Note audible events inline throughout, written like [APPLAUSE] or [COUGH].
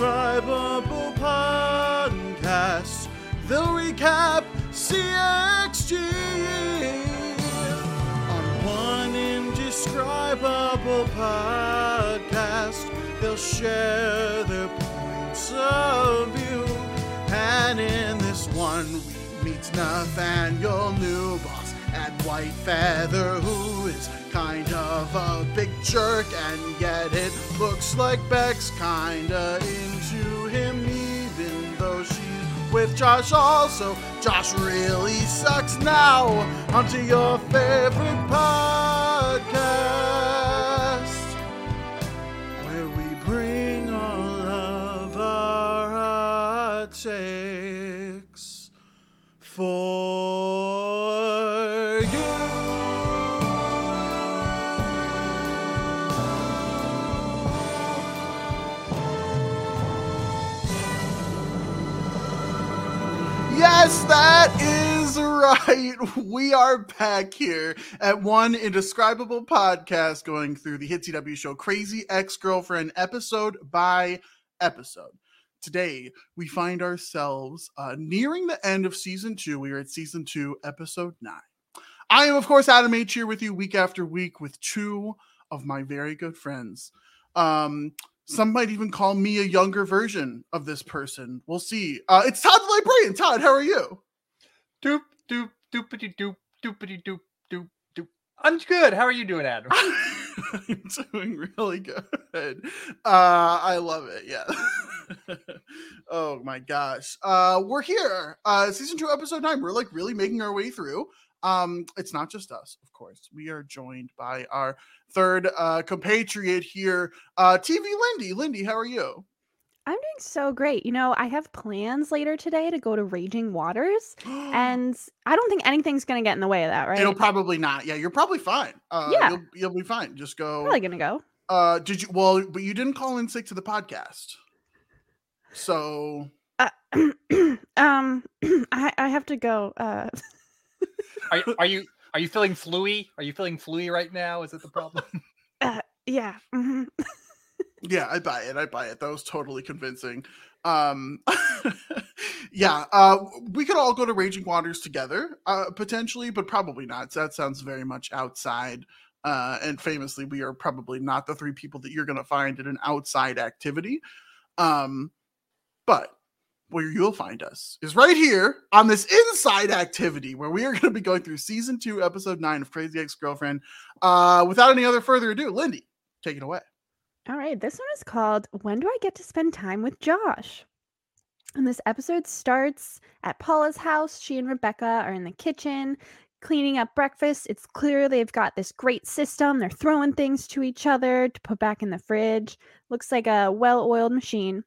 indescribable podcast. They'll recap CXG on one indescribable podcast. They'll share their points of view, and in this one, we meet Nathaniel New Boss at White Feather, who is a big jerk, and yet it looks like Beck's kinda into him, even though she's with Josh also. Josh really sucks now. Onto your favorite podcast, where we bring all of our takes for Yes, that is right. [LAUGHS] We are back here at one indescribable podcast going through the Hit CW show Crazy Ex Girlfriend episode by episode. Today, we find ourselves uh, nearing the end of season two. We are at season two, episode nine. I am, of course, Adam H here with you week after week with two of my very good friends. Um, some might even call me a younger version of this person. We'll see. Uh, it's Todd the Librarian. Todd, how are you? Doop doop doopity doop doopity doop doop doop. I'm good. How are you doing, Adam? [LAUGHS] I'm doing really good. Uh, I love it. Yeah. [LAUGHS] oh my gosh. Uh, we're here. Uh, season two, episode nine. We're like really making our way through. Um, it's not just us, of course. We are joined by our third uh compatriot here, uh, TV Lindy. Lindy, how are you? I'm doing so great. You know, I have plans later today to go to Raging Waters, [GASPS] and I don't think anything's going to get in the way of that, right? It'll probably not. Yeah, you're probably fine. Uh, Yeah. you'll, you'll be fine. Just go. Probably going to go. Uh, did you? Well, but you didn't call in sick to the podcast, so [CLEARS THROAT] um, [CLEARS THROAT] I, I have to go. Uh, [LAUGHS] Are, you- are you are you feeling fluey? Are you feeling fluey right now? Is it the problem? [LAUGHS] yeah. mhm. yeah, I buy it. I buy it. That was totally convincing. Um, [LAUGHS] yeah, uh, we could all go to Raging Waters together, uh, potentially, but probably not. So That sounds very much outside. Uh, and famously, we are probably not the three people that you're going to find at an outside activity. Um, but where you'll find us is right here on this inside activity where we are [LAUGHS] going to be going through season two, episode nine of Crazy Ex Girlfriend. Uh, without any other further ado, Lindy, take it away. All right. This one is called When Do I Get to Spend Time with Josh? And this episode starts at Paula's house. She and Rebecca are in the kitchen cleaning up breakfast. It's clear they've got this great system. They're throwing things to each other to put back in the fridge. Looks like a well oiled machine.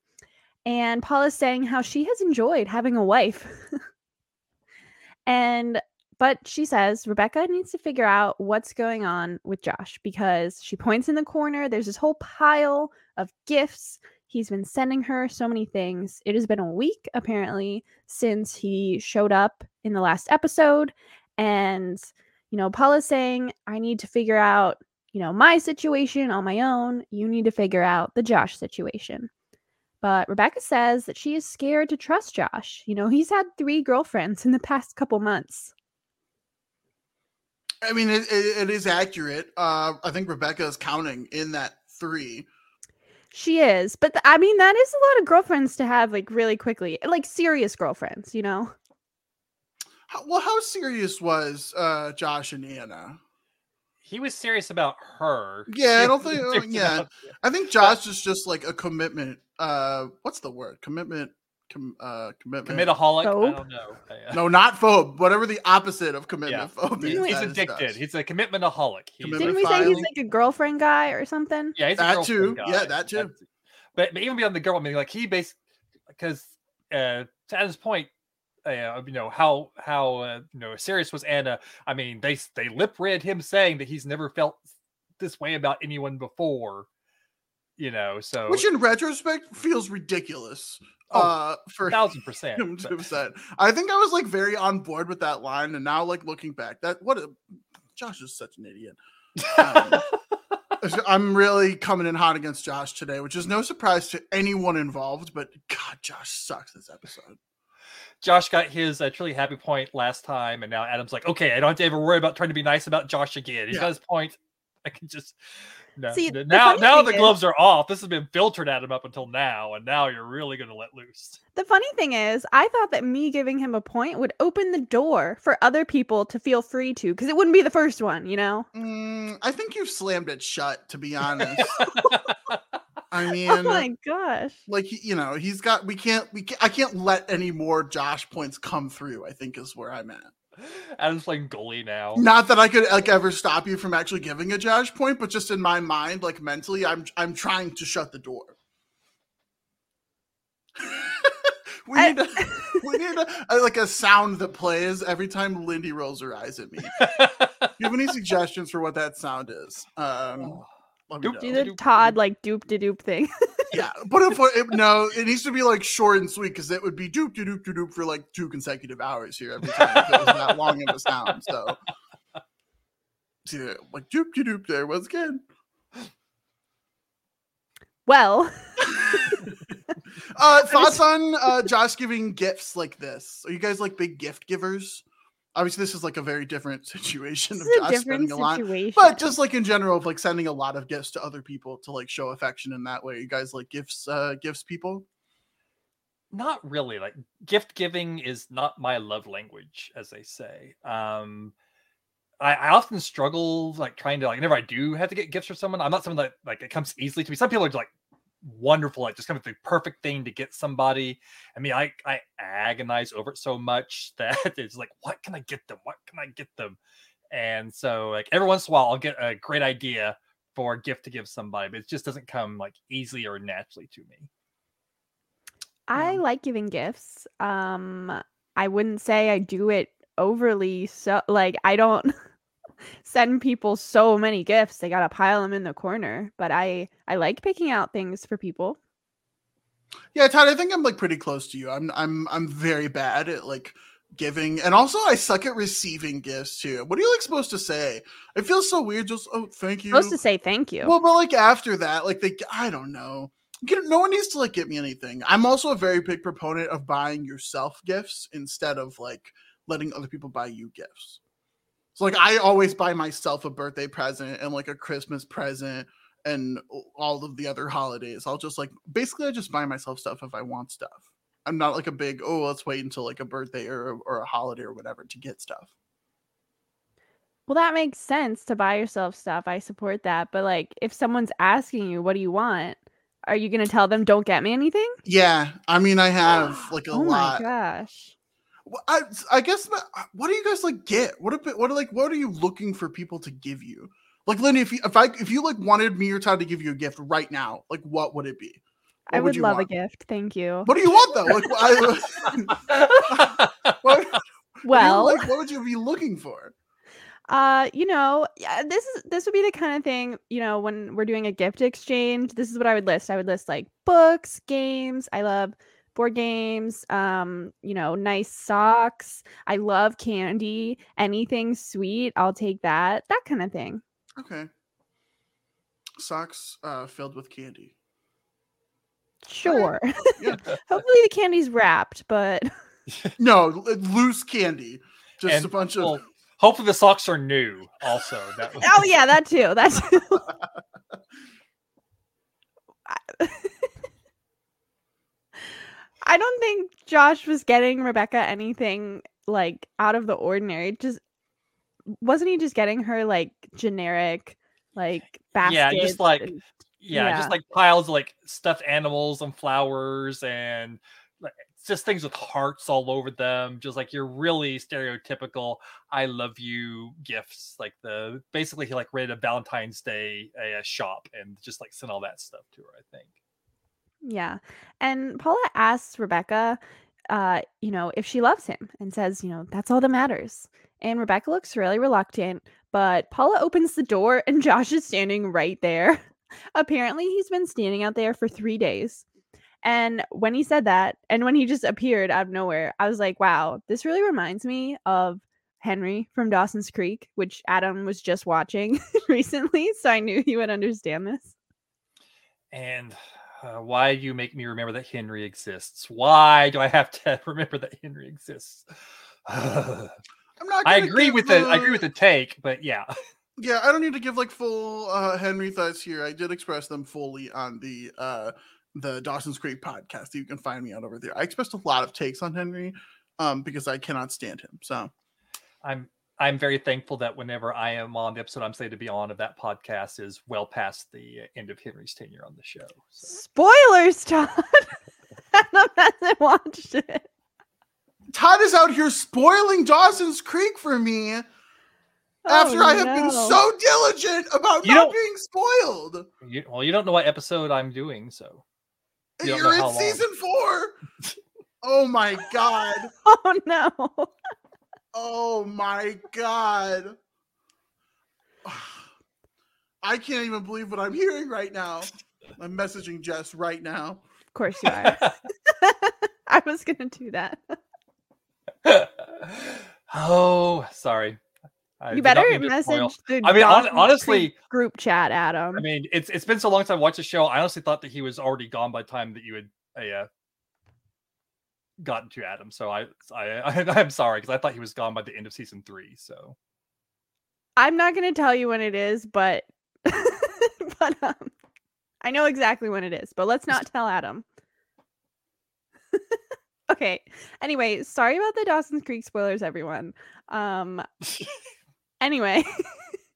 And Paula's saying how she has enjoyed having a wife. and but she says Rebecca needs to figure out what's going on with Josh because she points in the corner. There's this whole pile of gifts. He's been sending her so many things. It has been a week, apparently, since he showed up in the last episode. And, you know, Paula's saying, I need to figure out, you know, my situation on my own. You need to figure out the Josh situation. But Rebecca says that she is scared to trust Josh. You know, he's had three girlfriends in the past couple months. I mean, it, it, it is accurate. Uh, I think Rebecca is counting in that three. She is, but th- I mean that is a lot of girlfriends to have like really quickly, like serious girlfriends, you know. How, well, how serious was uh, Josh and Anna? He was serious about her. Yeah, I don't [LAUGHS] think- yeah. about- I think Josh is just like a commitment. Uh, what's the word? Commitment. Com, uh, commitment. Committaholic. I Phobe? don't know. Uh, No, not phobe. Whatever the opposite of commitment Yeah. phobe is. He's addicted. Josh. He's a commitmentaholic. He's, Commitment Didn't we say he's like a girlfriend guy or something? yeah, he's That girlfriend too. guy. Yeah, that too. That's- But, but even beyond the girl, I mean, like he basically, because uh, to Anna's point, uh, you know how how uh, you know serious was Anna. I mean, they they lip read him saying that he's never felt this way about anyone before. You know, so Which in retrospect feels ridiculous. Oh, uh, for [LAUGHS] thousand percent. him to but- have said. I think I was like very on board with that line, and now like looking back, that what a Josh is such an idiot. Um, [LAUGHS] [LAUGHS] I'm really coming in hot against Josh today, which is no surprise to anyone involved. But God, Josh sucks this episode. Josh got his uh, truly happy point last time, and now Adam's like, okay, I don't have to ever worry about trying to be nice about Josh again. He's Yeah. got his point. I can just no. See, n- the now funny now the is- gloves are off. This has been filtered at him up until now, and now you're really going to let loose. The funny thing is, I thought that me giving him a point would open the door for other people to feel free to, because it wouldn't be the first one, you know? Mm, I think you've slammed it shut. To be honest, [LAUGHS] I [LAUGHS] mean, oh my gosh. like you know, he's got. We can't. We can't, I can't let any more Josh points come through. I think is where I'm at. Adam's playing goalie now. Not that I could like ever stop you from actually giving a Josh point, but just in my mind, like mentally, I'm I'm trying to shut the door. [LAUGHS] we need a, [LAUGHS] we need a, a- like a sound that plays every time Lindy rolls her eyes at me. Do you have any suggestions for what that sound is? Um, let me Doop. Do the doop, Todd doop. like doop de doop thing. [LAUGHS] Yeah, but if it, no, it needs to be like short and sweet because it would be doop doop doop doop for like two consecutive hours here every time it was that long of a sound. So, [LAUGHS] yeah, like doop doop doop there once again. well, [LAUGHS] Uh, thoughts on uh, Josh giving gifts like this? Are you guys like big gift givers? Obviously, this is like a very different [LAUGHS] situation this of is a Josh spending a lot, situation. but just like in general of like sending a lot of gifts to other people to like show affection in that way. You guys like gifts, uh, gifts people? not really like gift giving is not my love language as they say um I, I often struggle like trying to like whenever i do have to get gifts for someone i'm not someone that like it comes easily to me some people are like wonderful like just kind of the perfect thing to get somebody i mean i i agonize over it so much [LAUGHS] that it's like what can i get them what can i get them and so like every once in a while i'll get a great idea for a gift to give somebody but it just doesn't come like easily or naturally to me I Yeah. like giving gifts. Um, I wouldn't say I do it overly so like I don't [LAUGHS] send people so many gifts. They gotta pile them in the corner. But I I like picking out things for people. Yeah, Todd, I think I'm like pretty close to you. I'm I'm I'm very bad at like giving and also I suck at receiving gifts too. What are you like supposed to say? It feels so weird just oh thank you. Supposed to say thank you. Well, but like after that, like they I don't know. No one needs to like get me anything. I'm also a very big proponent of buying yourself gifts instead of like letting other people buy you gifts. So like I always buy myself a birthday present and like a Christmas present and all of the other holidays. I'll just like basically I just buy myself stuff if I want stuff. I'm not like a big oh let's wait until like a birthday or or a holiday or whatever to get stuff. Well, that makes sense to buy yourself stuff. I support that. But like if someone's asking you, what do you want? Are you gonna tell them don't get me anything? Yeah, I mean I have [GASPS] like a oh lot. oh lot. my gosh. I, I guess uh, what do you guys like get? What a, what are like what are you looking for people to give you? Like Lindy, if you if I if you like wanted me or Todd to give you a gift right now, like what would it be? I What would love want? a gift. Thank you. What do you want though? Like I, [LAUGHS] what, what Well, like, what would you be looking for? uh, you know, yeah, this is this would be the kind of thing, you know, when we're doing a gift exchange, this is what I would list. I would list like books, games. I love board games, um, you know, nice socks. I love candy. Anything sweet, I'll take that. That kind of thing. Okay, socks uh, filled with candy. Sure. Yeah. [LAUGHS] Hopefully the candy's wrapped, but [LAUGHS] No, loose candy. Just And, a bunch of. hopefully the socks are new also that was- oh yeah, that too. That too. [LAUGHS] I- don't think Josh was getting Rebecca anything like out of the ordinary. Just wasn't he just getting her like generic like baskets? Yeah, just like- and- yeah, Yeah. just like piles of like stuffed animals and flowers and like just things with hearts all over them. Just like your really stereotypical "I love you" gifts. Like the basically he like raided a Valentine's Day uh, shop and just like sent all that stuff to her. I think. Yeah. And Paula asks Rebecca, uh, you know, if she loves him and says, you know, that's all that matters. And Rebecca looks really reluctant, but Paula opens the door and [LAUGHS] Josh is standing right there. Apparently, he's been standing out there for three days. And when he said that, and when he just appeared out of nowhere, I was like, wow, this really reminds me of Henry from Dawson's Creek, which Adam was just watching [LAUGHS] recently, so I knew he would understand this. And uh, why do you make me remember that Henry exists? Why do I have to [LAUGHS] remember that Henry exists? [SIGHS] I'm not. I agree with the I agree with the take, but yeah. [LAUGHS] Yeah, I don't need to give like full uh, Henry thoughts here. I did express them fully on the uh, the Dawson's Creek podcast. You can find me out over there. I expressed a lot of takes on Henry um, because I cannot stand him. So I'm I'm very thankful that whenever I am on the episode I'm slated to be on of that podcast is well past the end of Henry's tenure on the show. So. Spoilers, Todd. Adam hasn't watched it. Todd is out here spoiling Dawson's Creek for me oh, after Oh, I have been so diligent about You not being spoiled. You, well, you don't know what episode I'm doing, so You don't know You're in how long. season four. [LAUGHS] oh my god. [LAUGHS] Oh no. Oh my god. I can't even believe what I'm hearing right now. I'm messaging Jess right now. Of course you are. [LAUGHS] I was gonna do that. [LAUGHS] oh, sorry. I You better mean to spoil. message the I mean, hon- honestly- group chat, Adam. I mean, it's it's been so long since I watched the show. I honestly thought that he was already gone by the time that you had uh, gotten to Adam. So I I, [LAUGHS] I I'm sorry because I thought he was gone by the end of season three. So I'm not gonna tell you when it is, but [LAUGHS] but um, I know exactly when it is. But let's not tell Adam. [LAUGHS] okay. Anyway, sorry about the Dawson's Creek spoilers, everyone. Um. Anyway,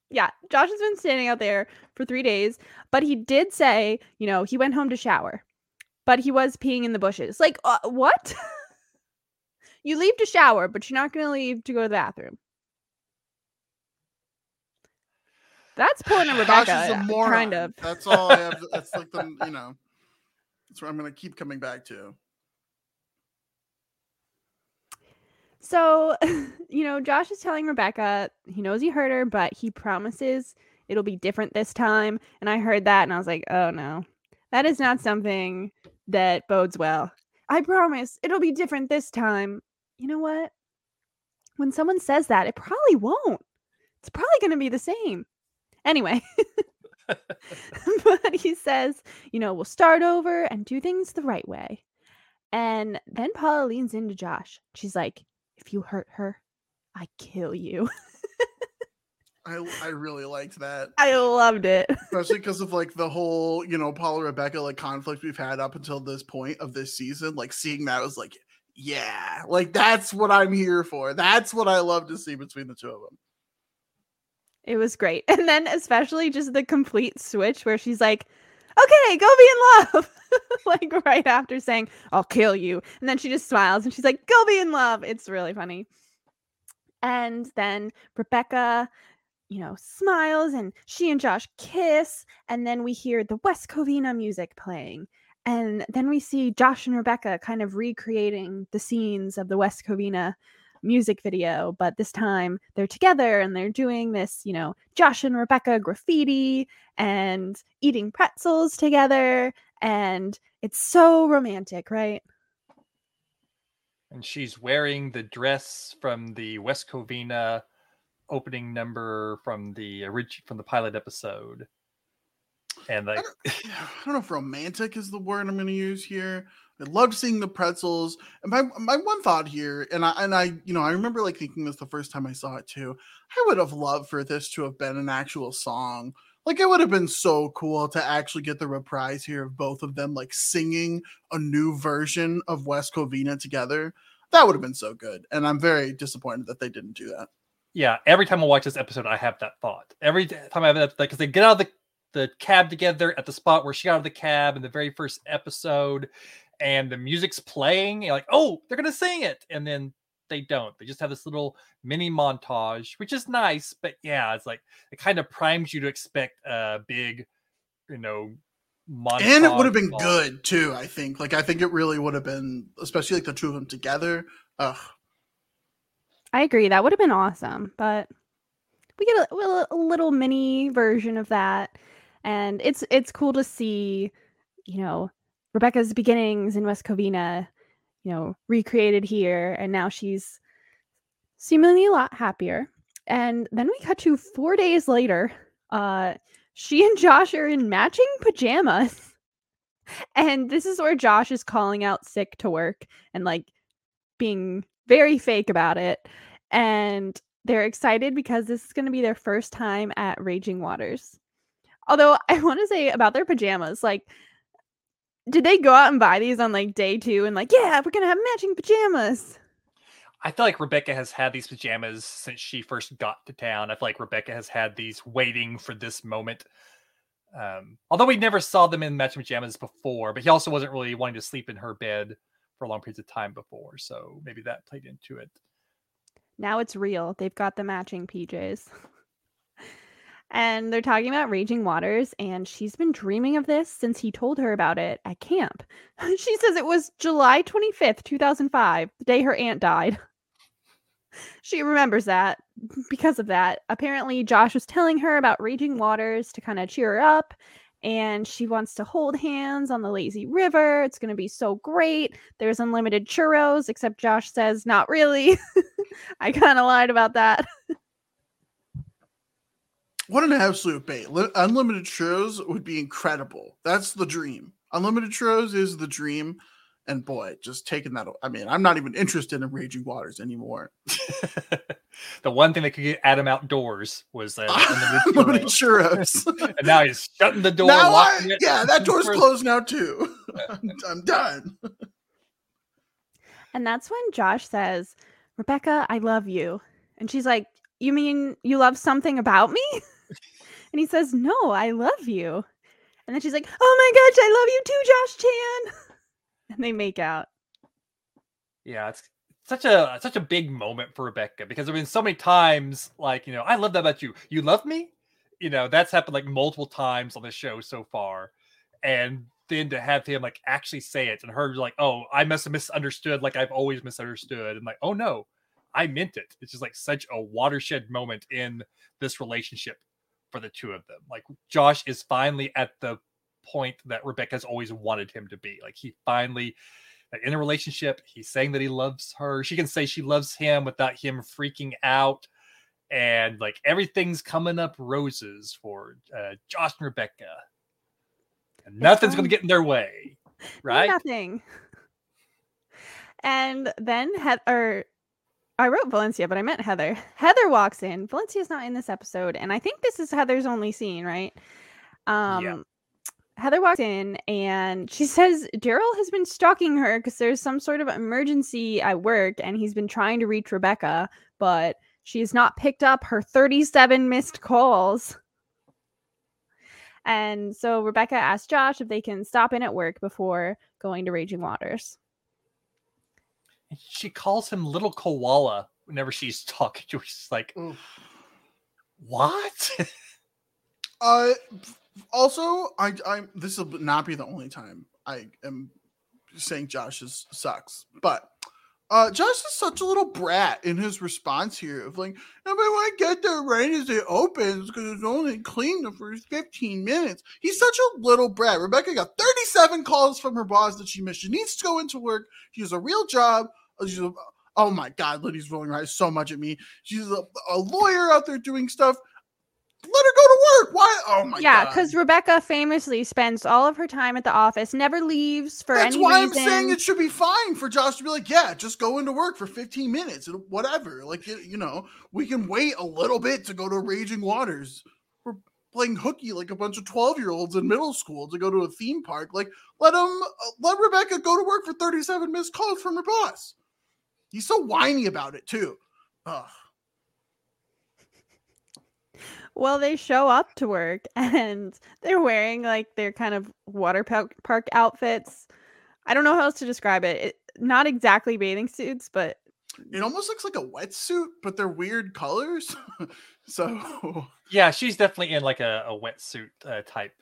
yeah, Josh has been standing out there for three days, but he did say, you know, he went home to shower, but he was peeing in the bushes. Like, uh, what? [LAUGHS] you leave to shower, but you're not going to leave to go to the bathroom. That's pulling a Rebecca, is a uh, moron. kind of. That's all I have. That's like the you know. [LAUGHS] That's what I'm gonna keep coming back to. So, [LAUGHS] you know, Josh is telling Rebecca he knows he hurt her, but he promises it'll be different this time. And I heard that and I was like, oh no, that is not something that bodes well. I promise it'll be different this time. You know what? When someone says that, it probably won't. It's probably going to be the same. Anyway, [LAUGHS] but he says, you know, we'll start over and do things the right way. And then Paula leans into Josh. She's like, if you hurt her, I kill you. [LAUGHS] I I really liked that, I loved it. [LAUGHS] especially because of like the whole you know Paula Rebecca like conflict we've had up until this point of this season. Like seeing that was like, yeah, like that's what I'm here for. That's what I love to see between the two of them. It was great. [LAUGHS] And then especially just the complete switch where she's like, okay, go be in love. [LAUGHS] like right after saying, I'll kill you. And then she just smiles and she's like, go be in love. It's really funny. And then Rebecca, you know, smiles and she and Josh kiss. And then we hear the West Covina music playing. And then we see Josh and Rebecca kind of recreating the scenes of the West Covina music video, but this time they're together and they're doing this, you know, Josh and Rebecca graffiti and eating pretzels together. And it's so romantic, right? and she's wearing the dress from the West Covina opening number from the orig- from the pilot episode. And I like don't, [SIGHS] I don't know if romantic is the word I'm going to use here. I loved seeing the pretzels. And my my one thought here, and I and I, you know, I remember like thinking this the first time I saw it too. I would have loved for this to have been an actual song. Like it would have been so cool to actually get the reprise here of both of them like singing a new version of West Covina together. That would have been so good. And I'm very disappointed that they didn't do that. Yeah, every time I watch this episode, I have that thought. Every time I have that, because they get out of the, the cab together at the spot where she got out of the cab in the very first episode, and the music's playing. You're like, oh, they're gonna sing it, and then they don't. They just have this little mini montage, which is nice, but yeah, it's like it kind of primes you to expect a big, you know, montage. and it would have been good too i think like i think it really would have been especially like the two of them together Ugh. I agree. That would have been awesome. But we get a, a- little mini version of that. And it's it's cool to see, you know, Rebecca's beginnings in West Covina, you know, recreated here. And now she's seemingly a lot happier. And then we cut to four days later. Uh, she and Josh are in matching pajamas. [LAUGHS] And this is where Josh is calling out sick to work and like being very fake about it. And they're excited because this is going to be their first time at Raging Waters. Although [LAUGHS] I want to say about their pajamas, like, did they go out and buy these on like day two and like, yeah, we're going to have matching pajamas? I feel like Rebecca has had these pajamas since she first got to town. I feel like Rebecca has had these waiting for this moment. Um, although we never saw them in matching pajamas before, but he also wasn't really wanting to sleep in her bed for long periods of time before, so maybe that played into it. Now it's real. They've got the matching PJs. [LAUGHS] and they're talking about Raging Waters, and she's been dreaming of this since he told her about it at camp. [LAUGHS] she says it was July 25th, 2005, the day her aunt died. [LAUGHS] she remembers that because of that. Apparently, Josh was telling her about Raging Waters to kind of cheer her up, and she wants to hold hands on the lazy river. It's going to be so great. There's unlimited churros, except Josh says, not really. [LAUGHS] I kind of lied about that. what an absolute bait. unlimited churros would be incredible. That's the dream. Unlimited churros is the dream. And boy, just taking that. I mean, I'm not even interested in Raging Waters anymore. [LAUGHS] the one thing that could get Adam outdoors was uh, [LAUGHS] unlimited churros. [LAUGHS] and now he's shutting the door. Now I, yeah, that door's closed now too. I'm done. And that's when Josh says, Rebecca, I love you. And she's like, You mean you love something about me? and he says, No, I love you. And then she's like, Oh my gosh, I love you too, Josh Chan and [LAUGHS] they make out. Yeah, it's such a such a big moment for Rebecca because I mean so many times like you know I love that about you. You love me, you know that's happened like multiple times on the show so far, and then to have him like actually say it and her like oh I must have misunderstood like I've always misunderstood and like oh no I meant it. It's just like such a watershed moment in this relationship for the two of them. Like Josh is finally at the point that Rebecca's always wanted him to be. Like he finally in a relationship, he's saying that he loves her. She can say she loves him without him freaking out. And like everything's coming up roses for uh, Josh and Rebecca. And nothing's going to get in their way, [LAUGHS] right? Nothing. And then Heather, I wrote Valencia, but I meant Heather. Heather walks in. Valencia's not in this episode, and I think this is Heather's only scene, right? Um, yeah. Heather walks in and she says Daryl has been stalking her because there's some sort of emergency at work and he's been trying to reach Rebecca, but she has not picked up her 37 missed calls. And so Rebecca asks Josh if they can stop in at work before going to Raging Waters. She calls him little koala whenever she's talking to her. She's like, Oof. what? [LAUGHS] uh also, I I this will not be the only time I am saying Josh sucks, but uh, Josh is such a little brat in his response here of like, nobody want to get there right as it opens because it's only clean the first 15 minutes. He's such a little brat. Rebecca got 37 calls from her boss that she missed. She needs to go into work. She has a real job. She's a, oh my God, Lindy's rolling her eyes so much at me. She's a, a lawyer out there doing stuff let her go to work. Why? Oh my god. yeah, because Rebecca famously spends all of her time at the office, never leaves for That's any why reason. I'm saying it should be fine for Josh to be like, yeah, just go into work for 15 minutes, and whatever. Like, you know, we can wait a little bit to go to Raging Waters. We're playing hooky like a bunch of 12 year olds in middle school to go to a theme park. Like, let him, uh, let Rebecca go to work for 37 missed calls from her boss. He's so whiny about it too. Ugh. Well, they show up to work [LAUGHS] and they're wearing like their kind of water park outfits. I don't know how else to describe it. it not exactly bathing suits, but it almost looks like a wetsuit, but they're weird colors. [LAUGHS] so yeah, she's definitely in like a, a wetsuit uh, type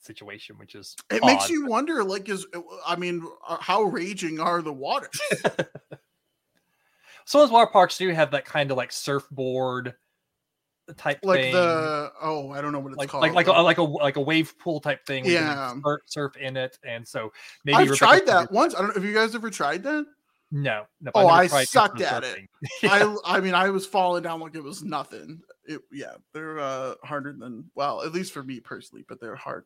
situation, which is it odd. makes you wonder. Like, is I mean, uh, how raging are the waters? [LAUGHS] Some of those water parks do have that kind of like surfboard type like thing. the oh I don't know what it's like, called like like a, like a like a wave pool type thing. Yeah, surf, surf in it, and so maybe I've tried that once. I don't know if you guys ever tried that. No, no. Oh, never I sucked instant at it. [LAUGHS] Yeah. I I mean I was falling down like it was nothing. It yeah, they're uh harder than well, at least for me personally, but they're hard.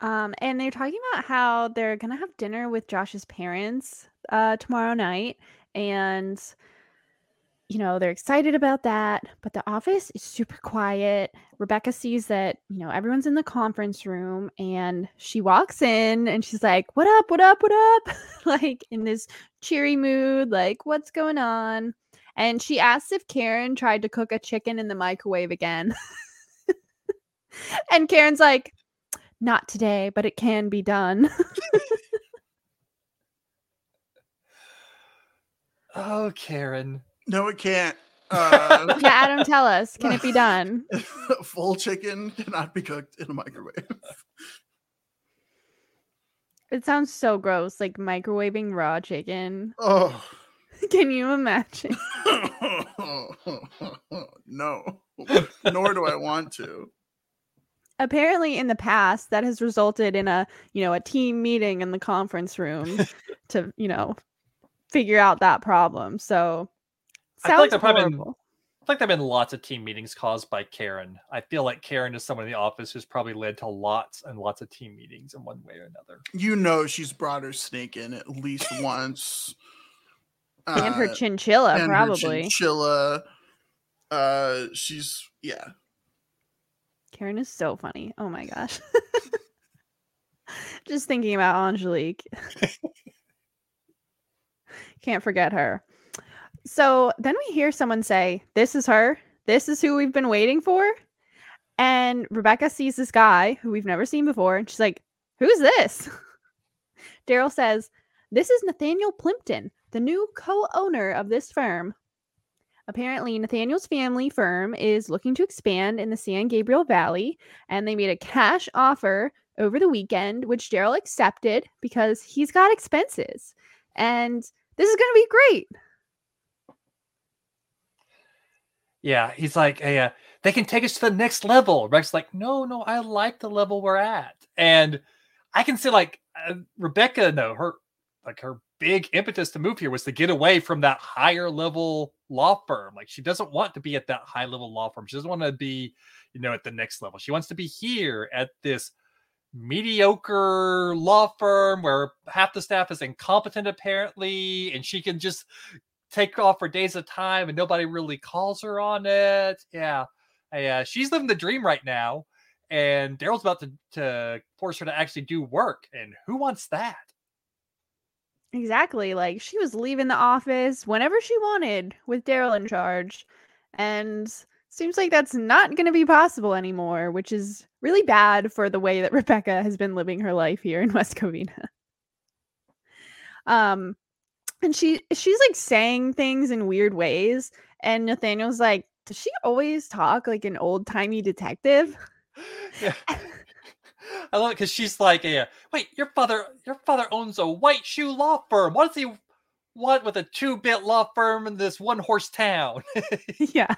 Um, and they're talking about how they're gonna have dinner with Josh's parents uh tomorrow night, and you know they're excited about that. But the office is super quiet. Rebecca sees that you know everyone's in the conference room, and she walks in and she's like, "What up? What up? What up?" [LAUGHS] like in this cheery mood, like, "What's going on?" And she asks if Karen tried to cook a chicken in the microwave again. [LAUGHS] and Karen's like, not today, but it can be done. [LAUGHS] Oh, Karen. No, it can't. Uh, [LAUGHS] yeah, Adam, tell us, can it be done? [LAUGHS] full chicken cannot be cooked in a microwave. It sounds so gross, like microwaving raw chicken. Oh. [LAUGHS] Can you imagine? no. Nor do I want to. Apparently, in the past, that has resulted in a you know a team meeting in the conference room to you know figure out that problem. So I feel like sounds they're probably- horrible. I think there've been lots of team meetings caused by Karen. I feel like Karen is someone in the office who's probably led to lots and lots of team meetings in one way or another. You know she's brought her snake in at least [LAUGHS] once. and her Uh, chinchilla, and her probably. chinchilla. Uh, she's yeah. Karen is so funny. Oh my gosh. [LAUGHS] Just thinking about Angelique. [LAUGHS] Can't forget her. So then we hear someone say, This is her. This is who we've been waiting for. And Rebecca sees this guy who we've never seen before. And she's like, Who's this? [LAUGHS] Daryl says, This is Nathaniel Plimpton, the new co owner of this firm. Apparently, Nathaniel's family firm is looking to expand in the San Gabriel Valley, and they made a cash offer over the weekend, which Daryl accepted because he's got expenses. And this is going to be great. Yeah, he's like, hey, uh, they can take us to the next level. Rex's like, no, no, I like the level we're at. And I can see like uh, Rebecca, no, her like her big impetus to move here was to get away from that higher level law firm. Like she doesn't want to be at that high level law firm. She doesn't want to be, you know, at the next level. She wants to be here at this mediocre law firm where half the staff is incompetent apparently and she can just take off for days at a time and nobody really calls her on it. Yeah. Yeah, she's living the dream right now. And Daryl's about to, to force her to actually do work. And who wants that? Exactly. Like she was leaving the office whenever she wanted with Daryl in charge. And seems like that's not going to be possible anymore, which is really bad for the way that [LAUGHS] Rebecca has been living her life here in West Covina. Um and she she's like saying things in weird ways and Nathaniel's like, "Does she always talk like an old-timey detective?" [LAUGHS] Yeah. I love it because she's like, yeah, wait, your father, your father owns a white shoe law firm. What does he want with a two-bit law firm in this one-horse town? [LAUGHS] yeah.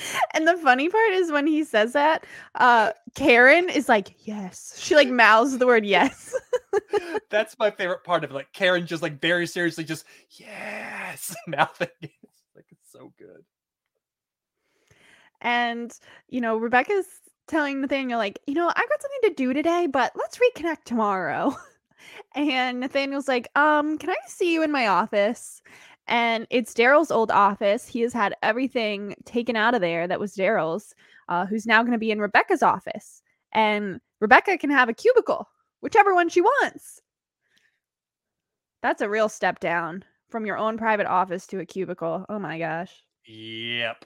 [LAUGHS] And the funny part is when he says that, uh Karen is like, "Yes." She like mouths the word yes. [LAUGHS] That's my favorite part of it. Like Karen just like very seriously just yes, [LAUGHS] mouthing it. It's like it's so good. And, you know, Rebecca's telling Nathaniel, like, you know, I got something to do today, but let's reconnect tomorrow. and Nathaniel's like, um, can I see you in my office? And it's Daryl's old office. He has had everything taken out of there that was Daryl's, uh, who's now going to be in Rebecca's office. And Rebecca can have a cubicle, whichever one she wants. That's a real step down from your own private office to a cubicle. Oh my gosh. Yep.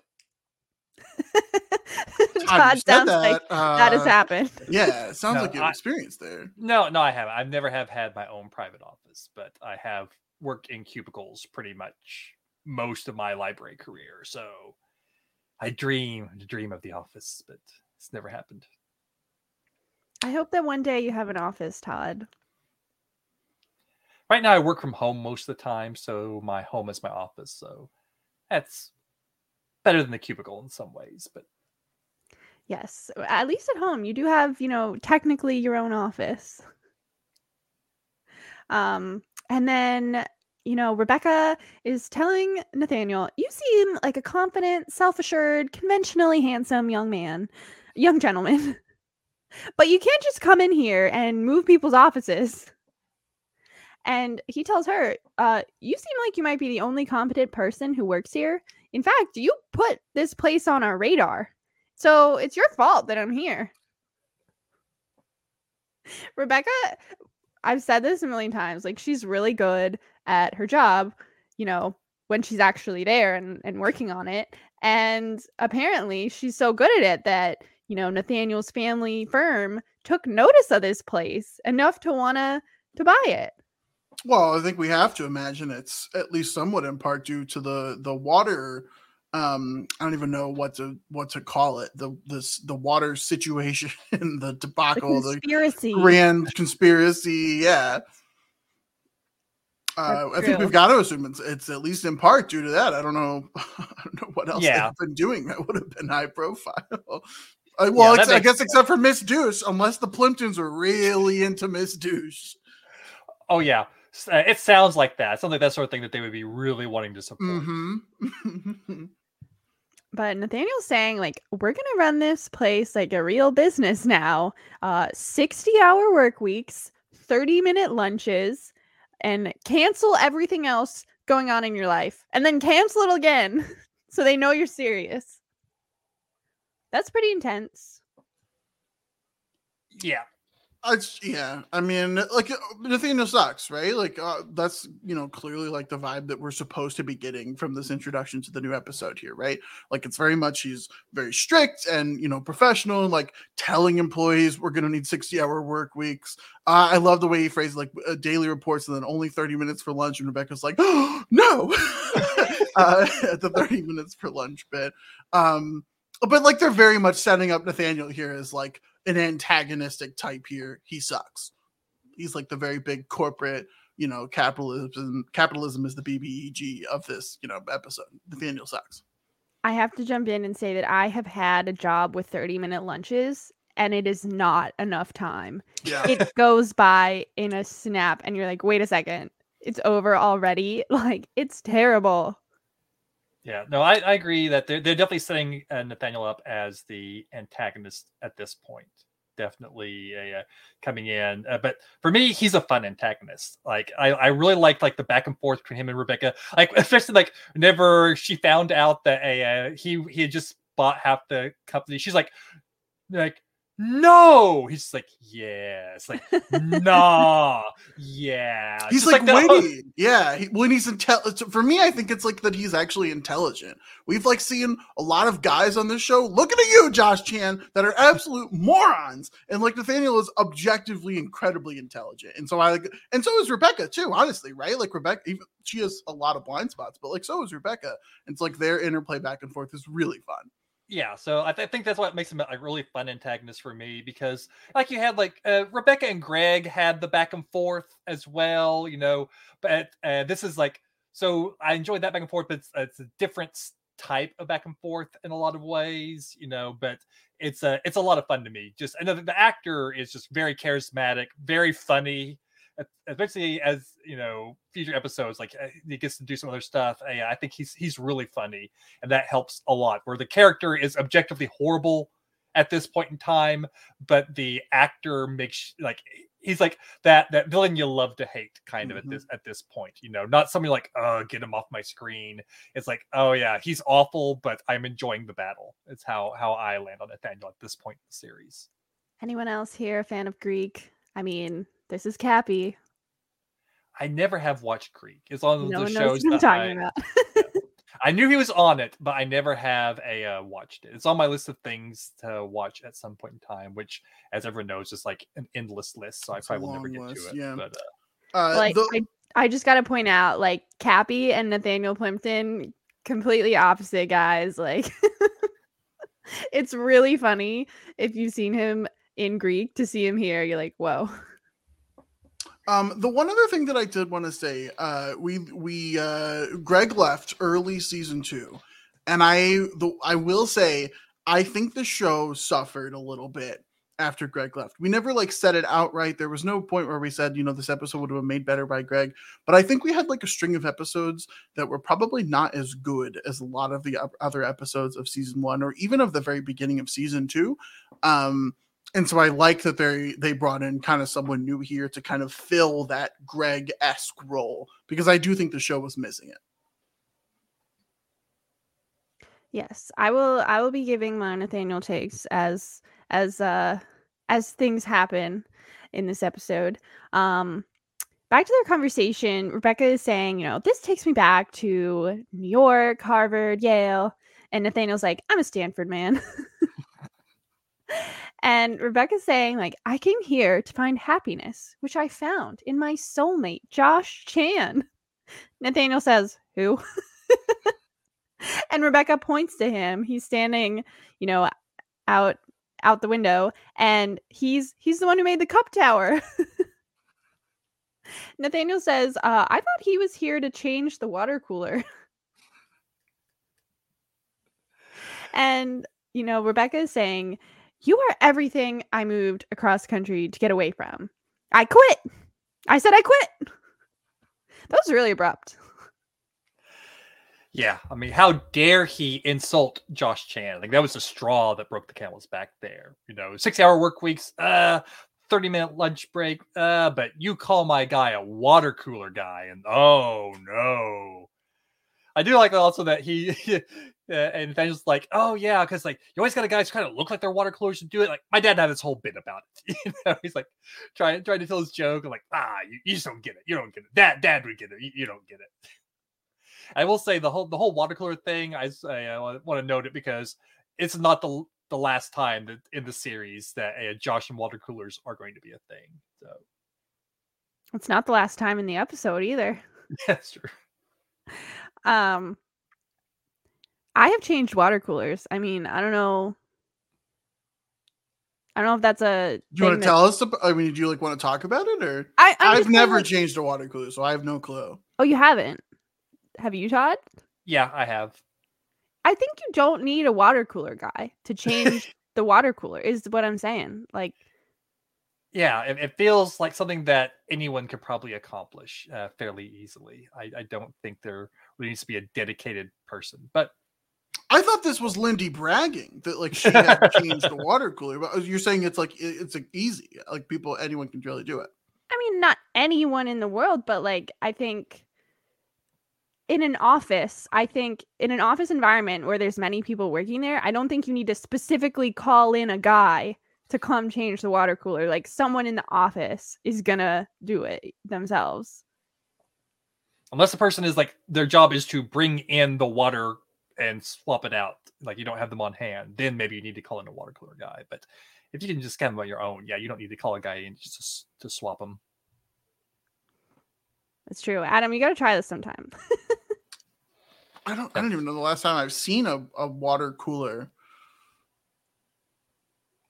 Todd, [LAUGHS] Todd you said sounds like that has uh, happened. [LAUGHS] Yeah, sounds No, like you I- have experience there. No, no, I haven't. I've never have had my own private office, but I have worked in cubicles pretty much most of my library career. So I dream dream of the office, but it's never happened. I hope that one day you have an office, Todd. Right now I work from home most of the time, so my home is my office. So that's better than the cubicle in some ways, but Yes, at least at home, you do have, you know, technically your own office. Um, and then you know, Rebecca is telling Nathaniel, "You seem like a confident, self-assured, conventionally handsome young man, young gentleman, [LAUGHS] but you can't just come in here and move people's offices." And he tells her, uh, "You seem like you might be the only competent person who works here. In fact, you put this place on our radar, so it's your fault that I'm here." Rebecca, I've said this a million times. Like she's really good at her job, you know, when she's actually there and, and working on it. And apparently she's so good at it that, you know, Nathaniel's family firm took notice of this place enough to wanna to buy it. Well, I think we have to imagine it's at least somewhat in part due to the the water um i don't even know what to what to call it the this the water [LAUGHS] situation the debacle the conspiracy the grand conspiracy yeah uh, I think we've got to assume it's, it's at least in part due to that. I don't know. [LAUGHS] I don't know what else Yeah. they've been doing that would have been high profile. Uh, well, that ex- I makes guess except for Miss Douche, unless the Plimptons were really into Miss Douche. Oh yeah, uh, it sounds like that. Sounds like that sort of thing that they would be really wanting to support. hmm [LAUGHS] But Nathaniel's saying, like, we're gonna run this place like a real business now. Uh 60 hour work weeks, 30 minute lunches, and cancel everything else going on in your life. And then cancel it again. [LAUGHS] so they know you're serious. That's pretty intense. Yeah, It's, yeah, I mean, like uh, Nathaniel sucks, right? Like uh, that's you know clearly like the vibe that we're supposed to be getting from this introduction to the new episode here, right? Like it's very much he's very strict and you know professional and like telling employees we're going to need sixty hour work weeks. Uh, I love the way he phrased like uh, daily reports and then only thirty minutes for lunch, and Rebecca's like, oh, no, [LAUGHS] uh, at the thirty minutes for lunch bit. Um, but like they're very much setting up Nathaniel here as like an antagonistic type here. He sucks. He's like the very big corporate, you know, capitalism. Capitalism is the BBEG of this, you know, episode. Nathaniel sucks. I have to jump in and say that I have had a job with 30 minute lunches and it is not enough time. Yeah. It goes by in a snap and you're like, wait a second, it's over already. [LAUGHS] Like, it's terrible. Yeah. No, I, I agree that they're they're definitely setting uh, Nathaniel up as the antagonist at this point. Definitely uh, coming in, uh, but for me, he's a fun antagonist. Like I, I really liked like the back and forth between him and Rebecca. Like [LAUGHS] especially like whenever she found out that uh, he he had just bought half the company, she's like, like no. He's just like It's like nah, [LAUGHS] yeah. He's Just like, the- witty. Yeah. He, when he's intelligent, for me, I think it's like that he's actually intelligent. We've like seen a lot of guys on this show looking at you, Josh Chan, that are absolute morons. And like Nathaniel is objectively incredibly intelligent. And so I like, and so is Rebecca too, honestly, right? Like Rebecca, even, she has a lot of blind spots, but like so is Rebecca. And it's like their interplay back and forth is really fun. Yeah so I, th- I think that's what makes him a really fun antagonist for me because like you had like uh, rebecca and greg had the back and forth as well you know but uh, this is like so i enjoyed that back and forth but it's, it's a different type of back and forth in a lot of ways you know but it's a it's a lot of fun to me. Just another the actor is just very charismatic very funny especially as you know future episodes like uh, he gets to do some other stuff uh, yeah, i think he's he's really funny and that helps a lot where the character is objectively horrible at this point in time but the actor makes like he's like that that villain you love to hate kind of Mhm. at this at this point you know not somebody like uh get him off my screen it's like oh yeah he's awful but i'm enjoying the battle it's how how i land on nathaniel at this point in the series Anyone else here a fan of Greek? I mean, this is Cappy. i never have watched greek as long as No the one shows what I'm that talking I, about. [LAUGHS] I knew he was on it, but I never have a uh, watched it. It's on my list of things to watch at some point in time, which, as everyone knows, is like an endless list. So I It's a probably will never long get list, to it. yeah. But uh, Uh, like the- I, I just gotta point out like cappie and nathaniel plimpton completely opposite guys like [LAUGHS] it's really funny if you've seen him in greek to see him here you're like whoa Um, the one other thing that I did want to say, uh, we we uh, Greg left early season two, and I the I will say I think the show suffered a little bit after Greg left. We never like said it outright. There was no point where we said, you know, this episode would have been made better by Greg. But I think we had like a string of episodes that were probably not as good as a lot of the other episodes of season one or even of the very beginning of season two. Um, and so I like that they they brought in kind of someone new here to kind of fill that Greg esque role because I do think the show was missing it. Yes, I will. I will be giving my Nathaniel takes as as uh as things happen in this episode. Um, back to their conversation, Rebecca is saying, you know, this takes me back to New York, Harvard, Yale, and Nathaniel's like, I'm a Stanford man. [LAUGHS] [LAUGHS] and Rebecca's saying, like, I came here to find happiness, which I found in my soulmate, Josh Chan. [LAUGHS] Nathaniel says, Who? [LAUGHS] and Rebecca points to him. He's standing, you know, out out the window and he's he's the one who made the cup tower. [LAUGHS] Nathaniel says, uh, I thought he was here to change the water cooler. and, you know, Rebecca is saying, You are everything I moved across country to get away from. I quit. I said I quit. [LAUGHS] That was really abrupt. Yeah, I mean, how dare he insult Josh Chan? Like that was the straw that broke the camel's back there. You know, six-hour work weeks, uh, thirty-minute lunch break, uh, but you call my guy a water cooler guy, and oh no. I do like also that he [LAUGHS] uh, and then just like, oh yeah, because like you always got a guy guys kind of look like they're water coolers to do it. Like my dad had this whole bit about it. [LAUGHS] You know, he's like trying trying to tell his joke, and like, ah, you, you just don't get it. You don't get it. Dad, dad would get it. You, you don't get it. [LAUGHS] I will say the whole the whole water cooler thing. I, I want to note it because it's not the the last time that in the series that uh, Josh and water coolers are going to be a thing. So it's not the last time in the episode either. [LAUGHS] That's true. Um, I have changed water coolers. I mean, I don't know. I don't know if that's a. Do you want to that... tell us? About, I mean, do you like want to talk about it, or I? i have never like... changed a water cooler, so I have no clue. Oh, you haven't? Have you, Todd? Yeah, I have. I think you don't need a water cooler guy to change [LAUGHS] the water cooler. Is what I'm saying. Like, yeah, it, it feels like something that anyone could probably accomplish uh, fairly easily. I, I don't think there really needs to be a dedicated person, but I thought this was Lindy bragging that like she had [LAUGHS] changed the water cooler, but uh, you're saying it's like it's like easy, like people, anyone can really do it. I mean, not anyone in the world, but like I think in an office, I think in an office environment where there's many people working there, I don't think you need to specifically call in a guy to come change the water cooler. Like someone in the office is gonna do it themselves. Unless the person is like their job is to bring in the water and swap it out. Like you don't have them on hand, then maybe you need to call in a water cooler guy. But if you can just get them on your own, yeah, you don't need to call a guy in just to, to swap them. It's true. Adam, you got to try this sometime. [LAUGHS] I don't. I don't even know the last time I've seen a, a water cooler.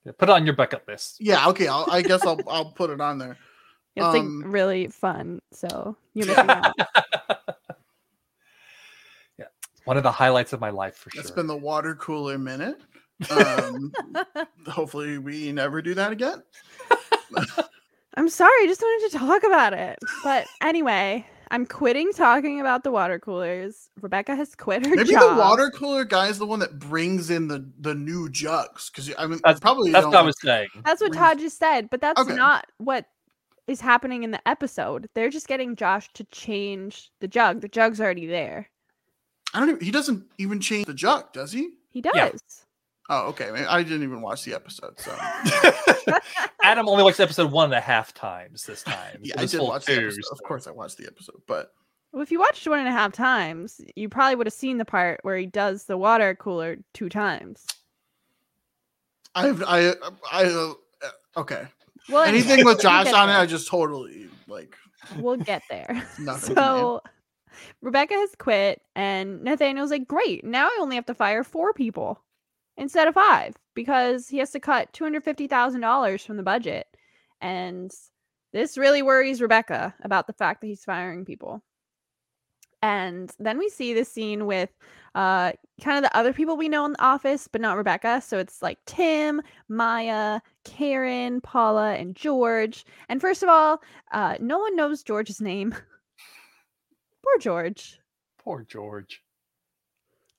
Yeah, put it on your bucket list. Yeah. Okay. I'll, I guess I'll I'll put it on there. [LAUGHS] It's um, like really fun. So you're [LAUGHS] missing out. Yeah, one of the highlights of my life for sure. It's been the water cooler minute. Um, [LAUGHS] hopefully, we never do that again. [LAUGHS] I'm sorry, I just wanted to talk about it. But anyway, I'm quitting talking about the water coolers. Rebecca has quit her Maybe job. the water cooler guy is the one that brings in the the new jugs because I mean that's probably that's what I was saying. That's what Todd just said, but that's okay. not what is happening in the episode. They're just getting Josh to change the jug. The jug's already there. I don't. Even, he doesn't even change the jug, does he? He does. Yeah. Oh, okay. I didn't even watch the episode, so [LAUGHS] Adam only watched the episode one and a half times this [LAUGHS] time. Yeah, I did watch two, the episode. So. Of course, I watched the episode, but well, if you watched one and a half times, you probably would have seen the part where he does the water cooler two times. I've I I uh, okay. Well, anything with Josh on it, I just totally like. We'll get there. [LAUGHS] so. Rebecca has quit, and Nathaniel's like, Great, now I only have to fire four people instead of five because he has to cut $250,000 from the budget. And this really worries Rebecca about the fact that he's firing people. And then we see this scene with uh kind of the other people we know in the office, but not Rebecca. So it's like Tim, Maya, Karen, Paula, and George. And first of all, uh no one knows George's name. [LAUGHS] Poor George. Poor George.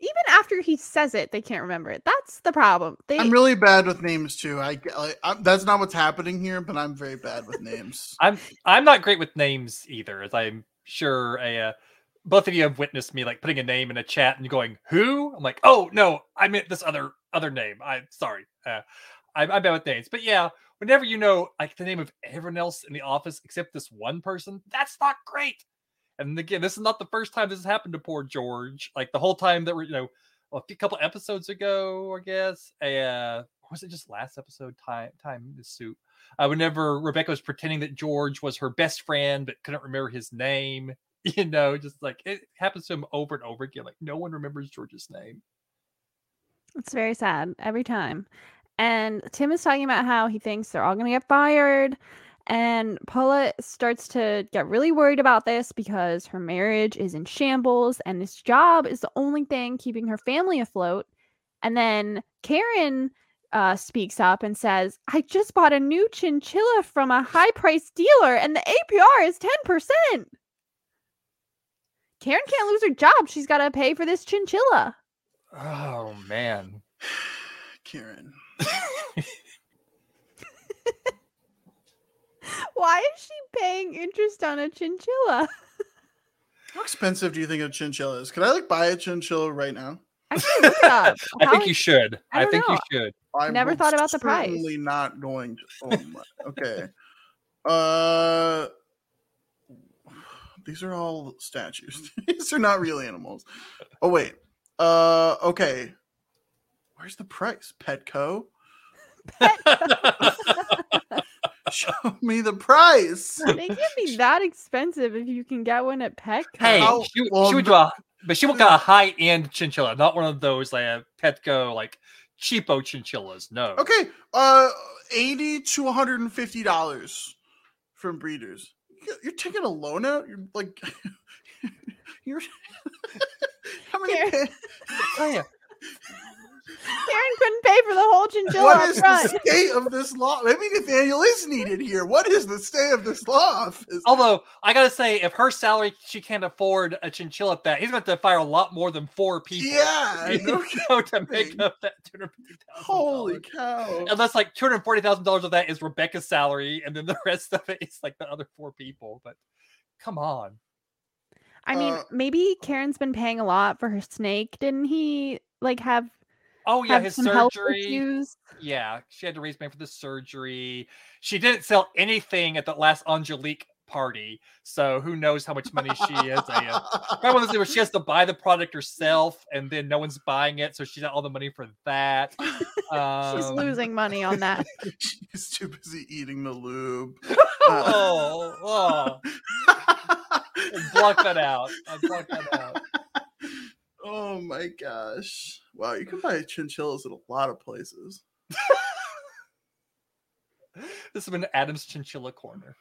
Even after he says it, they can't remember it. That's the problem. They I'm really bad with names too. I, I, I that's not what's happening here, but I'm very bad with names. I'm I'm not great with names either, as I'm sure a uh, both of you have witnessed me like putting a name in a chat and going who. I'm like, oh no, I meant this other other name. I'm sorry. Uh, I'm, I'm bad with names, but yeah, whenever you know like the name of everyone else in the office except this one person, that's not great. And again, this is not the first time this has happened to poor George. Like the whole time that we're, you know, a few couple episodes ago, I guess. Uh, was it just last episode? Time, time the suit. Uh, whenever Rebecca was pretending that George was her best friend but couldn't remember his name, [LAUGHS] you know, just like it happens to him over and over again. Like no one remembers George's name. It's very sad every time. And Tim is talking about how he thinks they're all going to get fired. And Paula starts to get really worried about this because her marriage is in shambles and this job is the only thing keeping her family afloat. And then Karen uh, speaks up and says, I just bought a new chinchilla from a high priced dealer and the APR is 10%. Karen can't lose her job. She's got to pay for this chinchilla. Oh, man. [SIGHS] Karen. [LAUGHS] Why is she paying interest on a chinchilla? How expensive do you think a chinchilla is? Could I like buy a chinchilla right now? I can look it. [LAUGHS] I think is- you should. I I, think know. you should. I Never would thought about the price. Certainly not going to. Oh my. Okay. uh, these are all statues. [LAUGHS] these are not real animals. Oh wait. Uh, okay. Where's the price? Petco. [LAUGHS] [LAUGHS] Show me the price. they can't be that expensive if you can get one at Petco. hey, How- she, would- well, she would do a, but she would got a high end chinchilla, not one of those like a Petco like cheapo chinchillas. No. Okay. Uh, eighty to one hundred and fifty dollars from breeders. You- You're taking a loan out. You're like, [LAUGHS] you're. [LAUGHS] How many? Pa- Oh, yeah. Karen couldn't pay for the whole chinchilla What up is front. the state of this law? Maybe Nathaniel is needed here. What is the state of this law office? Although I gotta say, if her salary she can't afford a chinchilla at that, he's going to have to fire a lot more than four people. Yeah, [LAUGHS] you no [LAUGHS] know, to make up that two hundred fifty thousand. Holy cow! Unless like two hundred forty thousand dollars of that is Rebecca's salary, and then the [LAUGHS] rest of it is like the other four people. But come on, I mean, Uh, maybe Karen's been paying a lot for her snake. Didn't he like have oh yeah, his some surgery. Yeah, she had to raise money for the surgery. She didn't sell anything at the last Angelique party, so who knows how much money she is. I, uh, Probably one of those where she has to buy the product herself, and then no one's buying it, so she's got all the money for that. [LAUGHS] She's Um, losing money on [LAUGHS] that. [LAUGHS] She's too busy eating the lube. Oh, oh, block that out. I'd block that out. Oh my gosh! Wow, you can buy chinchillas at a lot of places. [LAUGHS] This has been Adam's Chinchilla Corner.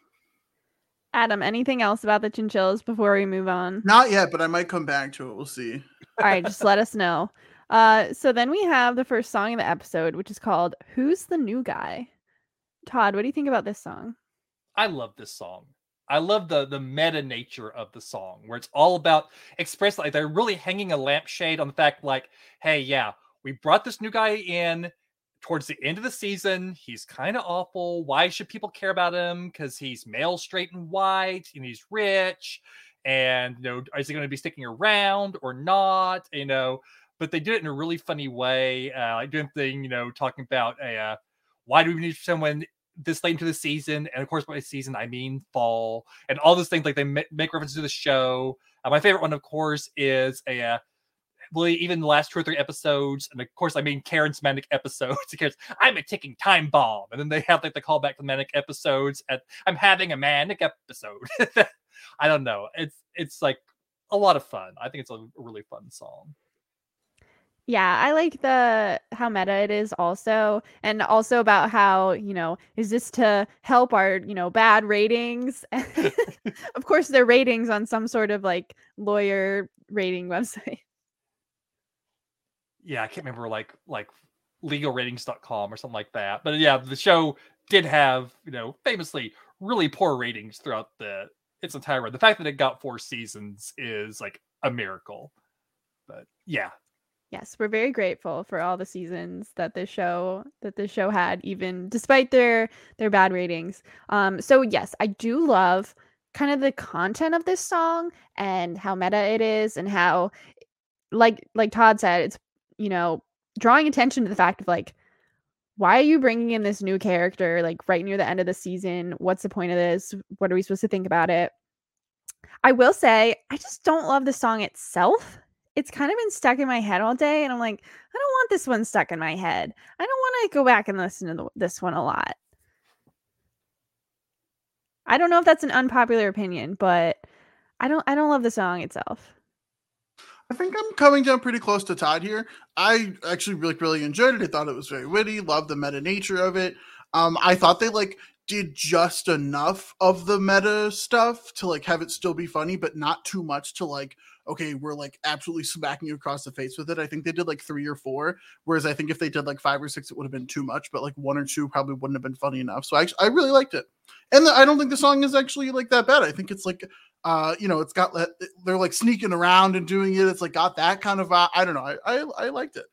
Adam, anything else about the chinchillas before we move on? Not yet, but I might come back to it. We'll see. All right, just let us [LAUGHS] know. Uh, so then we have the first song of the episode, which is called "Who's the New Guy." Todd, what do you think about this song? I love this song. I love the the meta nature of the song, where it's all about express like they're really hanging a lampshade on the fact, like, hey, yeah, we brought this new guy in towards the end of the season. He's kind of awful. Why should people care about him? Because he's male, straight, and white, and he's rich. And you know, is he going to be sticking around or not? You know, but they do it in a really funny way, uh, like doing thing, you know, talking about a uh, why do we need someone this late into the season, and of course by season I mean fall, and all those things like they make references to the show. Uh, my favorite one, of course, is a uh, really even the last two or three episodes, and of course I mean Karen's manic episodes. [LAUGHS] Because I'm a ticking time bomb, and then they have like the callback to manic episodes. At I'm having a manic episode. [LAUGHS] I don't know. It's it's like a lot of fun. I think it's a really fun song. Yeah, I like the how meta it is also, and also about how, you know, is this to help our, you know, bad ratings? [LAUGHS] [LAUGHS] of course, their ratings on some sort of like lawyer rating [LAUGHS] website. Yeah, I can't remember like like legalratings.com or something like that. But yeah, the show did have, you know, famously really poor ratings throughout the its entire run. The fact that it got four seasons is like a miracle. But yeah, yes, we're very grateful for all the seasons that this show that this show had, even despite their their bad ratings. Um, so yes, I do love kind of the content of this song and how meta it is, and how, like like Todd said, it's you know drawing attention to the fact of like why are you bringing in this new character like right near the end of the season? What's the point of this? What are we supposed to think about it? I will say, I just don't love the song itself it's kind of been stuck in my head all day and i'm like i don't want this one stuck in my head i don't want to go back and listen to the, this one a lot i don't know if that's an unpopular opinion but i don't i don't love the song itself I think I'm coming down pretty close to Todd here. I actually really, really enjoyed it. I thought it was very witty, loved the meta nature of it. Um, I thought they like did just enough of the meta stuff to like have it still be funny, but not too much to like okay, we're like absolutely smacking you across the face with it. I think they did like three or four, whereas I think if they did like five or six, it would have been too much. But like one or two probably wouldn't have been funny enough. So I I really liked it, and the, I don't think the song is actually like that bad. I think it's like uh you know it's got they're like sneaking around and doing it. It's like got that kind of uh, I don't know. I, I I liked it.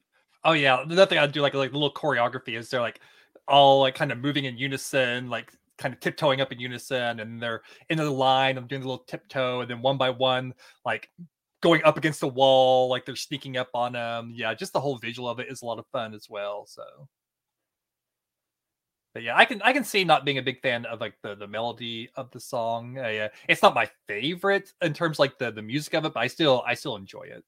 Oh yeah, the thing I do like like the little choreography is they're like all like kind of moving in unison, like kind of tiptoeing up in unison and they're in the line of doing the little tiptoe and then one by one like going up against the wall, like they're sneaking up on them. Yeah, just the whole visual of it is a lot of fun as well. So, but yeah, I can I can see not being a big fan of like the the melody of the song. Uh, yeah, it's not my favorite in terms like the the music of it, but I still I still enjoy it.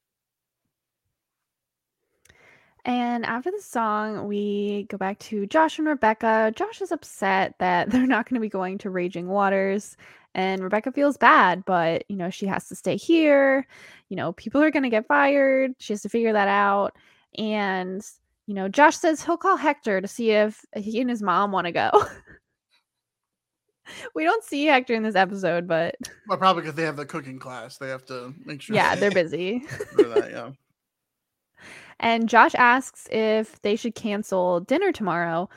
And after the song, we go back to Josh and Rebecca. Josh is upset that [LAUGHS] they're not going to be going to Raging Waters and Rebecca feels bad, but you know, she has to stay here. You know, people are going to get fired. She has to figure that out. And you know, Josh says he'll call Hector to see if he and his mom want to go. [LAUGHS] we don't see Hector in this episode, but well, probably because they have the cooking class. They have to make sure. Yeah, they're [LAUGHS] busy. that, yeah. [LAUGHS] And Josh asks if they should cancel dinner tomorrow.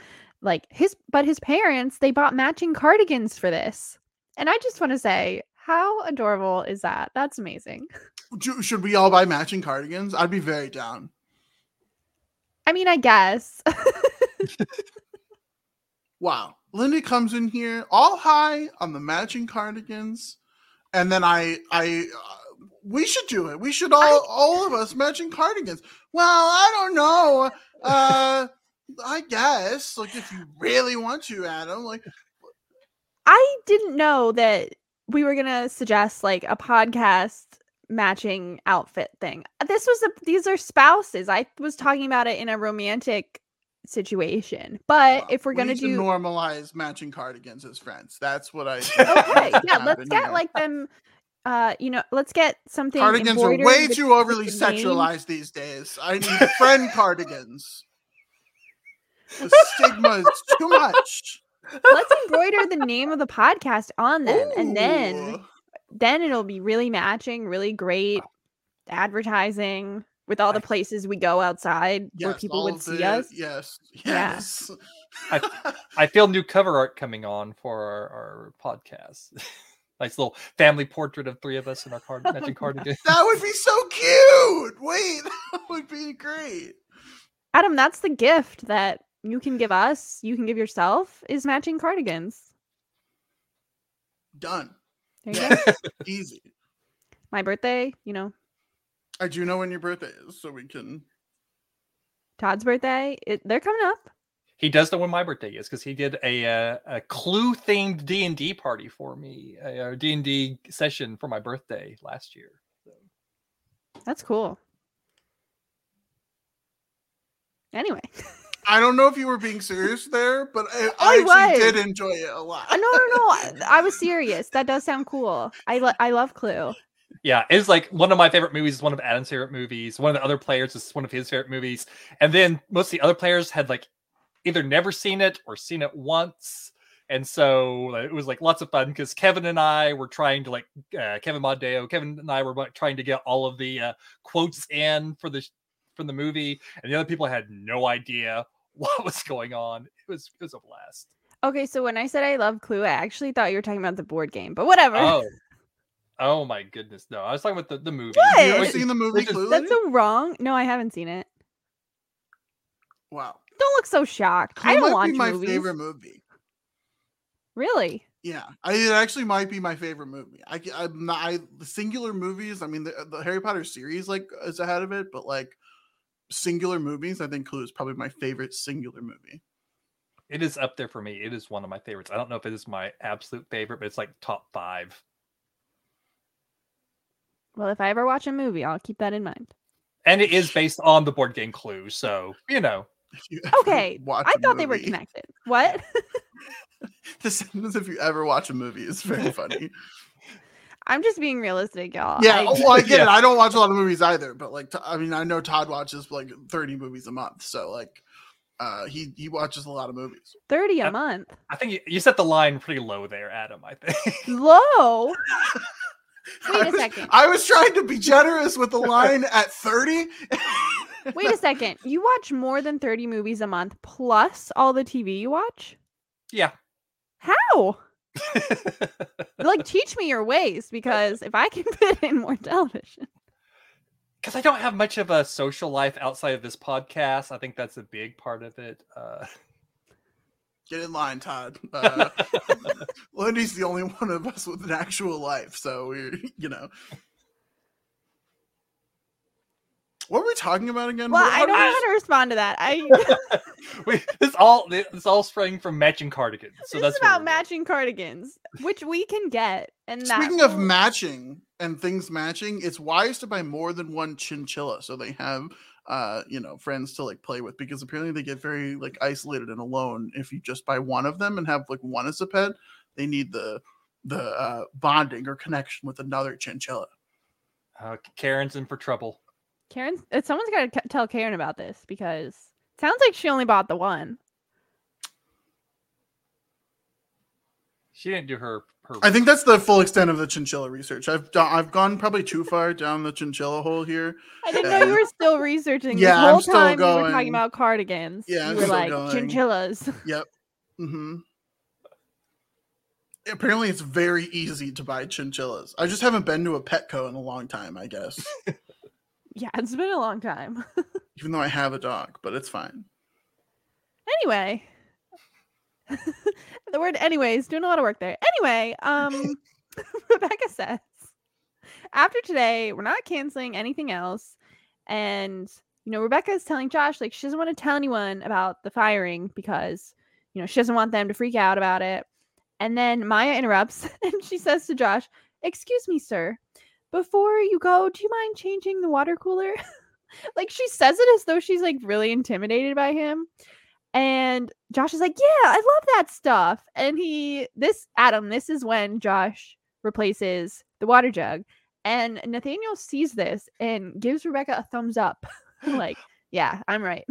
Like his, but his parents, they bought matching cardigans for this. And I just want to say, how adorable is that? That's amazing. Should we all buy matching cardigans? I'd be very down. I mean, I guess. wow. Linda comes in here all high on the matching cardigans. And then I, I, uh, we should do it. We should all, I, all of us matching cardigans. Well, I don't know. Uh, I guess, like, if you really want to, Adam, like, I didn't know that we were gonna suggest like a podcast matching outfit thing. This was a these are spouses. I was talking about it in a romantic situation. But well, if we're we gonna do normalize matching cardigans as friends, that's what I [LAUGHS] okay. [LAUGHS] yeah, let's get here. like them. Uh, you know, let's get something. Cardigans are way too overly sexualized these days. I need [LAUGHS] friend cardigans. The stigma is too much. Let's embroider the name of the podcast on them, Ooh. and then then it'll be really matching, really great advertising with all the places we go outside yes, where people would see the, us. Yes, yes. Yeah. I, [LAUGHS] I feel new cover art coming on for our, our podcast. [LAUGHS] nice little family portrait of three of us in our card [LAUGHS] oh matching cardigan. That would be so cute. Wait, that would be great. Adam, that's the gift that you can give us, you can give yourself is matching cardigans. Done. There you go. [LAUGHS] Easy. My birthday, you know. I do know when your birthday is, so we can. Todd's birthday, it, they're coming up. He does know when my birthday is because he did a uh, a clue themed D and D party for me, a D and D session for my birthday last year. So. That's cool. Anyway. [LAUGHS] I don't know if you were being serious there, but I, I, I actually did enjoy it a lot. no, no, no. [LAUGHS] I was serious. That does sound cool. I lo- I love Clue. Yeah, it's like one of my favorite movies is one of Adam's favorite movies. One of the other players is one of his favorite movies. And then most of the other players had like either never seen it or seen it once. And so it was like lots of fun because Kevin and I were trying to like uh, Kevin Mondeo, Kevin and I were like, trying to get all of the uh, quotes in for the from the movie, and the other people had no idea [LAUGHS] what was going on. It was it was a blast. Okay, so when I said I love Clue, I actually thought you were talking about the board game, but whatever. Oh, oh my goodness, no! I was talking about the, the movie. What? You ever seen the movie it's just- Clue? That's lady? so wrong. No, I haven't seen it. wow. Don't look so shocked. Clue I don't might watch my movies. favorite movie. Really? Yeah, I, it actually might be my favorite movie. I, am not. I the singular movies. I mean, the, the Harry Potter series like is ahead of it, but like singular movies, I think Clue is probably my favorite singular movie. It is up there for me. It is one of my favorites. I don't know if it is my absolute favorite, but it's like top five. Well, if I ever watch a movie, I'll keep that in mind. And it is based on the board game Clue, so you know. You Okay, watch I a thought they were connected. What? [LAUGHS] The sentence, if you ever watch a movie, is very [LAUGHS] funny. I'm just being realistic, y'all. yeah, I- oh, well, I get [LAUGHS] it. I don't watch a lot of movies either, but like, I mean, I know Todd watches like 30 movies a month, so like, uh, he he watches a lot of movies. 30 a Uh, month. I think you, you set the line pretty low there, Adam. I think. [LAUGHS] Low. [LAUGHS] Wait I a was- second. I was trying to be generous with the line at 30. Wait a second. You watch more than 30 movies a month plus all the TV you watch? yeah. How? Like, teach me your ways because if I can [LAUGHS] fit in more television. Because I don't have much of a social life outside of this podcast. I think that's a big part of it. Uh, Get in line, Todd. [LAUGHS] Uh, Lindy's the only one of us with an actual life, so we're you know. What were we talking about again? Well, What- I don't know how to respond to that. I [LAUGHS] [LAUGHS] we, this all this all sprang from matching cardigans. So this that's is about we're matching cardigans, which we can get. And that Speaking of will- matching and things matching, it's wise to buy more than one chinchilla so they have uh you know friends to like play with because apparently they get very like isolated and alone if you just buy one of them and have like one as a pet. They need the the uh bonding or connection with another chinchilla. Uh, Karen's in for trouble. Karen, uh, someone's got to tell Karen about this because it sounds like she only bought the one. She didn't do her. her I think that's the full extent of the chinchilla research. I've done, I've gone probably too far down the chinchilla hole here. I didn't know you were still researching. Yeah, this I'm still time you were talking about cardigans. Yeah, you I'm were still like going. chinchillas. [LAUGHS] Yep. Mm-hmm. Apparently, it's very easy to buy chinchillas. I just haven't been to a Petco in a long time. I guess, [LAUGHS] Yeah, it's been a long time. [LAUGHS] even though I have a dog, but it's fine. anyway, [LAUGHS] the word "anyways" doing a lot of work there. Anyway, um, [LAUGHS] Rebecca says after today, we're not canceling anything else, and you know, Rebecca is telling Josh like she doesn't want to tell anyone about the firing because you know she doesn't want them to freak out about it. And then Maya interrupts and she says to Josh, "Excuse me, sir." Before you go, do you mind changing the water cooler? [LAUGHS] like she says it as though she's like really intimidated by him. And Josh is like, "Yeah, I love that stuff." And he this Adam, this is when Josh replaces the water jug. And Nathaniel sees this and gives Rebecca a thumbs up. [LAUGHS] like, "Yeah, I'm right."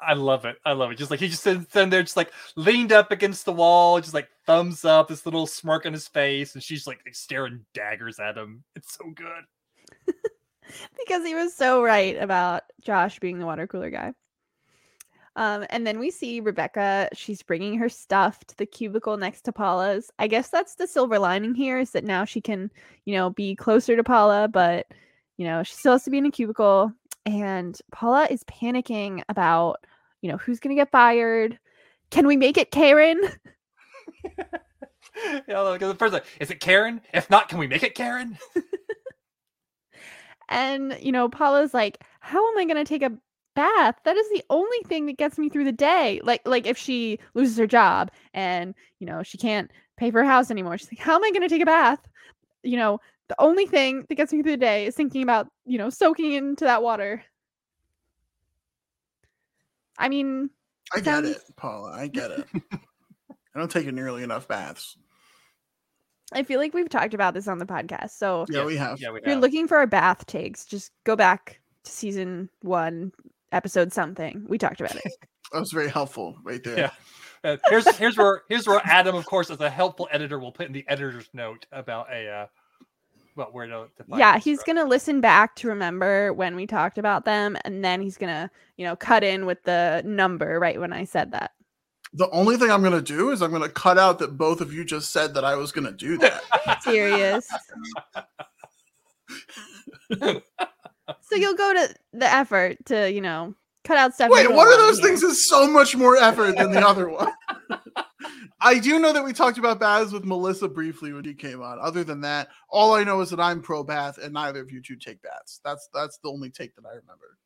I love it. I love it. Just like he just sits in there, just like leaned up against the wall, just like thumbs up, this little smirk on his face, and she's like staring daggers at him. It's so good. [LAUGHS] because he was so right about Josh being the water cooler guy. Um, and then we see Rebecca. She's bringing her stuff to the cubicle next to Paula's. I guess that's the silver lining here is that now she can, you know, be closer to Paula, but you know she still has to be in a cubicle. And Paula is panicking about, you know, who's gonna get fired. Can we make it Karen? [LAUGHS] yeah, like the first is it Karen? If not, can we make it Karen? [LAUGHS] And, you know, Paula's like, how am I going to take a bath? That is the only thing that gets me through the day. Like, like if she loses her job and, you know, she can't pay for her house anymore, she's like, how am I going to take a bath? You know, the only thing that gets me through the day is thinking about, you know, soaking into that water. I mean, I get Sounds- it, Paula. I get it. [LAUGHS] I don't take nearly enough baths. I feel like we've talked about this on the podcast. So Yeah, we have. Yeah, we if you're looking for our bath takes, just go back to season one, episode something. We talked about it. [LAUGHS] That was very helpful right there. Yeah. Uh, here's here's where here's where Adam, of course, as a helpful editor, will put in the editor's note about a uh, well, where to, to find yeah, he's from. gonna listen back to remember when we talked about them, and then he's gonna, you know, cut in with the number right when I said that. The only thing I'm gonna do is I'm gonna cut out that both of you just said that I was gonna do that. [LAUGHS] Serious. [LAUGHS] so you'll go to the effort to, you know, cut out stuff. Wait, one of those hear. things is so much more effort than the [LAUGHS] other one. I do know that we talked about baths with Melissa briefly when he came on. Other than that, all I know is that I'm pro bath and neither of you two take baths. That's that's the only take that I remember.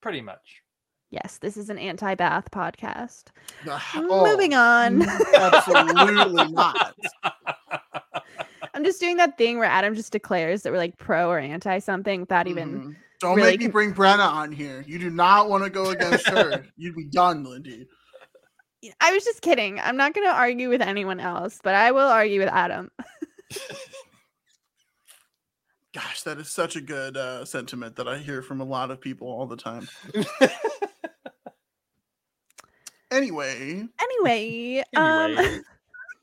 pretty much. Yes, this is an anti-bath podcast. Oh, Moving on. absolutely [LAUGHS] not. I'm just doing that thing where Adam just declares that we're like pro or anti something without even. Mhm. Don't really make me bring Brenna on here. You do not want to go against her. [LAUGHS] You'd be done, Lindy. I was just kidding. I'm not going to argue with anyone else, but I will argue with Adam. [LAUGHS] Gosh, that is such a good uh, sentiment that I hear from a lot of people all the time. [LAUGHS] Anyway, Anyway, um, Anyway.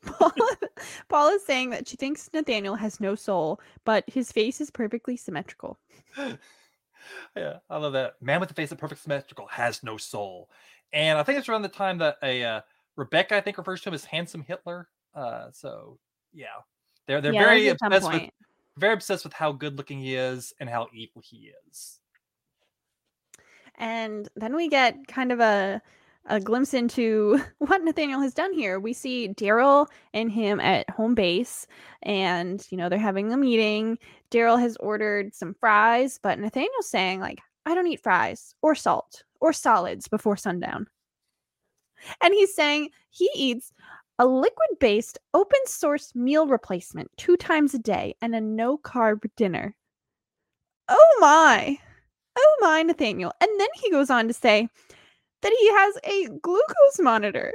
Paul, Paul is saying that she thinks Nathaniel has no soul, but his face is perfectly symmetrical. Yeah, I love that. Man with the face of perfect symmetrical has no soul. And I think it's around the time that a uh, Rebecca, I think, refers to him as handsome Hitler. Uh, so yeah, they're they're Yeah, very that's at some obsessed with very obsessed with how good looking he is and how evil he is. And then we get kind of a a glimpse into [LAUGHS] what Nathaniel has done here. We see Darryl and him at home base, and you know they're having a meeting. Darryl has ordered some fries, but Nathaniel's saying like, "I don't eat fries or salt or solids before sundown." And he's saying he eats a liquid based open source meal replacement two times a day and a no carb dinner. Oh my. Oh my, Nathaniel. And then he goes on to say that he has a glucose monitor.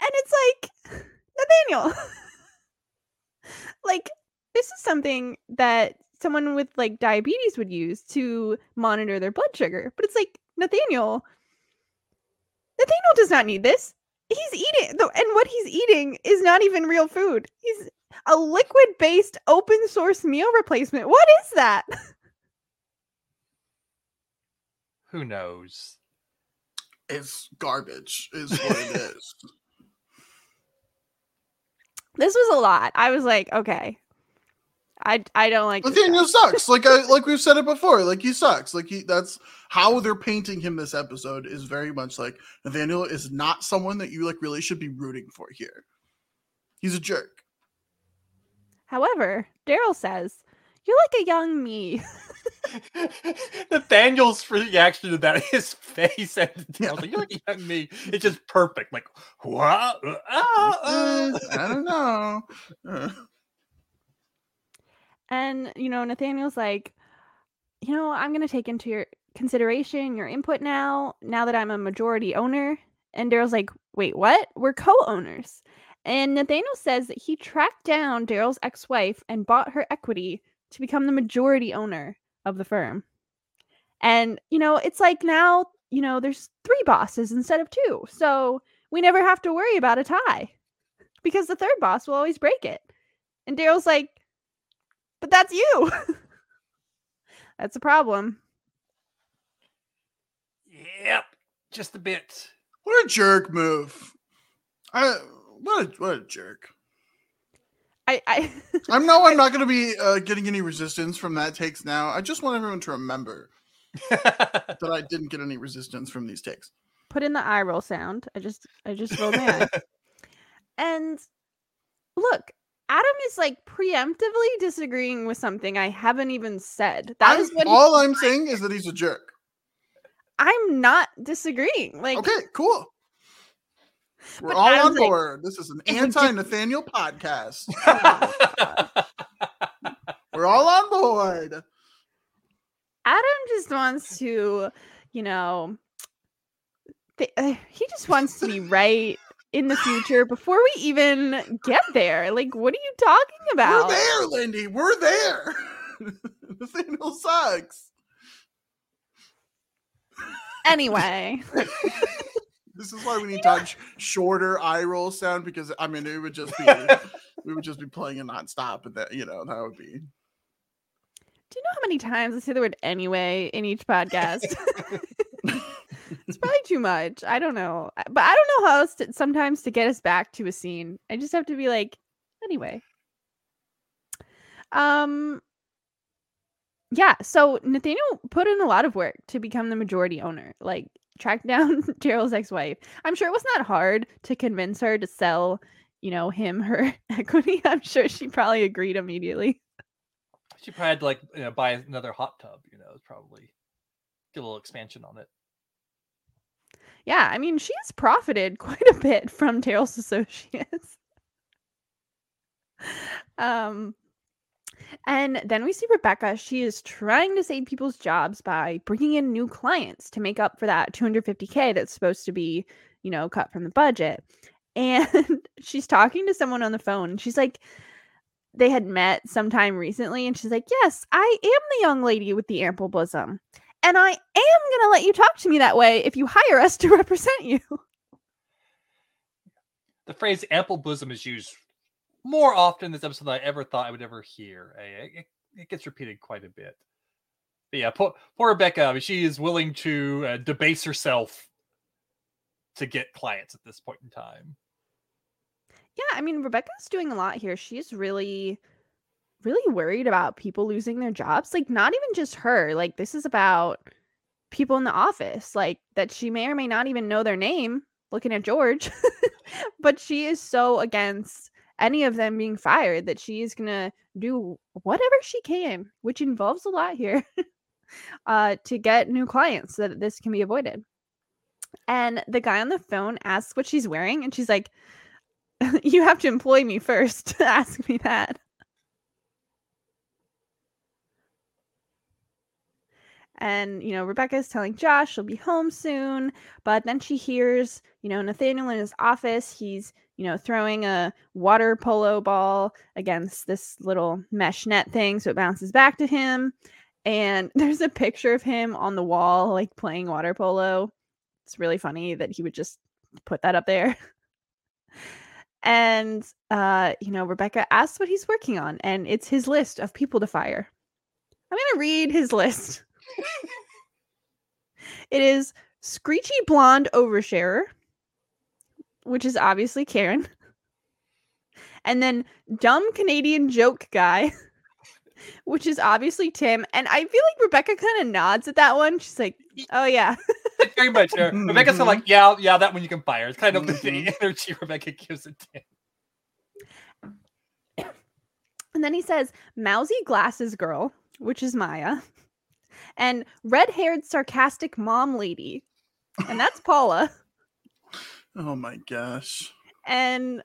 And it's like, Nathaniel, [LAUGHS] like, this is something that someone with like diabetes would use to monitor their blood sugar. But it's like, Nathaniel, Nathaniel does not need this. He's eating, though, and what he's eating is not even real food. He's a liquid based open source meal replacement. What is that? [LAUGHS] Who knows? It's garbage, is what it [LAUGHS] is. This was a lot. I was like, okay. I I don't like. Nathaniel sucks. Like I like we've said it before. Like he sucks. Like he that's how they're painting him this episode is very much like Nathaniel is not someone that you like really should be rooting for here. He's a jerk. However, Darryl says, You're like a young me. [LAUGHS] [LAUGHS] Nathaniel's reaction to that, [LAUGHS] his face, and [LAUGHS] Yeah. I was like, "You're like a young me." It's just perfect. Like, what? Uh, ah, Eh, uh." I don't know. Uh, And, you know, Nathaniel's like, you know, I'm going to take into your consideration your input now, now that I'm a majority owner. And Darryl's like, wait, what? We're co owners. And Nathaniel says that he tracked down Darryl's ex wife and bought her equity to become the majority owner of the firm. And, you know, it's like now, you know, there's three bosses instead of two. So we never have to worry about a tie because the third boss will always break it. And Darryl's like, but that's you. [LAUGHS] that's a problem. Yep, just a bit. what a jerk move. I what a what a jerk. I, I I know I'm not going to be uh, getting any resistance from that takes now. I just want everyone to remember [LAUGHS] that I didn't get any resistance from these takes. put in the eye roll sound. I just I just rolled my eye. [LAUGHS] And look, Adam is like preemptively disagreeing with something I haven't even said. That I'm- is what all I'm saying is that he's a jerk. I'm not disagreeing. Like Okay, cool. We're But all Adam's on like, board. This is an [LAUGHS] if we just- anti Nathaniel podcast. [LAUGHS] We're all on board. Adam just wants to, you know, th- uh, he just wants to be right in the future before we even get there. Like, what are you talking about? We're there, Lindy. We're there. [LAUGHS] Nathaniel sucks. Anyway, This is why we need to have sh- [LAUGHS] shorter eye roll sound because I mean it would just be [LAUGHS] we would just be playing it nonstop, but that you know that would be do you know how many times I say the word anyway in each podcast? [LAUGHS] it's probably too much. I don't know. But I don't know how else to, sometimes to get us back to a scene. I just have to be like, anyway. Um yeah, so Nathaniel put in a lot of work to become the majority owner. Like track down [LAUGHS] Darryl's ex-wife. I'm sure it was not hard to convince her to sell, you know, him her [LAUGHS] equity. I'm sure she probably agreed immediately. She probably had to like you know, buy another hot tub. You know, probably get a little expansion on it. Yeah, I mean, she has profited [LAUGHS] quite a bit from Darryl's associates. um, and then we see Rebecca. She is trying to save people's jobs by bringing in new clients to make up for that 250K that's supposed to be, you know, cut from the budget. [LAUGHS] And she's talking to someone on the phone. She's like, they had met sometime recently, and she's like, Yes, I am the young lady with the ample bosom. And I am going to let you talk to me that way if you hire us to [LAUGHS] represent you. The phrase "ample bosom" is used more often this episode than I ever thought I would ever hear. Eh, It, it gets repeated quite a bit. But yeah, poor, poor Rebecca. I mean, she is willing to uh, debase herself to get clients at this point in time. Yeah, I mean, Rebecca's doing a lot here. She's really, really worried about people losing their jobs. Like, not even just her. Like, this is about people in the office, like, that she may or may not even know their name, looking at George. [LAUGHS] but she is so against any of them being fired that she is going to do whatever she can, which involves a lot here, [LAUGHS] uh, to get new clients so that this can be avoided. And the guy on the phone asks what she's wearing, and she's like, [LAUGHS] you have to employ me first to [LAUGHS] ask me that. And, you know, Rebecca is telling Josh she'll be home soon, but then she hears, you know, Nathaniel in his office. He's, you know, throwing a water polo ball against this little mesh net thing. So it bounces back to him. And [LAUGHS] there's a picture of him on the wall, like playing water polo. It's really funny that he would just put that up there. and uh you know rebecca asks what he's working on and it's his list of people to fire i'm gonna read his list [LAUGHS] it is screechy blonde oversharer which is obviously karen and then dumb canadian joke guy [LAUGHS] which is obviously tim and i feel like rebecca kind of nods at that one she's like oh yeah It's very much. Uh, [LAUGHS] Rebecca's Mhm. like, yeah, yeah, that one you can fire. It's kind of the Mhm. [LAUGHS] energy Rebecca gives it to. [COUGHS] And then he says, mousy glasses girl, which is Maya, and red haired sarcastic mom lady, and that's Paula. Oh my gosh. And,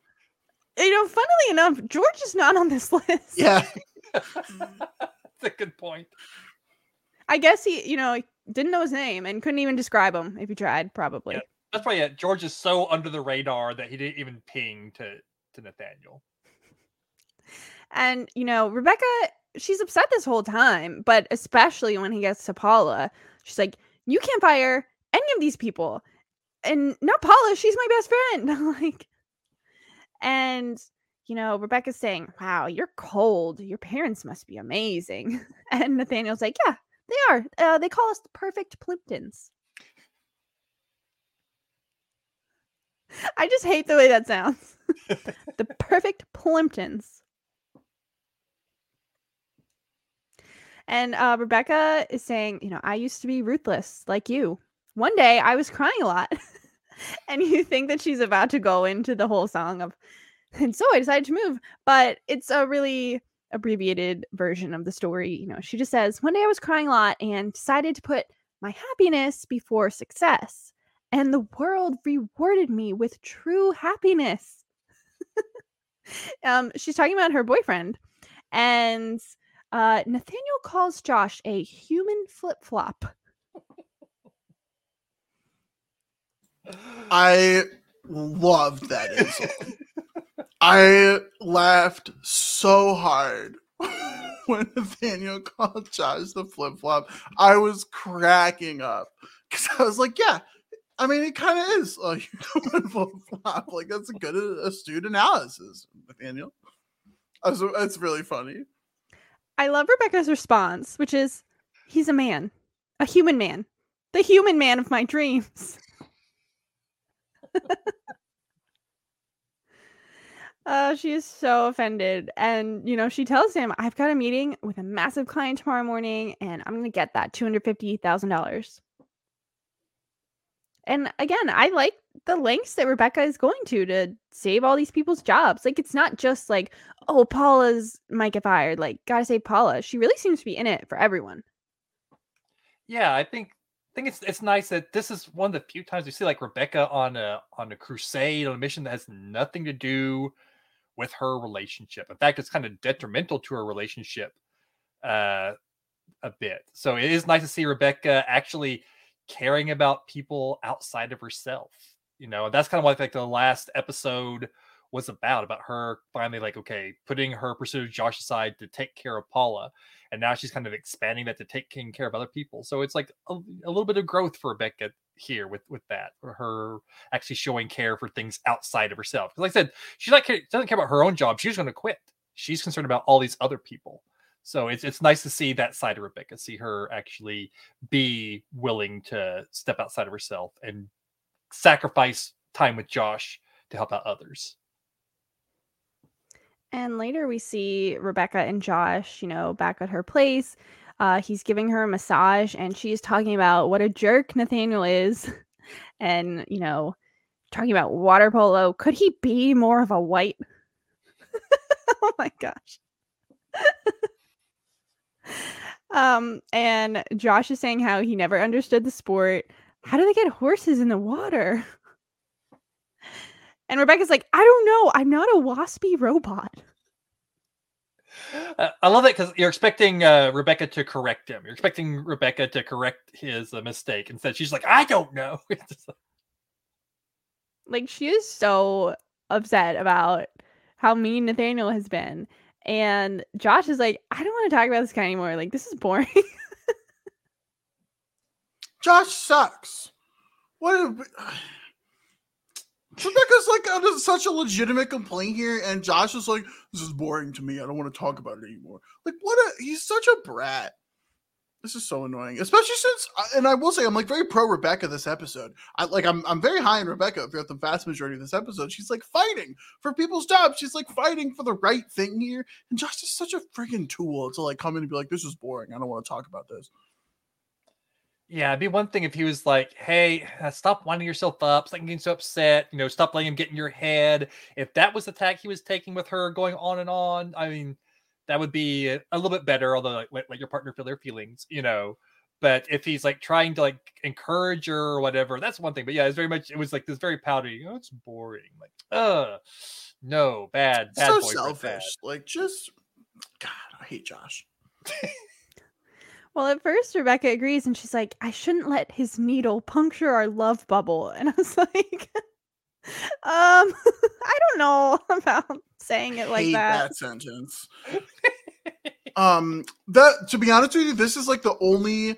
you know, funnily enough, George is not on this [LAUGHS] list. Yeah. That's a good point. I guess he, you know, didn't know his name and couldn't even describe him if he tried, probably. Yeah. That's why yeah, George is so under the radar that he didn't even ping to to Nathaniel. And, you know, Rebecca, she's upset this whole time, but especially when he gets to Paula, she's like, You can't fire any of these people. And not Paula, she's my best friend. [LAUGHS] like, and, you know, Rebecca's saying, Wow, you're cold. Your parents must be amazing. [LAUGHS] And Nathaniel's like, Yeah, they are. Uh, they call us the perfect Plimptons. I just hate the way that sounds. [LAUGHS] the perfect Plimptons. And uh, Rebecca is saying, you know, I used to be ruthless like you. One day I was crying a lot. [LAUGHS] and you think that she's about to go into the whole song of, and so I decided to move. But it's a really abbreviated version of the story. You know, she just says, one day I was crying a lot and decided to put my happiness before success. And the world rewarded me with true happiness. [LAUGHS] um, she's talking about her boyfriend. And uh, Nathaniel calls Josh a human flip flop. I loved that insult. I laughed so hard [LAUGHS] when Nathaniel called Josh the flip flop. I was cracking up because I was like, yeah, I mean, it kind of is a [LAUGHS] flip flop. Like, that's a good, astute analysis, Nathaniel. It's really funny. I love Rebecca's response, which is, he's a man, a human man, the human man of my dreams. Uh, she is so offended. And, you know, she tells him, I've got a meeting with a massive client tomorrow morning and I'm going to get that $250,000. And again, I like the lengths that Rebecca is going to to save all these people's jobs. Like, it's not just like, oh, Paula's might get fired. Like, gotta save Paula. She really seems to be in it for everyone. Yeah, I think think it's it's nice that this is one of the few times we see like Rebecca on a on a crusade on a mission that has nothing to do with her relationship. In fact, it's kind of detrimental to her relationship uh, a bit. So it is nice to see Rebecca actually caring about people outside of herself. You know, that's kind of what like the last episode was about about her finally like okay putting her pursuit of josh aside to take care of paula and now she's kind of expanding that to taking care of other people. So it's like a, a little bit of growth for rebecca here with with that her actually showing care for things outside of herself. Because like i said she's not doesn't care about her own job she's going to quit. She's concerned about all these other people. So it's it's nice to see that side of rebecca see her actually be willing to step outside of herself and sacrifice time with josh to help out others and later we see Rebecca and Josh, you know, back at her place. Uh, he's giving her a massage and she's talking about what a jerk Nathaniel is [LAUGHS] and, you know, talking about water polo. Could he be more of a white? [LAUGHS] oh my gosh. [LAUGHS] um, and Josh is saying how he never understood the sport. How do they get horses in the water? And Rebecca's like, I don't know. I'm not a waspy robot. Uh, I love it because you're expecting uh, Rebecca to correct him. You're expecting Rebecca to correct his uh, mistake. Instead, she's like, I don't know. [LAUGHS] like, she is so upset about how mean Nathaniel has been. And Josh is like, I don't want to talk about this guy anymore. Like, this is boring. [LAUGHS] Josh sucks. What? A... Rebecca's like such a legitimate complaint here, and Josh is like, "This is boring to me. I don't want to talk about it anymore." Like, what a he's such a brat. This is so annoying, especially since, uh, and I will say, I'm like very pro Rebecca this episode. I like, I'm I'm very high in Rebecca throughout the vast majority of this episode. She's like fighting for people's jobs. She's like fighting for the right thing here, and Josh is such a freaking tool to like come in and be like, "This is boring. I don't want to talk about this." Yeah, it'd be one thing if he was like, "Hey, uh, stop winding yourself up, stop getting so upset. You know, stop letting him get in your head." If that was the tack he was taking with her, going on and on, I mean, that would be a, little bit better. Although, like, let, let your partner feel their feelings, you know. But if he's like trying to like encourage her or whatever, that's one thing. But yeah, it's very much. It was like this very pouty. Oh, it's boring. Like, uh, no, bad, bad. So selfish. Bad. Like, just God, I hate Josh. [LAUGHS] Well, at first, Rebecca agrees and she's like, I shouldn't let his needle puncture our love bubble. [LAUGHS] And I was like, um, [LAUGHS] I don't know [LAUGHS] about saying it like Hate that. that sentence. um, that to be honest with you, this is like the only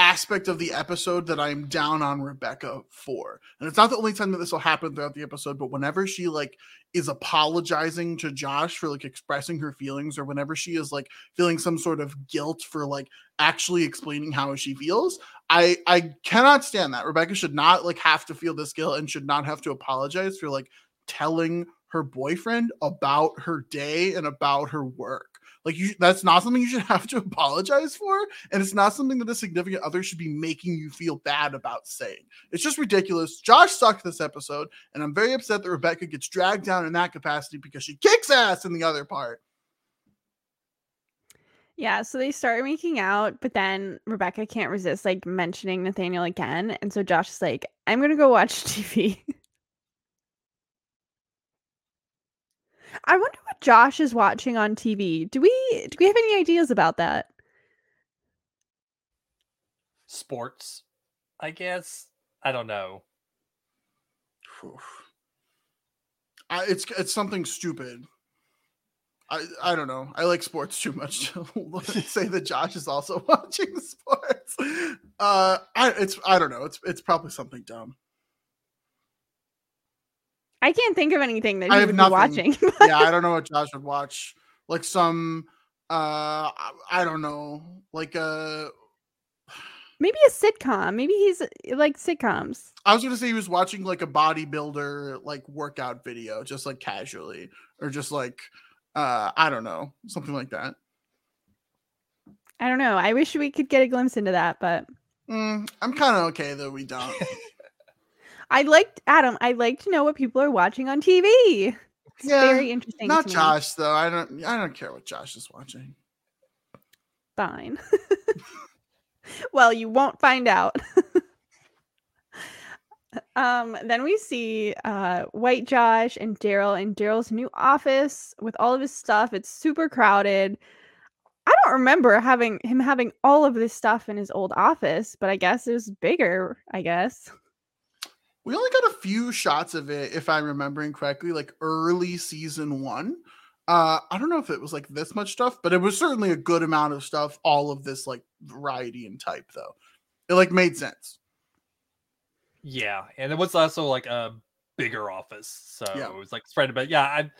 aspect of the episode that I'm down on Rebecca for. And it's not the only time that this will happen throughout the episode, but whenever she like is apologizing to Josh for like expressing her feelings or whenever she is like feeling some sort of guilt for like actually explaining how she feels, I I cannot stand that. Rebecca should not like have to feel this guilt and should not have to apologize for like telling her boyfriend about her day and about her work. Like you that's not something you should [LAUGHS] have to apologize for and it's not something that a significant other should be making you feel bad about saying. It's just ridiculous. Josh sucked this episode and I'm very upset that Rebecca gets dragged down in that capacity because she kicks ass in the other part. Yeah, so they start making out, but then Rebecca can't resist like mentioning Nathaniel again. And so Josh is like, I'm gonna go watch [LAUGHS] TV. I wonder what Josh is watching on TV. Do we do we have any ideas about that? Sports, I guess. I don't know. [SIGHS] I, it's it's something stupid. I I don't know. I like sports too much to [LAUGHS] say that Josh is also [LAUGHS] watching sports. Uh, I it's I don't know. It's it's probably something dumb. I can't think of anything that I he have would nothing. be watching. [LAUGHS] yeah, I don't know what Josh would watch. Like some, uh, I, I don't know, like uh, Maybe a sitcom. Maybe he's like sitcoms. I was gonna say he was watching like a bodybuilder like workout video, just like casually, or just like, uh, I don't know, something like that. I don't know. I wish we could get a glimpse into that, but Mm, I'm kind of okay though. We don't. [LAUGHS] I'd like Adam. I'd like to know what people are watching on TV. It's Yeah, very interesting. Not to me. Josh though. I don't. I don't care what Josh is watching. Fine. [LAUGHS] well, you won't find out. [LAUGHS] um, then we see uh, White Josh and Darryl in Darryl's new office with all of his stuff. It's super crowded. I don't remember having him having all of this stuff in his old office, but I guess it was bigger. I guess. [LAUGHS] We only got a few shots of it, if I'm remembering correctly, like early season one. Uh, I don't know if it was like this much stuff, but it was certainly a good amount of stuff. All of this like variety and type, though, it like made sense. Yeah, and it was also like a bigger office, so Yeah. it was like spread. But yeah, I,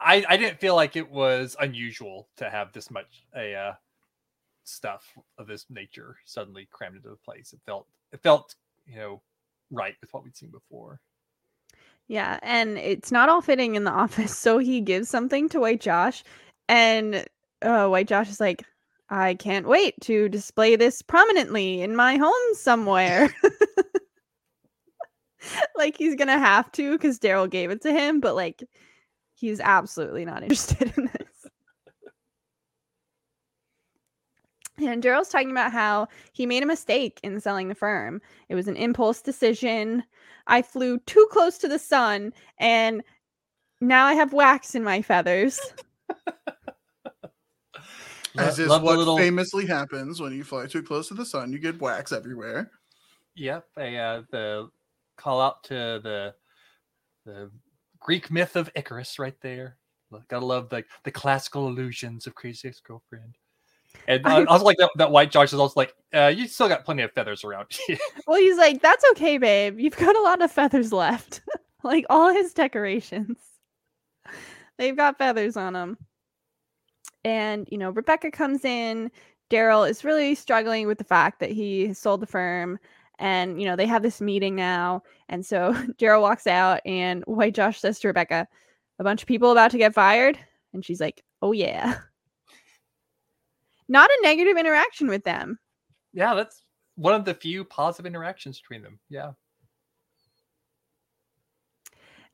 I, I didn't feel like it was unusual to have this much a uh, stuff of this nature suddenly crammed into the place. It felt, it felt, you know, right with what we'd seen before. Yeah, and it's not all fitting in the [LAUGHS] office, so he gives something to White Josh, and uh, White Josh is like, "I can't wait to display this prominently in my home somewhere." [LAUGHS] like he's gonna have to because Darryl gave it to him, but like he's absolutely not [LAUGHS] interested in And Darryl's talking about how he made a mistake in selling the firm. It was an impulse decision. I flew too close to the sun and now I have wax in my feathers. As is what little- famously happens when you fly too close to the sun, you get wax everywhere. Yep, a, uh, the call out to the the Greek myth of Icarus right there. Lo- Gotta love the the classical illusions of Crazy Ex Girlfriend. And I- uh, also like that, that white Josh is also like, uh, you still got plenty of feathers around [LAUGHS] you. Well, he's like, that's okay, babe. You've got a lot of feathers left. [LAUGHS] like all his decorations, [LAUGHS] they've got feathers on them. And, you know, Rebecca comes in. Darryl is really struggling with the fact that he sold the firm. And, you know, they have this meeting now. And so Darryl walks out, and White Josh says to Rebecca, a bunch of people about to get fired. And she's like, oh, yeah. Not a negative interaction with them. yeah, that's one of the few positive interactions between them. Yeah.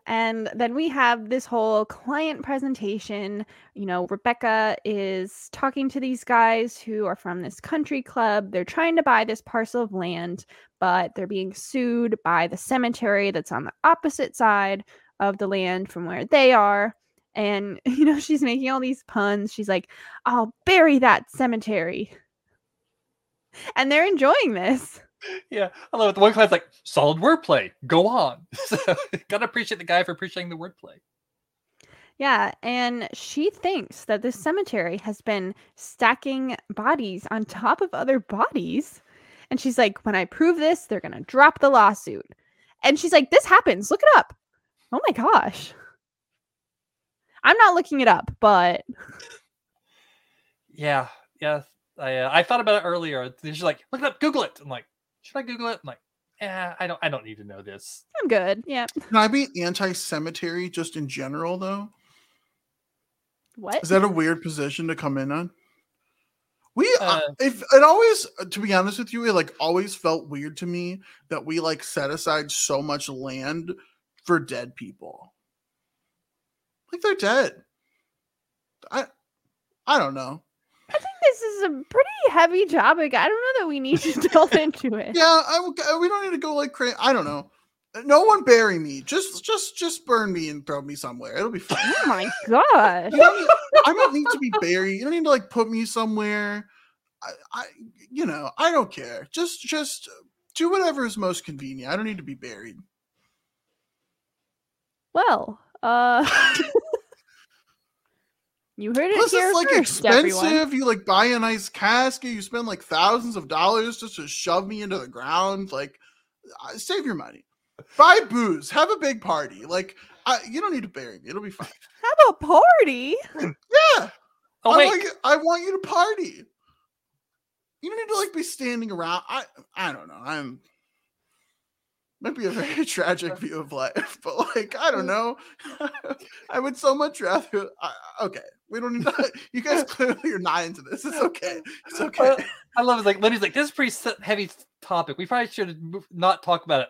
And then we have this whole client presentation. You know, Rebecca is talking to these guys who are from this country club. They're trying to buy this parcel of land, but they're being sued by the cemetery that's on the opposite side of the land from where they are. And, [LAUGHS] you know, she's making all these puns. She's like, I'll bury that cemetery. And they're enjoying this. Yeah. I love it. The one client's like, solid wordplay. Go on. [LAUGHS] so gotta appreciate the guy for appreciating the wordplay. Yeah, and she thinks that this cemetery has been stacking bodies on top of other bodies. And she's like, when I prove this, they're to drop the lawsuit. And she's like, this happens. Look it up. Oh my gosh. I'm not looking it up, but Yeah. Yeah. I uh, I thought about it earlier. She's like, look it up, Google it. I'm like, should I Google it? I'm like, yeah, I don't I don't need to know this. I'm good. Yeah. Can I be anti-cemetery just in general, though? What? Is that a weird position to come in on? We, uh, Uh, if it always, to be honest with you, it like always felt weird to me that we like set aside so much land for dead people. Like they're dead. I, I don't know. I think this is a pretty heavy topic. I don't know that we need to [LAUGHS] delve into it. Yeah, I, uh, we don't need to go like crazy. I don't know. No one bury me. Just, just, just burn me and throw me somewhere. It'll be fine. Oh my god! You I don't need to be buried. You don't need to like put me somewhere. I, I, you know, I don't care. Just, just do whatever is most convenient. I don't need to be buried. Well, Uh, [LAUGHS] you heard it Plus, here it's like first, expensive. everyone. You like buy a nice casket. You spend like thousands of dollars just to shove me into the ground. Like, uh, save your money. Buy booze. Have a big party. Like, I, you don't need to bury me. It'll be fine. [LAUGHS] Have a party. Yeah. Oh I wait, want you, I want you to party. You don't need to like be standing around. I I don't know. I'm might be a very [LAUGHS] tragic view of life, [LAUGHS] but like I don't know. [LAUGHS] I would so much rather. I, okay, we don't need to. You guys clearly are not into this. It's okay. It's okay. Uh, I love it. Like Lindy's like, this is a pretty heavy topic. We probably should move- not talk about it.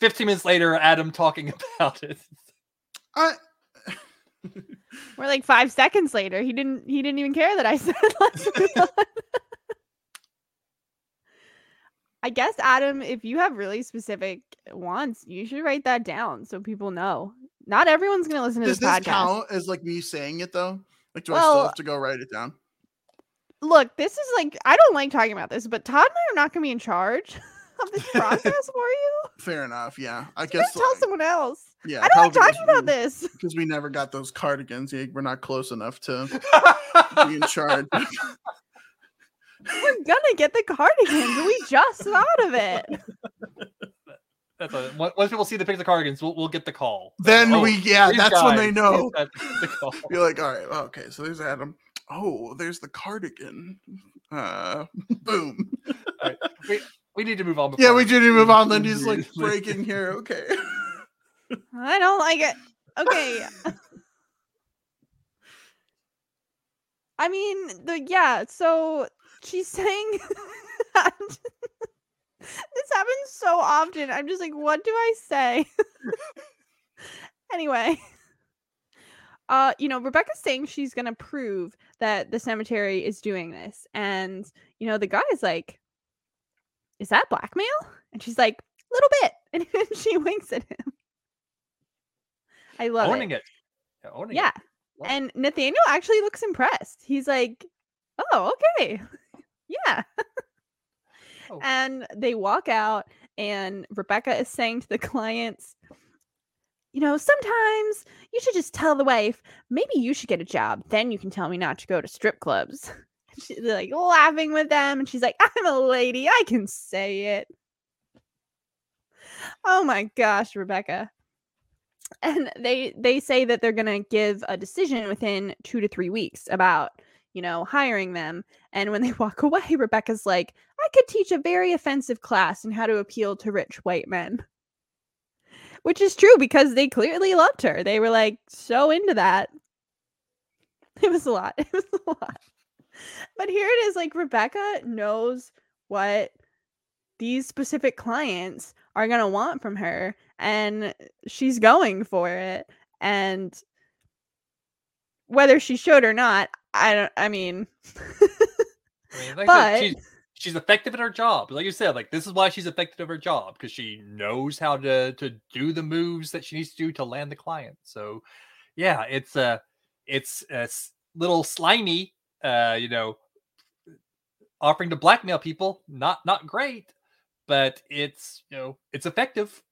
Fifteen minutes later, Adam talking about it. I, We're like five seconds later. He didn't. He didn't even care that I said. Let's move on. I guess Adam, if you have really specific wants, you should write that down so people know. Not everyone's gonna listen to does this this podcast. count as like me saying it though? Like, do I still have to go write it down? Look, this is like I don't like talking about this, but Todd and I are not gonna be in charge [LAUGHS] of this [LAUGHS] process for you. Fair enough. Yeah, I You guess. tell someone else. yeah, I don't like talking about because this. [LAUGHS] because we never got those cardigans. We're not close enough to be in charge. We're gonna get the cardigans. We just thought of it. [LAUGHS] That's a, once once people see the picture of cardigans, we'll, we'll get the call. then Oh, we, yeah, these that's when they know. the. You're [LAUGHS] like, all right, okay, so there's Adam. Oh, there's the cardigan. Uh, boom. [LAUGHS] We need to move on. Yeah, we do need to move on. Lindy's like breaking here. Okay. I don't like it. Okay. I mean, the yeah, so she's saying [LAUGHS] this happens so often. I'm just like, what do I say? anyway. Uh, you know, Rebecca's saying she's gonna prove that the cemetery is doing this. And, you know, the guy is like, Is that blackmail? And she's like, little bit. [LAUGHS] And she winks at him. I love owning it. it. Yeah, owning Yeah. it. And Nathaniel actually looks impressed. He's like, "Oh, okay, yeah." Oh. And they walk out, and Rebecca is saying to the clients, "You know, sometimes you should just tell the wife, maybe you should get a job. Then you can tell me not to go to strip clubs." [LAUGHS] She's like laughing with them, and she's like, "I'm a lady. I can say it." Oh my gosh, Rebecca and they they say that they're going to give a decision within 2 to 3 weeks about you know hiring them and when they [LAUGHS] walk away Rebecca's like I could teach a very offensive class in how to appeal to rich white men. Which is true because they clearly loved her. They were like so into that. [LAUGHS] It was a lot. [LAUGHS] It was a lot. But here it is like Rebecca knows what these specific clients are going to want from her and she's going for it. And whether she should or not i don't i mean I mean, like but- she's, she's effective at her job. Like you said, like this is why she's effective at her job because she knows how to to do the moves that she needs to do to land the client. So, yeah, it's a it's a little slimy, uh, you know, offering to blackmail people. Not not great, but it's you know it's effective.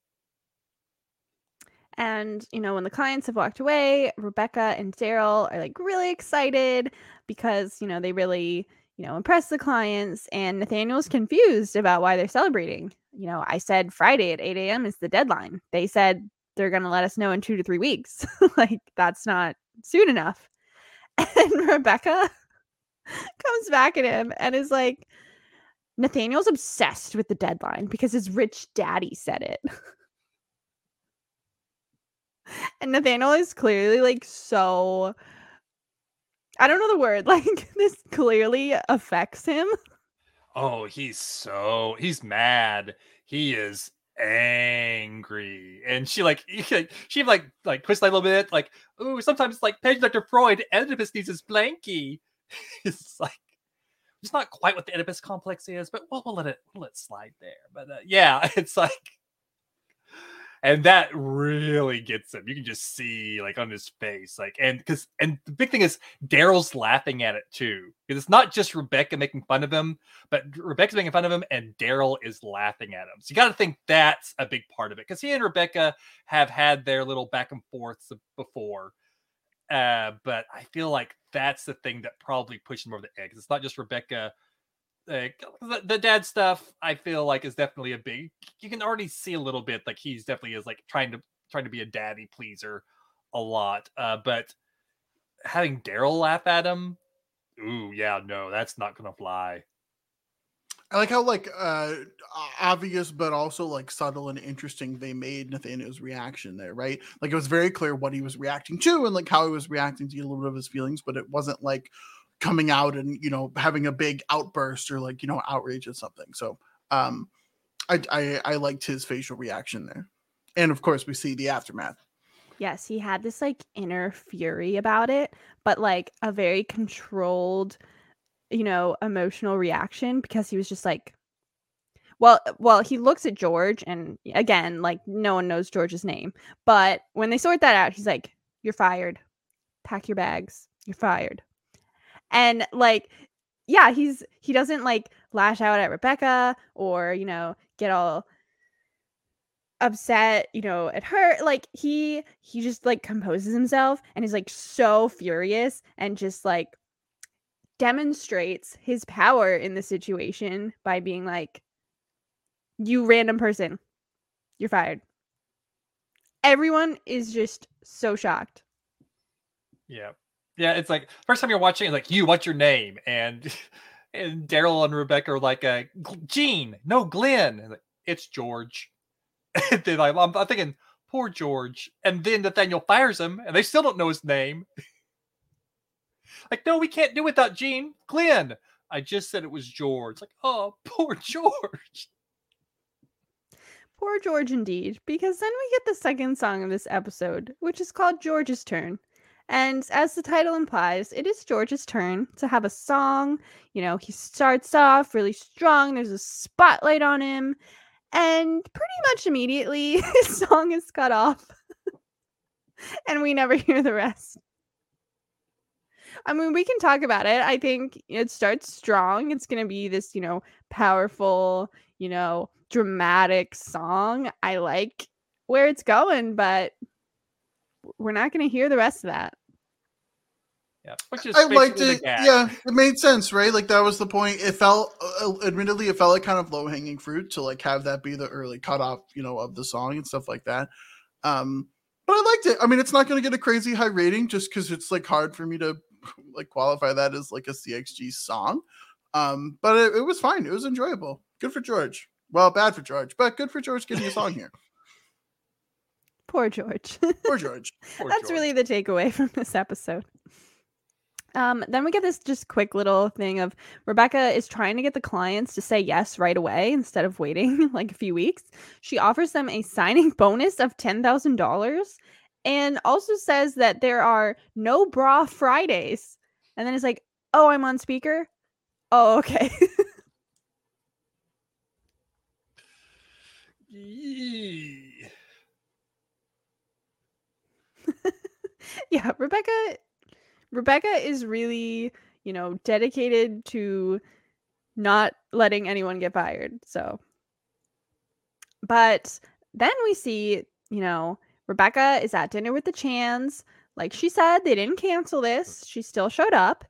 and you know when the clients have walked away rebecca and darryl are like really excited because you know they really you know impress the clients and nathaniel's confused about why they're celebrating. You know i said friday at 8 a.m is the deadline. They said they're going to let us know in two to three weeks. [LAUGHS] Like that's not soon enough. [LAUGHS] And rebecca [LAUGHS] comes back at him and is like nathaniel's obsessed with the deadline because his rich daddy said it. And Nathaniel is clearly like so I don't know the word. [LAUGHS] Like this clearly affects him. Oh, he's so he's mad. He is angry, and she like [LAUGHS] she like like twists a little bit. Like, ooh, sometimes like page Dr. Freud, Oedipus needs his blankie. [LAUGHS] it's like it's not quite what the Oedipus complex is, but we'll, we'll let it we'll let it slide there. But uh, yeah, it's like, and that really gets him. You can just see like on his face, like and because and the big thing is Darryl's laughing at it too because it's not just Rebecca making fun of him, but Rebecca's making fun of him and Darryl is laughing at him. So you got to think that's a big part of it because he and Rebecca have had their little back and forths before. Uh, but I feel like that's the thing that probably pushed him over the edge. It's not just Rebecca like the, the dad stuff i feel like is definitely a big you can already see a little bit like he's definitely is like trying to trying to be a daddy pleaser a lot uh but having darryl laugh at him ooh yeah no that's not gonna fly I like how like uh obvious but also like subtle and interesting they made Nathaniel's reaction there, right? Like it was very clear what he was reacting to and like how he was reacting to a little bit of his feelings, but it wasn't like coming out and you know having a big outburst or like you know outrage at something. So um, I, I I liked his facial reaction there, and of course we see the aftermath. Yes, he had this like inner fury about it, but like a very controlled, you know, emotional reaction because he was just like well well he looks at George and again like no one knows George's name, but when they sort that out he's like you're fired. Pack your bags. You're fired and like yeah he's he doesn't like lash out at rebecca or you know get all upset you know at her like he he just like composes himself and is like so furious and just like demonstrates his power in the situation by being like you random person. You're fired. Everyone is just so shocked. Yeah yeah, it's like first time you're watching, it's like you, what's your name? And [LAUGHS] and Darryl and Rebecca are like, uh, Gene, no, Glenn. Like, it's George. [LAUGHS] and then I'm, I'm thinking, poor George. And then Nathaniel fires him, and they still don't know his name. [LAUGHS] like, no, we can't do without Gene. Glenn. I just said it was George. Like, oh, poor George. Poor George indeed, because then we get the second song of this episode, which is called George's Turn. And as the title implies, it is George's turn to have a song. You know, he starts off really strong, there's a spotlight on him, and pretty much immediately [LAUGHS] his song is cut off. [LAUGHS] and we never [LAUGHS] hear the rest. I mean, we can talk about it. I think it starts strong. It's going to be this, you know, powerful, you know, dramatic song. I like where it's going, but we're not going to hear the rest of that. Yeah, which is I liked it. Yeah, it made sense, right? Like that was the point. It felt, uh, uh, admittedly, it felt like kind of low hanging fruit to like have that be the early cutoff, you know, of the song and stuff like that. Um, but I liked it. I mean, it's not going to get a crazy high rating just because it's like hard for me to [LAUGHS] like qualify that as like a CXG song. Um, but it, it was fine. It was enjoyable. Good for George. Well, bad for George, but good for George getting a song here. [LAUGHS] Poor George. [LAUGHS] Poor George. Poor That's George. really the takeaway from this episode. Um, then we get this just quick little thing of Rebecca is trying to get the clients to say yes right away instead of waiting [LAUGHS] like a few weeks. She offers them a signing [LAUGHS] bonus of $10,000 and also says that there are no bra Fridays. And then it's like, oh, I'm on speaker. Oh, okay. [LAUGHS] Yeah, Rebecca Rebecca is really, you know, dedicated to not letting anyone get fired. So but then we see, you know, Rebecca is at dinner with the Chans. Like she said, they didn't cancel this. She still showed up.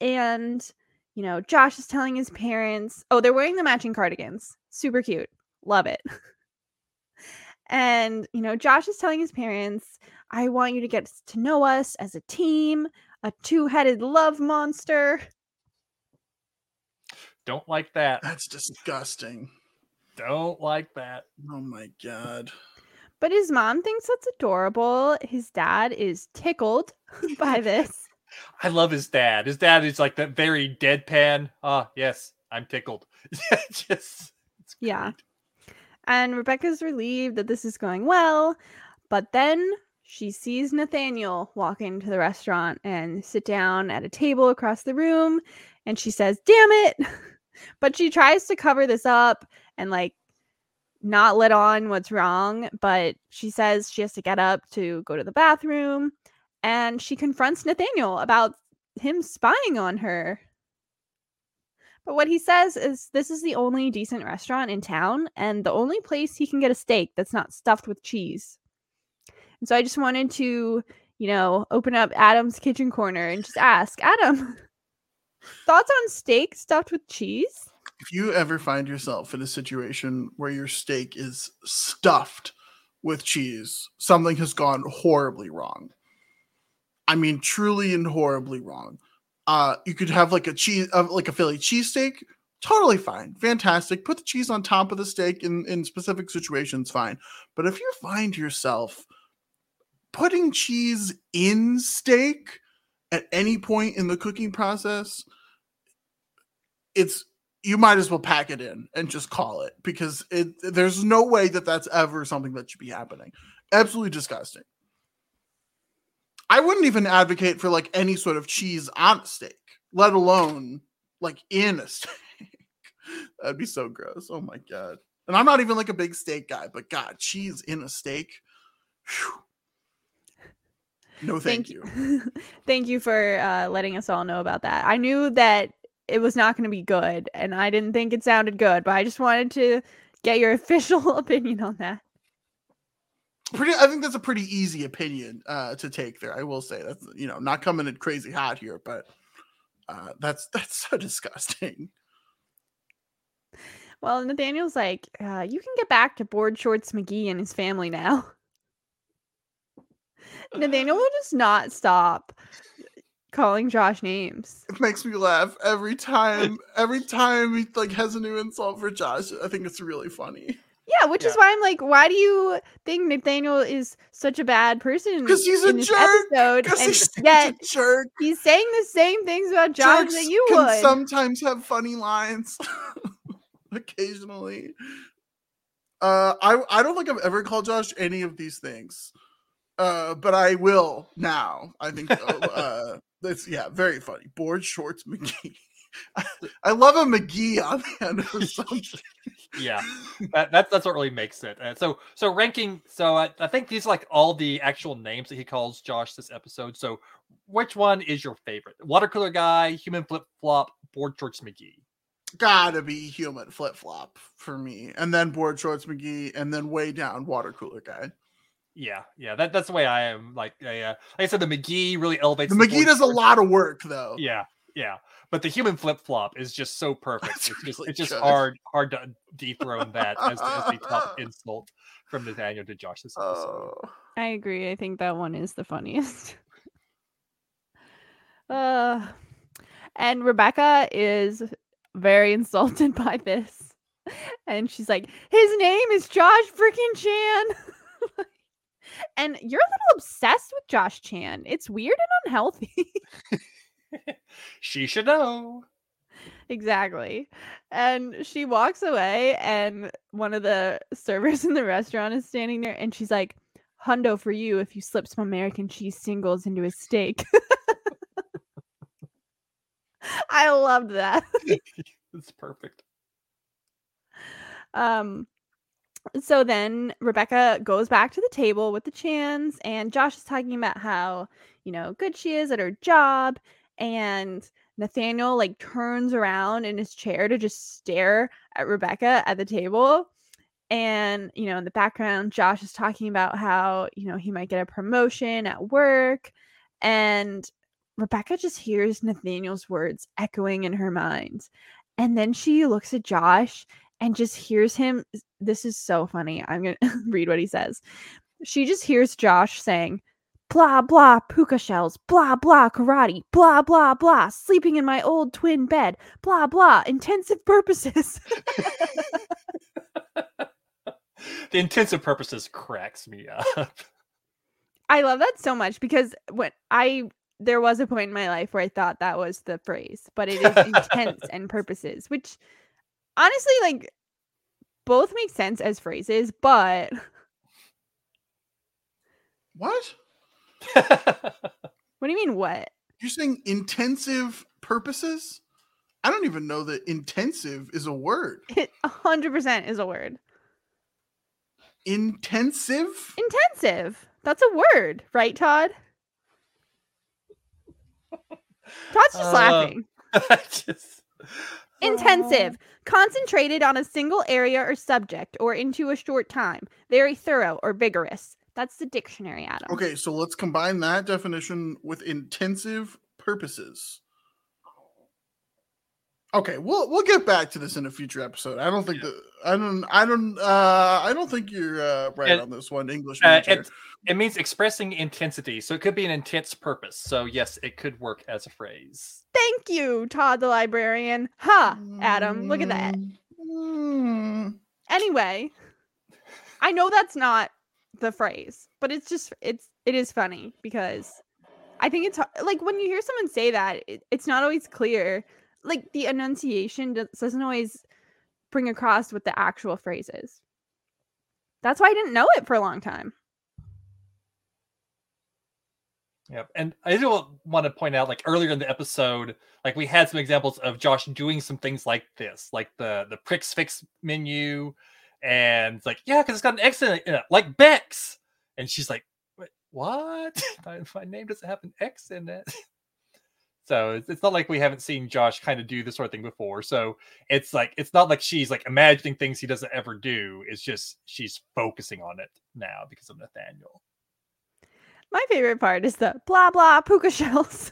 And, you know, Josh is telling his parents, oh, they're wearing the matching cardigans. Super cute. Love it. [LAUGHS] and, you know, Josh is telling his parents, I want you to get to know us as a team, a two headed love monster. Don't like that. That's disgusting. Don't like that. Oh my god. But his mom thinks that's adorable. His dad is tickled [LAUGHS] by this. I love his dad. His dad is like that very deadpan. Ah, yes, I'm tickled. [LAUGHS] Just it's Yeah. And Rebecca's relieved that this is going well. But then she sees Nathaniel walk into the restaurant and sit down at a table across the room. And she says, Damn it. [LAUGHS] But she tries to cover this up and like not let on what's wrong, but she says she has to get up to go to the bathroom and she confronts Nathaniel about him spying on her. But what he says is this is the only decent restaurant in town and the only place he can get a steak that's not stuffed with cheese. And so I just wanted to, you know, open up Adam's kitchen corner and just ask Adam, [LAUGHS] thoughts on steak stuffed with cheese? If you ever find yourself in a situation where your steak is stuffed with cheese, something has gone horribly wrong. I mean, truly and horribly wrong. Uh, you could have like a cheese, uh, like a Philly cheesesteak, totally fine, fantastic. Put the cheese on top of the steak in in specific situations, fine. But if you find yourself putting cheese in steak at any point in the cooking process, it's you might as well pack it in and just call it because it there's no way that that's ever something that should be happening. Absolutely disgusting. I wouldn't even advocate for like any sort of cheese on a steak, let alone like in a [LAUGHS] steak. That'd be so gross. Oh my god. And I'm not even like a big steak guy, but god, cheese in a steak. Whew. No, thank, Thank you. [LAUGHS] Thank you for uh, letting us all know about that. I knew that it was not going to be good, and I didn't think it sounded good, but I just wanted to get your [LAUGHS] official opinion on that. Pretty, I think that's a pretty easy opinion uh, to take there. I will say that's you know not coming in crazy hot here, but uh, that's [LAUGHS] that's so disgusting. Well, Nathaniel's like, uh, you can get back to Board Shorts McGee and his family now. [LAUGHS] Nathaniel will just not stop calling Josh names. It makes me laugh every time. Every time he like has a new insult for Josh, I think it's really funny Yeah, which is why I'm like, why do you think Nathaniel is such a bad person? 'Cause he's a jerk, because he's [LAUGHS] yet a jerk. he's saying the same things about Josh that you can would. sometimes have funny lines, [LAUGHS] occasionally. Uh, I I don't think I've ever called Josh any of these things, uh, but I will now. I think uh, [LAUGHS] uh, that's yeah, very funny. Board shorts McGee. I, [LAUGHS] I love a McGee on the end [LAUGHS] yeah that, that that's what really makes it uh, so so ranking so I, I think these are like all the actual names that he calls josh this episode so which one is your favorite water cooler guy human flip flop board shorts mcgee Gotta be human flip flop for me, and then board shorts McGee, and then way down water cooler guy. yeah yeah that, that's the way i am like uh, yeah like i said the mcgee really elevates The the McGee does a lot of work though. yeah yeah but the human flip flop is just so [LAUGHS] perfect That's it's just really it's just hard hard to dethrone that as, the- as the top [LAUGHS] insult from nathaniel to josh this episode Oh. I agree. I think that one is the funniest. [LAUGHS] uh, and Rebecca is very insulted by this. And she's like, his name is Josh freaking Chan. and you're a little obsessed with Josh Chan. It's weird and unhealthy. [LAUGHS] she should know exactly. And she walks away, and one of the servers [LAUGHS] in the restaurant is standing there, and she's like, Hundo for you if you slip some American cheese singles into his steak. [LAUGHS] I loved that. it's perfect Um so then Rebecca goes back to the table with the Chans and Josh is talking about how, you know, good she is at her job and Nathaniel like turns around in his chair to just stare at Rebecca at the table. And, you know, in the background, Josh is talking about how, you know, he might get a promotion at work. And Rebecca just hears Nathaniel's words echoing in her mind. And then she looks at Josh and just hears him. This is so funny. I'm going [LAUGHS] to read what he says. She just hears Josh saying, blah, blah, puka shells, blah, blah, karate, blah, blah, blah, sleeping in my old twin bed, blah, blah, intensive purposes. [LAUGHS] the intensive purposes cracks me up. [LAUGHS] I love that so much because when I there was a point in my life where I thought that was the phrase, but it is intense and [LAUGHS] purposes, which honestly like both make sense as phrases, but What? [LAUGHS] what do you mean what? You're saying intensive purposes? I don't even know that intensive is a word. [LAUGHS] It 100% is a word. Intensive? Intensive. That's a word, right, Todd? [LAUGHS] Todd's just Uh, laughing. just Intensive. Concentrated on a single area or subject or into a short time. Very thorough or vigorous. That's the dictionary, Adam. Okay, so let's combine that definition with intensive purposes. Okay, we'll we'll get back to this in a future episode. I don't think Yeah. that I don't I don't uh I don't think you're uh, right And- on this one, English Uh, major. it, it means expressing intensity, so it could be an intense purpose. So yes, it could work as a phrase. Thank you, Todd the librarian. Ha, Adam. Look at that. Mm. Anyway, I know that's not the phrase, but it's just it's it is funny because I think it's like when you hear someone say that, it, it's not always clear. Like the enunciation does- doesn't always bring across what the actual phrase is. That's why I didn't know it for a long time. Yep. And I do want to point out, like earlier in the episode, like we had some examples of Josh doing some things like this, like the the pricks Fix menu, and it's like, yeah, because it's got an X in it, in it, like Bex. And she's like, "Wait, what? [LAUGHS] my, name doesn't have an X in it. [LAUGHS] So it's, it's not like we haven't seen Josh kind of do this sort of thing before. So it's like it's not like she's like imagining things he doesn't ever do. It's just she's focusing on it now because of Nathaniel. My favorite part is the blah blah puka shells.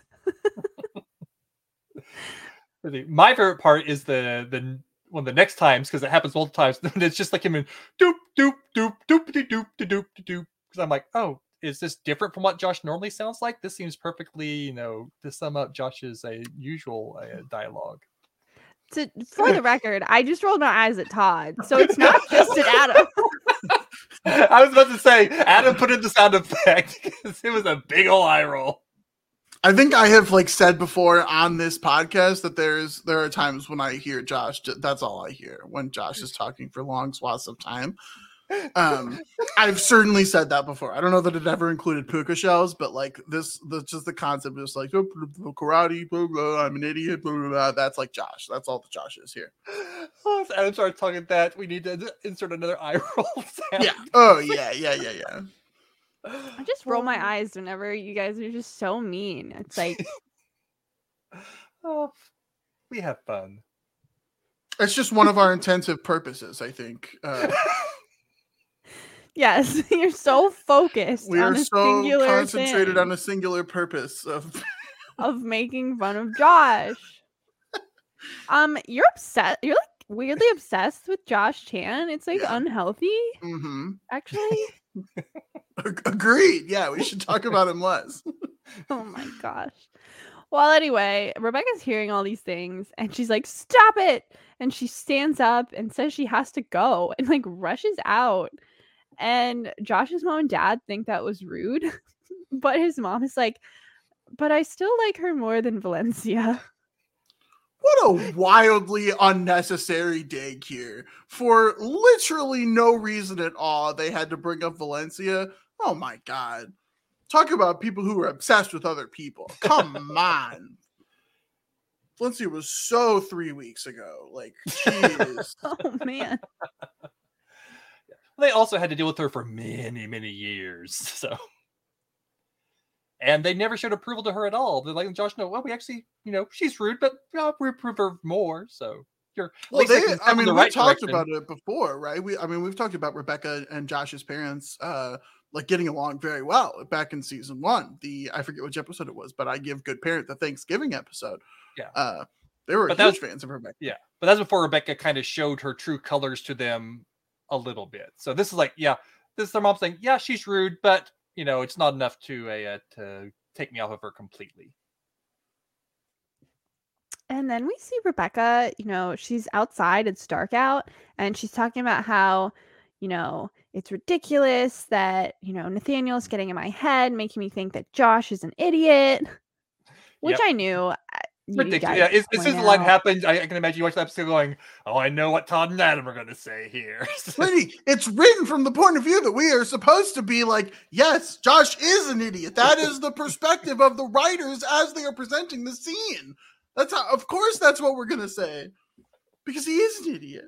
[LAUGHS] My favorite part is the the one of the next times because it happens multiple times. It's just like him in doop doop doop doop de doop doop doop. Because I'm like, oh, is this different from what Josh normally sounds like? This seems perfectly, you know, to sum up Josh's uh, usual uh, dialogue. To, for the record, I just rolled my eyes at Todd, so it's not just at Adam. I was about to say, Adam put in the sound effect because it was a big ol' eye roll. I think I have like said before on this podcast that there's there are times when I hear Josh. That's all I hear when Josh is talking for long swaths of time. Um, I've certainly said that before. I don't know that it ever included puka shells, but like this, the just the concept is like "Oh, karate. Blah, blah, I'm an idiot. Blah, blah, blah. That's like Josh. That's all the Josh is here. Oh, if Adam started talking that, we need to insert another eye [LAUGHS] roll sound. Yeah. Oh yeah. Yeah. Yeah. Yeah. I [GASPS] just roll my eyes whenever you guys are just so mean. It's like [LAUGHS] [LAUGHS] Oh, we have fun. It's just one of our intensive purposes. I think. Uh, [LAUGHS] Yes, you're so focused we on are a so singular concentrated thing on a singular purpose of of making fun of Josh. Um, you're upset. You're like weirdly obsessed with Josh Chan. It's like Yeah. unhealthy, Mhm. actually. Ag- Agreed. Yeah, we should talk about him less. [LAUGHS] oh my gosh. Well, anyway, Rebecca's hearing all these things and she's like, "Stop it!" And she stands up and says she has to go [LAUGHS] and like rushes out. And Josh's mom and dad think that was rude, [LAUGHS] but his mom is like, "But I still like her more than Valencia." What a wildly unnecessary dig here. For literally no reason at all, they had to bring up Valencia. Oh my god. Talk about people who are obsessed with other people. Come [LAUGHS] on. Valencia was so three weeks ago. Like, [LAUGHS] jeez. oh man. They also had to deal with her for many, many years. [LAUGHS] So, and they never showed approval to her at all. They're like, Josh, no, well, we actually, you know, she's rude, but uh, we approve her more. So you're. at Well, they, taking a I mean, the we right talked direction. about it before, right? We, I mean, we've talked about Rebecca and Josh's parents, uh, like getting along very well back in season one. The I forget which episode it was, but I give good parent the Thanksgiving episode. Yeah. uh, they were But huge was- fans of Rebecca. Yeah, but that's before Rebecca kind of showed her true colors to them a little bit. So this is like, yeah, this is their mom saying, yeah, she's rude, but you know, it's not enough to uh, to take me off of her completely. And then we see Rebecca, you know, she's outside, it's dark out, and she's talking about how, you know, it's ridiculous that, you know, Nathaniel's getting in my head, making me think that Josh is an idiot, which Yep. I knew. you Ridiculous. Yeah, as, as soon as the line happened, I, I can imagine you watch the episode going, "Oh, I know what Todd and Adam are going to say here." [LAUGHS] Lady, it's written from the point of view that we are supposed to be like, yes, Josh is an idiot. That is the perspective of the writers as they are presenting the scene. That's how, of course, that's what we're gonna say, because he is an idiot.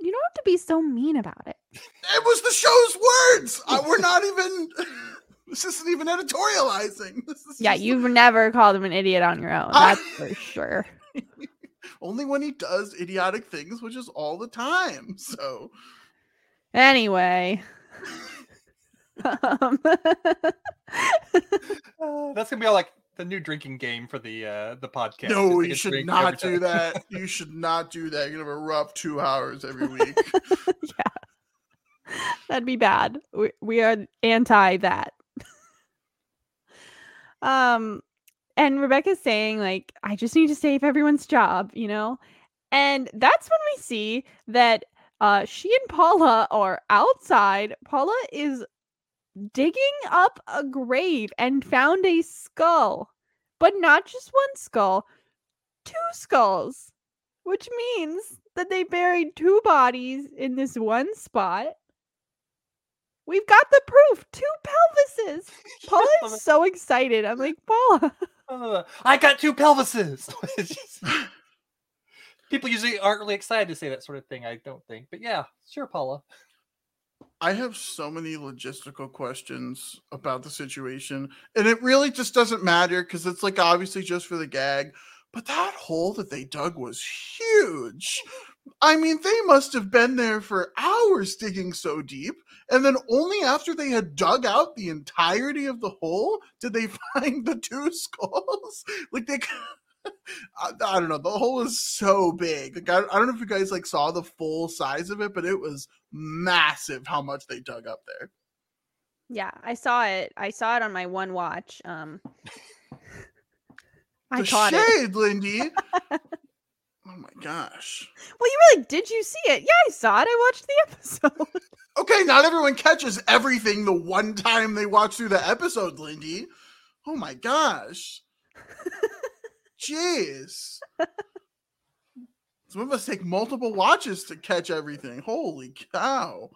You don't have to be so mean about it. It was the show's words. Uh, we're not even. [LAUGHS] This isn't even editorializing. [LAUGHS] This is Yeah, just- you've never called him an idiot on your own. I- That's for sure. [LAUGHS] only when he does idiotic things, which is all the time. So Anyway. um, Uh, that's gonna be all like the new drinking game for the uh the podcast. no, you should not do that. You should not do that. You're gonna have a rough two hours every week. [LAUGHS] that'd be bad. We, we are anti that. um, and Rebecca's saying, like, I just need to save everyone's job, you know? And that's when we see that uh she and Paula are outside. Paula is digging up a grave and found a skull. But not just one skull, two skulls. Which means that they buried two bodies in this one spot. We've got the proof. Two pelvises. Paula love it. is [LAUGHS] so excited. I'm like, Paula. Uh, I got two pelvises. [LAUGHS] People usually aren't really excited to say that sort of thing. I don't think, but yeah, sure, Paula. I have so many logistical questions about the situation, and it really just doesn't matter because it's like obviously just for the gag. But that hole that they dug was huge. I mean, they must have been there for hours digging so deep, and then only after they had dug out the entirety of the hole did they [LAUGHS] find the two skulls. Like they. I, I don't know. The hole is so big. Like, I, I don't know if you guys like saw the full size of it, but it was massive how much they dug up there. Yeah, I saw it. I saw it on my one watch. Um [LAUGHS] I the caught it. shade, Lindy. [LAUGHS] oh my gosh. Well, you really did you see it? Yeah, I saw it. I watched the [LAUGHS] episode. Okay, not everyone catches everything the one time they watch through the episode, Lindy. Oh my gosh. Jeez. Some of us take multiple watches to catch everything. Holy cow.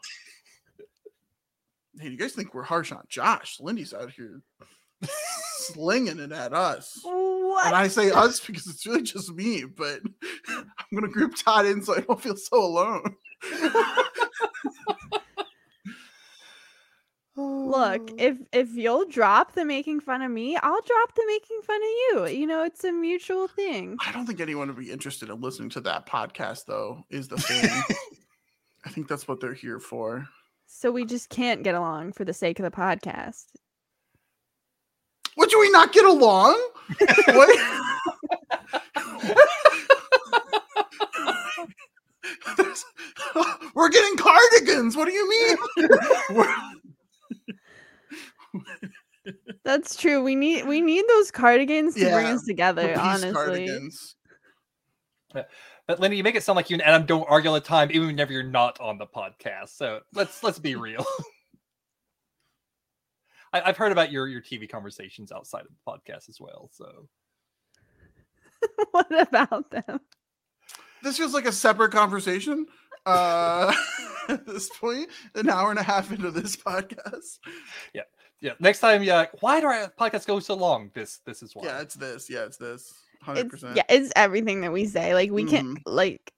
Hey, do you guys think we're harsh on Josh? Lindy's out here slinging it at us. what? And I say us because it's really just me, but [LAUGHS] I'm gonna group Todd in so I don't feel so alone. Look, [SIGHS] if if you'll drop the making fun of me, I'll drop the making fun of you. You know, it's a mutual thing. I don't think anyone would be interested in listening to that podcast, though, is the thing. [LAUGHS] I think that's what they're here for. So we just can't get along for the sake of the podcast. What do we not get along? what? [LAUGHS] We're getting cardigans. What do you mean? That's true. We need we need those cardigans to bring us together, honestly. cardigans. But Lindy, you make it sound like you and Adam don't argue all the time, even whenever you're not on the podcast. So let's let's be real. [LAUGHS] I, I've heard about your your TV conversations outside of the podcast as well. So [LAUGHS] what about them? This feels like a separate conversation. Uh, [LAUGHS] at this point, an hour and a half into this podcast. yeah, yeah. next time, yeah, why do our podcasts go so long? This this is why. Yeah, it's this. Yeah, it's this. Hundred percent. yeah, it's everything that we say. Like we can't Mm-hmm. like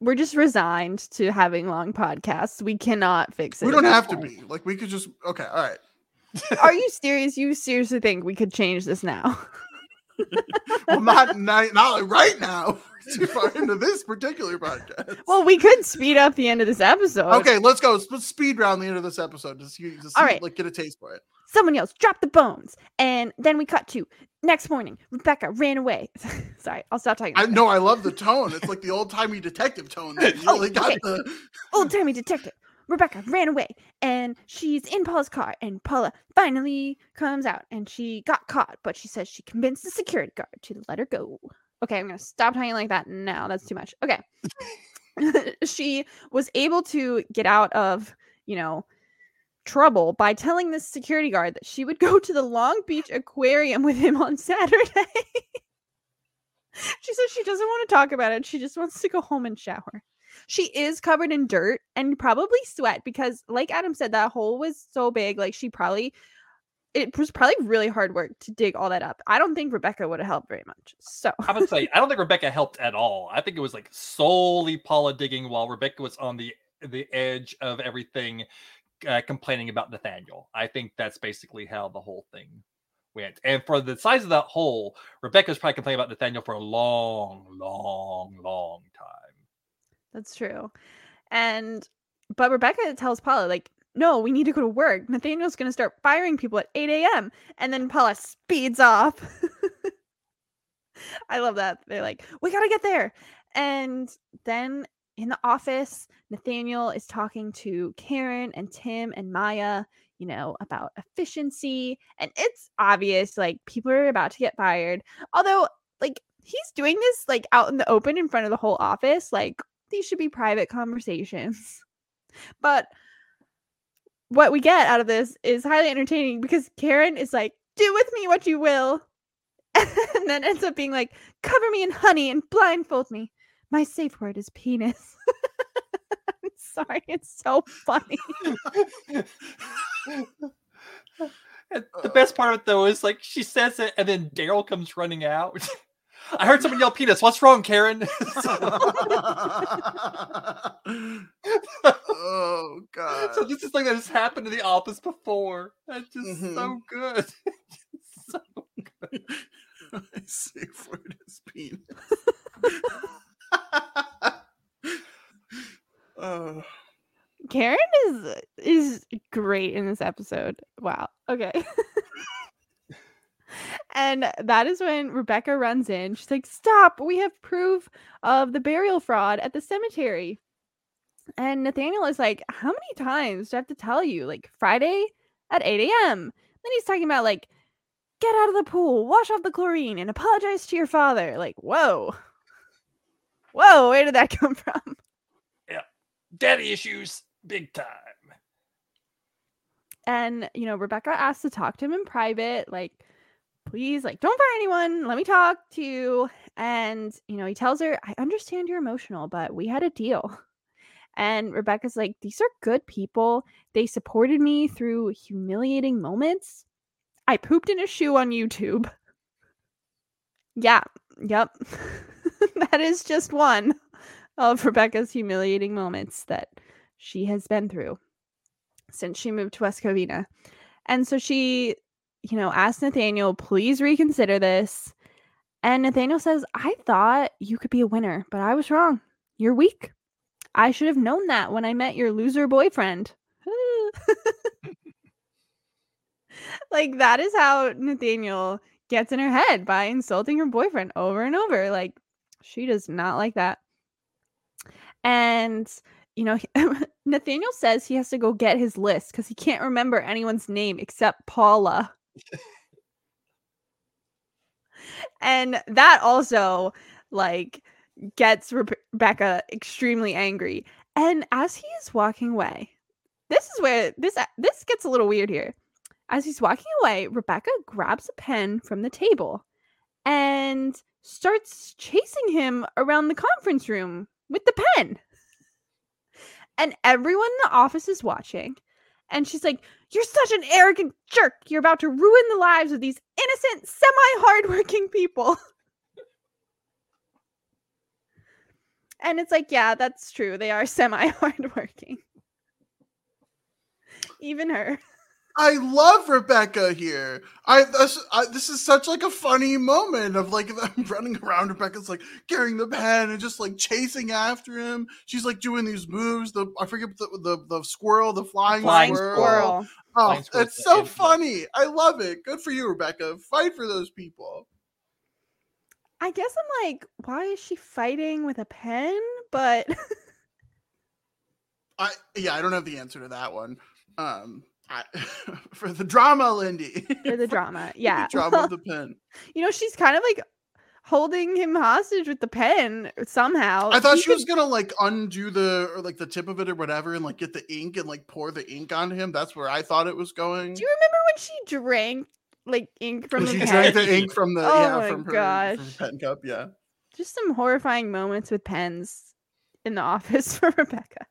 we're just resigned to having long podcasts. We cannot fix it. We don't this have to be like we could just. Okay, all right. Are you serious? You seriously think we could change this now? [LAUGHS] Well, not not, not right now. [LAUGHS] Too far into this particular podcast. well, we could speed up the end of this episode. okay, let's go. Let's speed round the end of this episode. Just, just All see- right. like get a taste for it. Someone yells, "Drop the bones!" And then we cut to next morning. Rebecca ran away. [LAUGHS] Sorry, I'll stop talking. I know. I love the tone. It's like the old timey detective tone. That you Oh, really got okay. the. old timey detective. Rebecca ran away and she's in Paula's car and Paula finally comes out and she got caught, but she says she convinced the security guard to let her go. Okay, I'm gonna stop talking like that now. That's too much. Okay. [LAUGHS] she was able to get out of, you know, trouble by telling the security guard that she would go to the Long Beach Aquarium with him on Saturday. [LAUGHS] she says she doesn't want to talk about it. She just wants to go home and shower. She is covered in dirt and probably sweat because, like Adam said, that hole was so big. Like, she probably, it was probably really hard work to dig all that up. I don't think Rebecca would have helped very much. So, I would say I don't think Rebecca helped at all. I think it was like solely Paula digging while Rebecca was on the the edge of everything, uh, complaining about Nathaniel. I think that's basically how the whole thing went. And for the size of that hole, Rebecca's probably complaining about Nathaniel for a long, long, long time. That's true. And but Rebecca tells Paula, like, no, we need to go to work. Nathaniel's gonna start firing people at 8 a.m. And then Paula speeds off. [LAUGHS] I love that. They're like, we gotta get there. And then in the office, Nathaniel is talking to Karen and Tim and Maya, you know, about efficiency. And it's obvious, like, people are about to get fired. Although, like, he's doing this, like, out in the open in front of the whole office. Like, these should be private conversations. [LAUGHS] But what we get out of this is highly entertaining because Karen is like, do with me what you will. [LAUGHS] and then ends up being like, cover me in honey and blindfold me. My safe word is penis. [LAUGHS] I'm sorry, it's so funny. the best part of it though is like she says it and then Darryl comes running out. I heard someone yell penis. What's wrong, Karen? [LAUGHS] oh god. So this is like that has happened in the office before. That's just Mhm. so good. [LAUGHS] so [LAUGHS] good. My safe word is penis. oh. Karen is is great in this episode. Wow. Okay. And that is when Rebecca runs in. She's like, "Stop! We have proof of the burial fraud at the cemetery." And Nathaniel is like, "How many times do I have to tell you? Like Friday at 8 a.m." Then he's talking about like, "Get out of the pool, wash off the chlorine, and apologize to your father." Like, whoa, whoa, where did that [LAUGHS] come from? Yeah. Daddy issues, big time. and you know rebecca asked to talk to him in private like please like don't fire anyone let me talk to you and you know he tells her i understand you're emotional but we had a deal. And rebecca's like these are good people. They supported me through humiliating moments. I pooped in a shoe on youtube. Yeah yep [LAUGHS] that is just one of rebecca's humiliating moments that she has been through since she moved to West Covina. And so she, you know, ask Nathaniel, please reconsider this. And Nathaniel says, I thought you could be a winner, but I was wrong. You're weak. I should have known that when I met your loser boyfriend. [LAUGHS] like, that is how Nathaniel gets in her head by insulting her boyfriend over and over. Like, she does not like that. And you know, [LAUGHS] Nathaniel says he has to go get his list because he can't remember anyone's name except Paula. And that also like gets Rebecca extremely angry. And as he is walking away, this is where this uh, this gets a little weird here. As he's walking away, Rebecca grabs a pen from the table and starts chasing him around the conference room with the pen and everyone in the office is watching. And she's like, You're such an arrogant jerk. You're about to ruin the lives of these innocent, semi hardworking people. [LAUGHS] and it's like, Yeah, that's true. They are semi hardworking. Even her. I love Rebecca here. I this, I this is such like a funny moment of like [LAUGHS] them running around. Rebecca's like carrying the pen and just like chasing after him. She's like doing these moves. The I forget the the, the squirrel, the flying, Flying squirrel. Squirrel. Oh, Flying squirrel's it's so infamous. funny. I love it. Good for you, Rebecca. Fight for those people. I guess I'm like, why is she fighting with a pen? But [LAUGHS] I yeah, I don't have the answer to that one. Um, I, [LAUGHS] for the drama, Lindy. [LAUGHS] for the drama. [LAUGHS] The Yeah. drama of the pen. you know, she's kind of like holding him hostage with the pen somehow. I thought He she could- was gonna like undo the or like the tip of it or whatever, and like get the ink and like pour the ink on him. That's where I thought it was going. Do you remember when she drank like ink from the she pen? drank the ink from the Oh yeah my from her, gosh. from her pen cup. Yeah, Just some horrifying moments with pens in the office for Rebecca.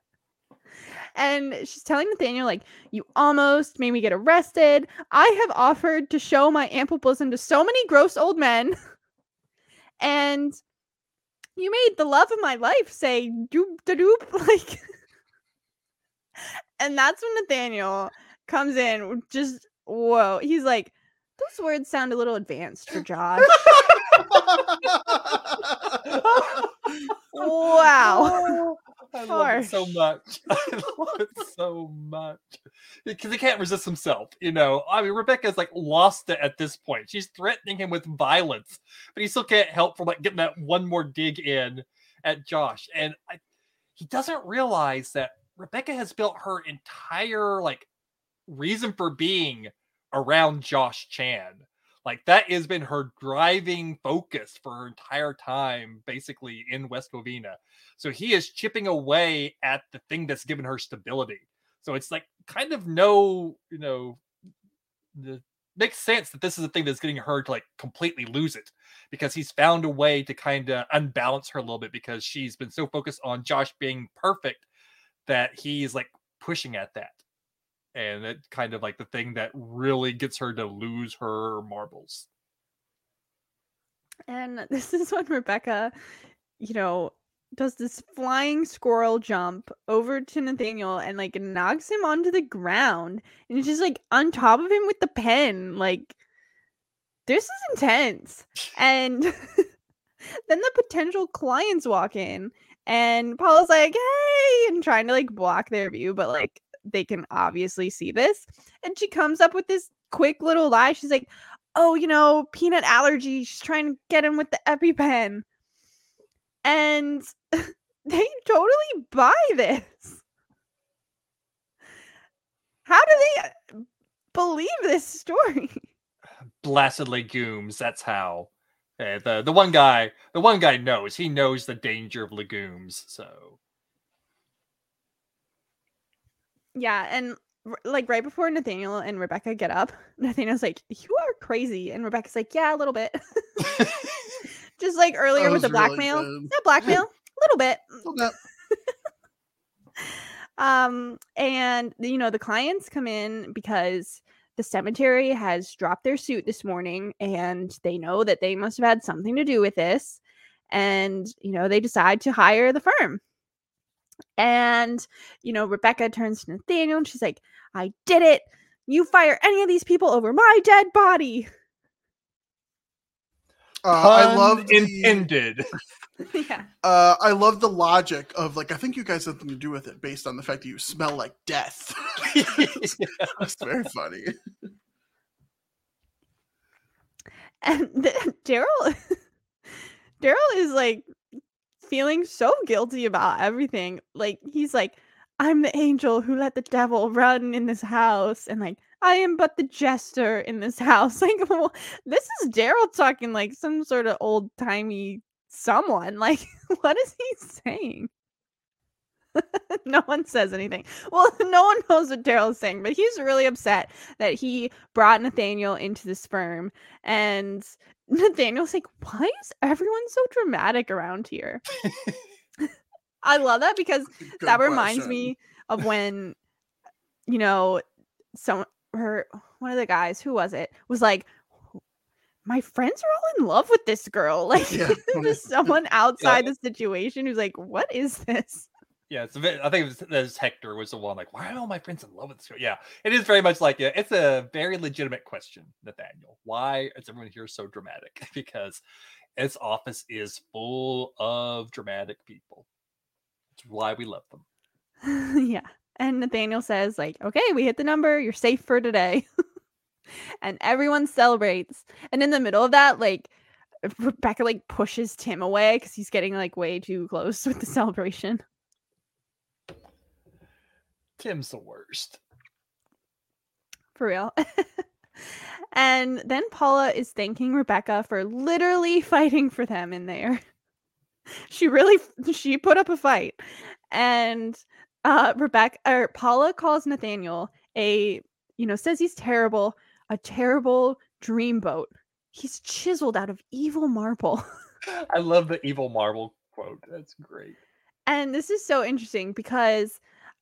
And she's telling Nathaniel, like, you almost made me get arrested. I have offered to show my ample bosom to so many gross old men. [LAUGHS] and you made the love of my life say doop da doop. [LAUGHS] Like, And that's when Nathaniel comes in, just whoa. He's like, those words sound a little advanced for Josh. [LAUGHS] wow. Oh. [LAUGHS] I love it so much. I love it so much because he can't resist himself. You know, I mean, Rebecca's like lost it at this point. She's threatening him with violence, but he still can't help from like getting that one more dig in at Josh. And I, he doesn't realize that Rebecca has built her entire like reason for being around Josh Chan. Like that has been her driving focus for her entire time, basically in West Covina. So he is chipping away at the thing that's given her stability. So it's like kind of no, you know, the makes sense that this is the thing that's getting her to like completely lose it because he's found a way to kind of unbalance her a little bit because she's been so focused on Josh being perfect that he's like pushing at that. And it kind of like the thing that really gets her to lose her marbles. And [LAUGHS] this is when Rebecca, you know, does this flying squirrel jump over to Nathaniel and like knocks him onto the ground and is just like on top of him with the pen. Like, this is intense. And [LAUGHS] then the potential clients walk in and Paul's like, hey, and trying to like block their view, but like they can obviously see this. And she comes up with this quick little lie. She's like, oh, you know, peanut allergy. She's trying to get him with the EpiPen. And [LAUGHS] they totally buy this. How do they uh, believe this story? [LAUGHS] blasted legumes. That's how. Uh, the the one guy the one guy knows he knows the danger of legumes. So Yeah, and like right before Nathaniel and Rebecca get up, [LAUGHS] Nathaniel's like, "You are crazy," and Rebecca's like, "Yeah, a little bit." [LAUGHS] Just like [LAUGHS] earlier with the really blackmail. good. Not blackmail, a little bit. Well, that- Um, and you know, the clients come in because the cemetery has dropped their suit this morning and they know that they must have had something to do with this. And, you know, they decide to hire the firm. And, you know, Rebecca turns to Nathaniel and she's like, I did it. You fire any of these people over my dead body. uh, I love intended. [LAUGHS] [LAUGHS] yeah. uh, I love the logic of like I think you guys had something to do with it based on the fact that you smell like death. [LAUGHS] That's very funny. And Darryl Darryl is like feeling so guilty about everything. Like he's like, I'm the angel who let the devil run in this house, and like I am but the jester in this [LAUGHS] house. Like, [LAUGHS] well, this is Darryl talking like some sort of old timey someone. Like, [LAUGHS] what is he saying? no one says anything. Well, no one knows what Darryl's saying, but he's really upset that he brought Nathaniel into this firm. And Nathaniel's like, why is everyone so dramatic around here? [LAUGHS] I love that because [LAUGHS] Good that reminds question. me of when, you know, some her one of the guys, who was it, was like, my friends are all in love with this girl. [LAUGHS] Like, Yeah. just someone outside the situation who's like, what is this? Yeah, it's bit, I think it was, it was Hector was the one like, why are all my friends in love with this girl? Yeah, it is very much like yeah, it's a very legitimate question, Nathaniel. Why is everyone here so dramatic? [LAUGHS] because its office is full of dramatic people. It's why we love them. [LAUGHS] yeah. And Nathaniel says, like, okay, we hit the number. You're safe for today. [LAUGHS] and everyone celebrates. And in the middle of that, like, Rebecca like pushes Tim away because he's getting like way too close with the celebration. Tim's the worst. For real. [LAUGHS] and then Paula is thanking Rebecca for literally [LAUGHS] fighting for them in there. [LAUGHS] She really she put up a fight. And uh Rebecca or Paula calls Nathaniel a you know says he's terrible, a terrible dreamboat. He's chiseled out of evil marble. I love the evil marble quote. That's great. And this is so interesting because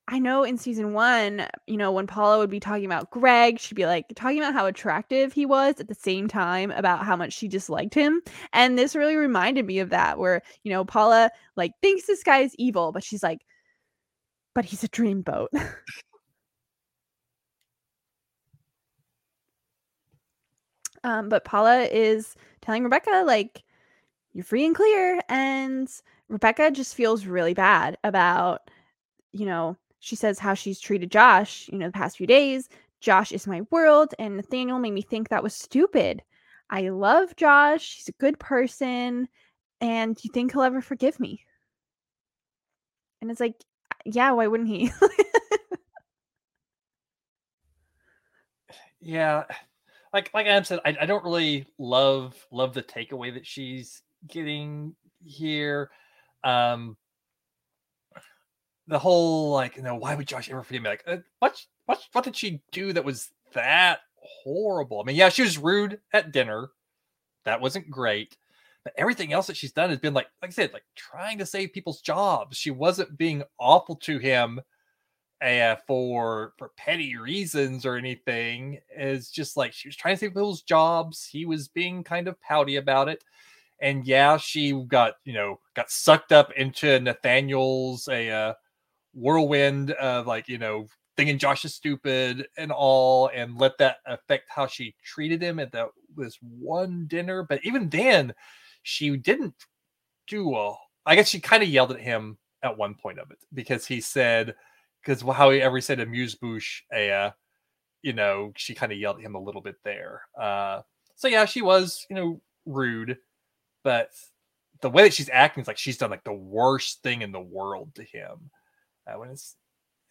I know in season one, you know, when Paula would be talking about Greg, she'd be like talking about how attractive he was at the same time about how much she disliked him. And this really reminded me of that, where, you know, Paula like thinks this guy is evil, but she's like, but he's a dreamboat. [LAUGHS] um, but Paula is telling Rebecca, like, you're free and clear. And Rebecca just feels really bad about, you know, she says how she's treated Josh, you know, the past few days. Josh is my world. And Nathaniel made me think that was stupid. I love Josh. He's a good person. And do you think he'll ever forgive me? And it's like, yeah, why wouldn't he? [LAUGHS] yeah. Like like Adam said, I, I don't really love love the takeaway that she's getting here. Um the whole like, you know, why would Josh ever forgive me? Like, uh, what what what did she do that was that horrible? I mean, yeah, she was rude at dinner. That wasn't great. But everything else that she's done has been like, like I said, like trying to save people's jobs. She wasn't being awful to him uh, for for petty reasons or anything. It's just like she was trying to save people's jobs. He was being kind of pouty about it. And yeah, she got you know got sucked up into Nathaniel's a uh, whirlwind of like you know thinking Josh is stupid and all, and let that affect how she treated him at that this one dinner. But even then, she didn't do a. I guess she kind of yelled at him at one point of it because he said, because how he ever said amuse bouche, a, uh, you know, she kind of yelled at him a little bit there. Uh, so yeah, she was, you know, rude, but the way that she's acting is like she's done like the worst thing in the world to him. Uh, when it's,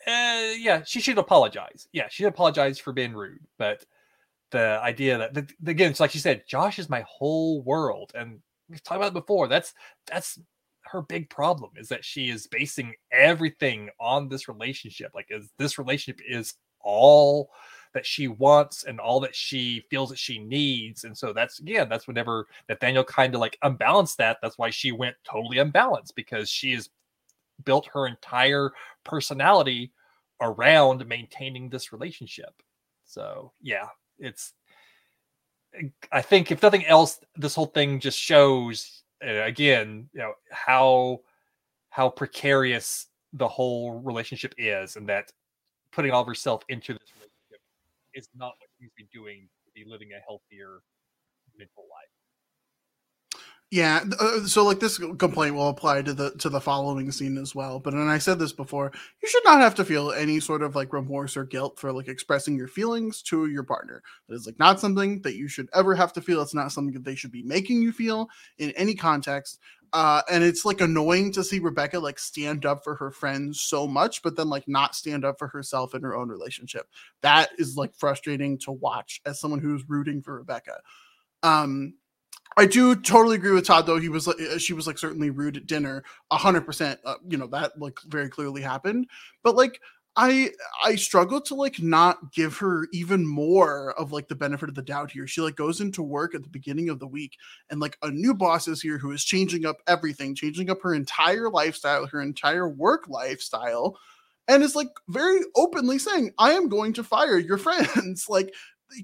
uh, yeah, she should apologize. Yeah, she should apologize for being rude, but the idea that the, again, it's like she said, Josh is my whole world, and we've talked about it before. That's that's her big problem is that she is basing everything on this relationship. Like, is this relationship is all that she wants and all that she feels that she needs. And so that's again, that's whenever Nathaniel kind of like unbalanced that. That's why she went totally unbalanced because she has built her entire personality around maintaining this relationship. So yeah, it's I think if nothing else, this whole thing just shows uh, again, you know, how how precarious the whole relationship is, and that putting all of herself into this relationship is not what she's been doing to be living a healthier mental life. Yeah, uh, so like this complaint will apply to the to the following scene as well. But and I said this before, you should not have to feel any sort of like remorse or guilt for like expressing your feelings to your partner. That is like not something that you should ever have to feel. It's not something that they should be making you feel in any context. Uh, and it's like annoying to see Rebecca like stand up for her friends so much, but then like not stand up for herself in her own relationship. That is like frustrating to watch as someone who's rooting for Rebecca. Um, I do totally agree with Todd though. He was like, she was like certainly rude at dinner, a hundred percent. Uh, you know that like very clearly happened. But like I I struggle to like not give her even more of like the benefit of the doubt here. She like goes into work at the beginning of the week and like a new boss is here who is changing up everything, changing up her entire lifestyle, her entire work lifestyle and is like very openly saying, I am going to fire your [LAUGHS] friends. like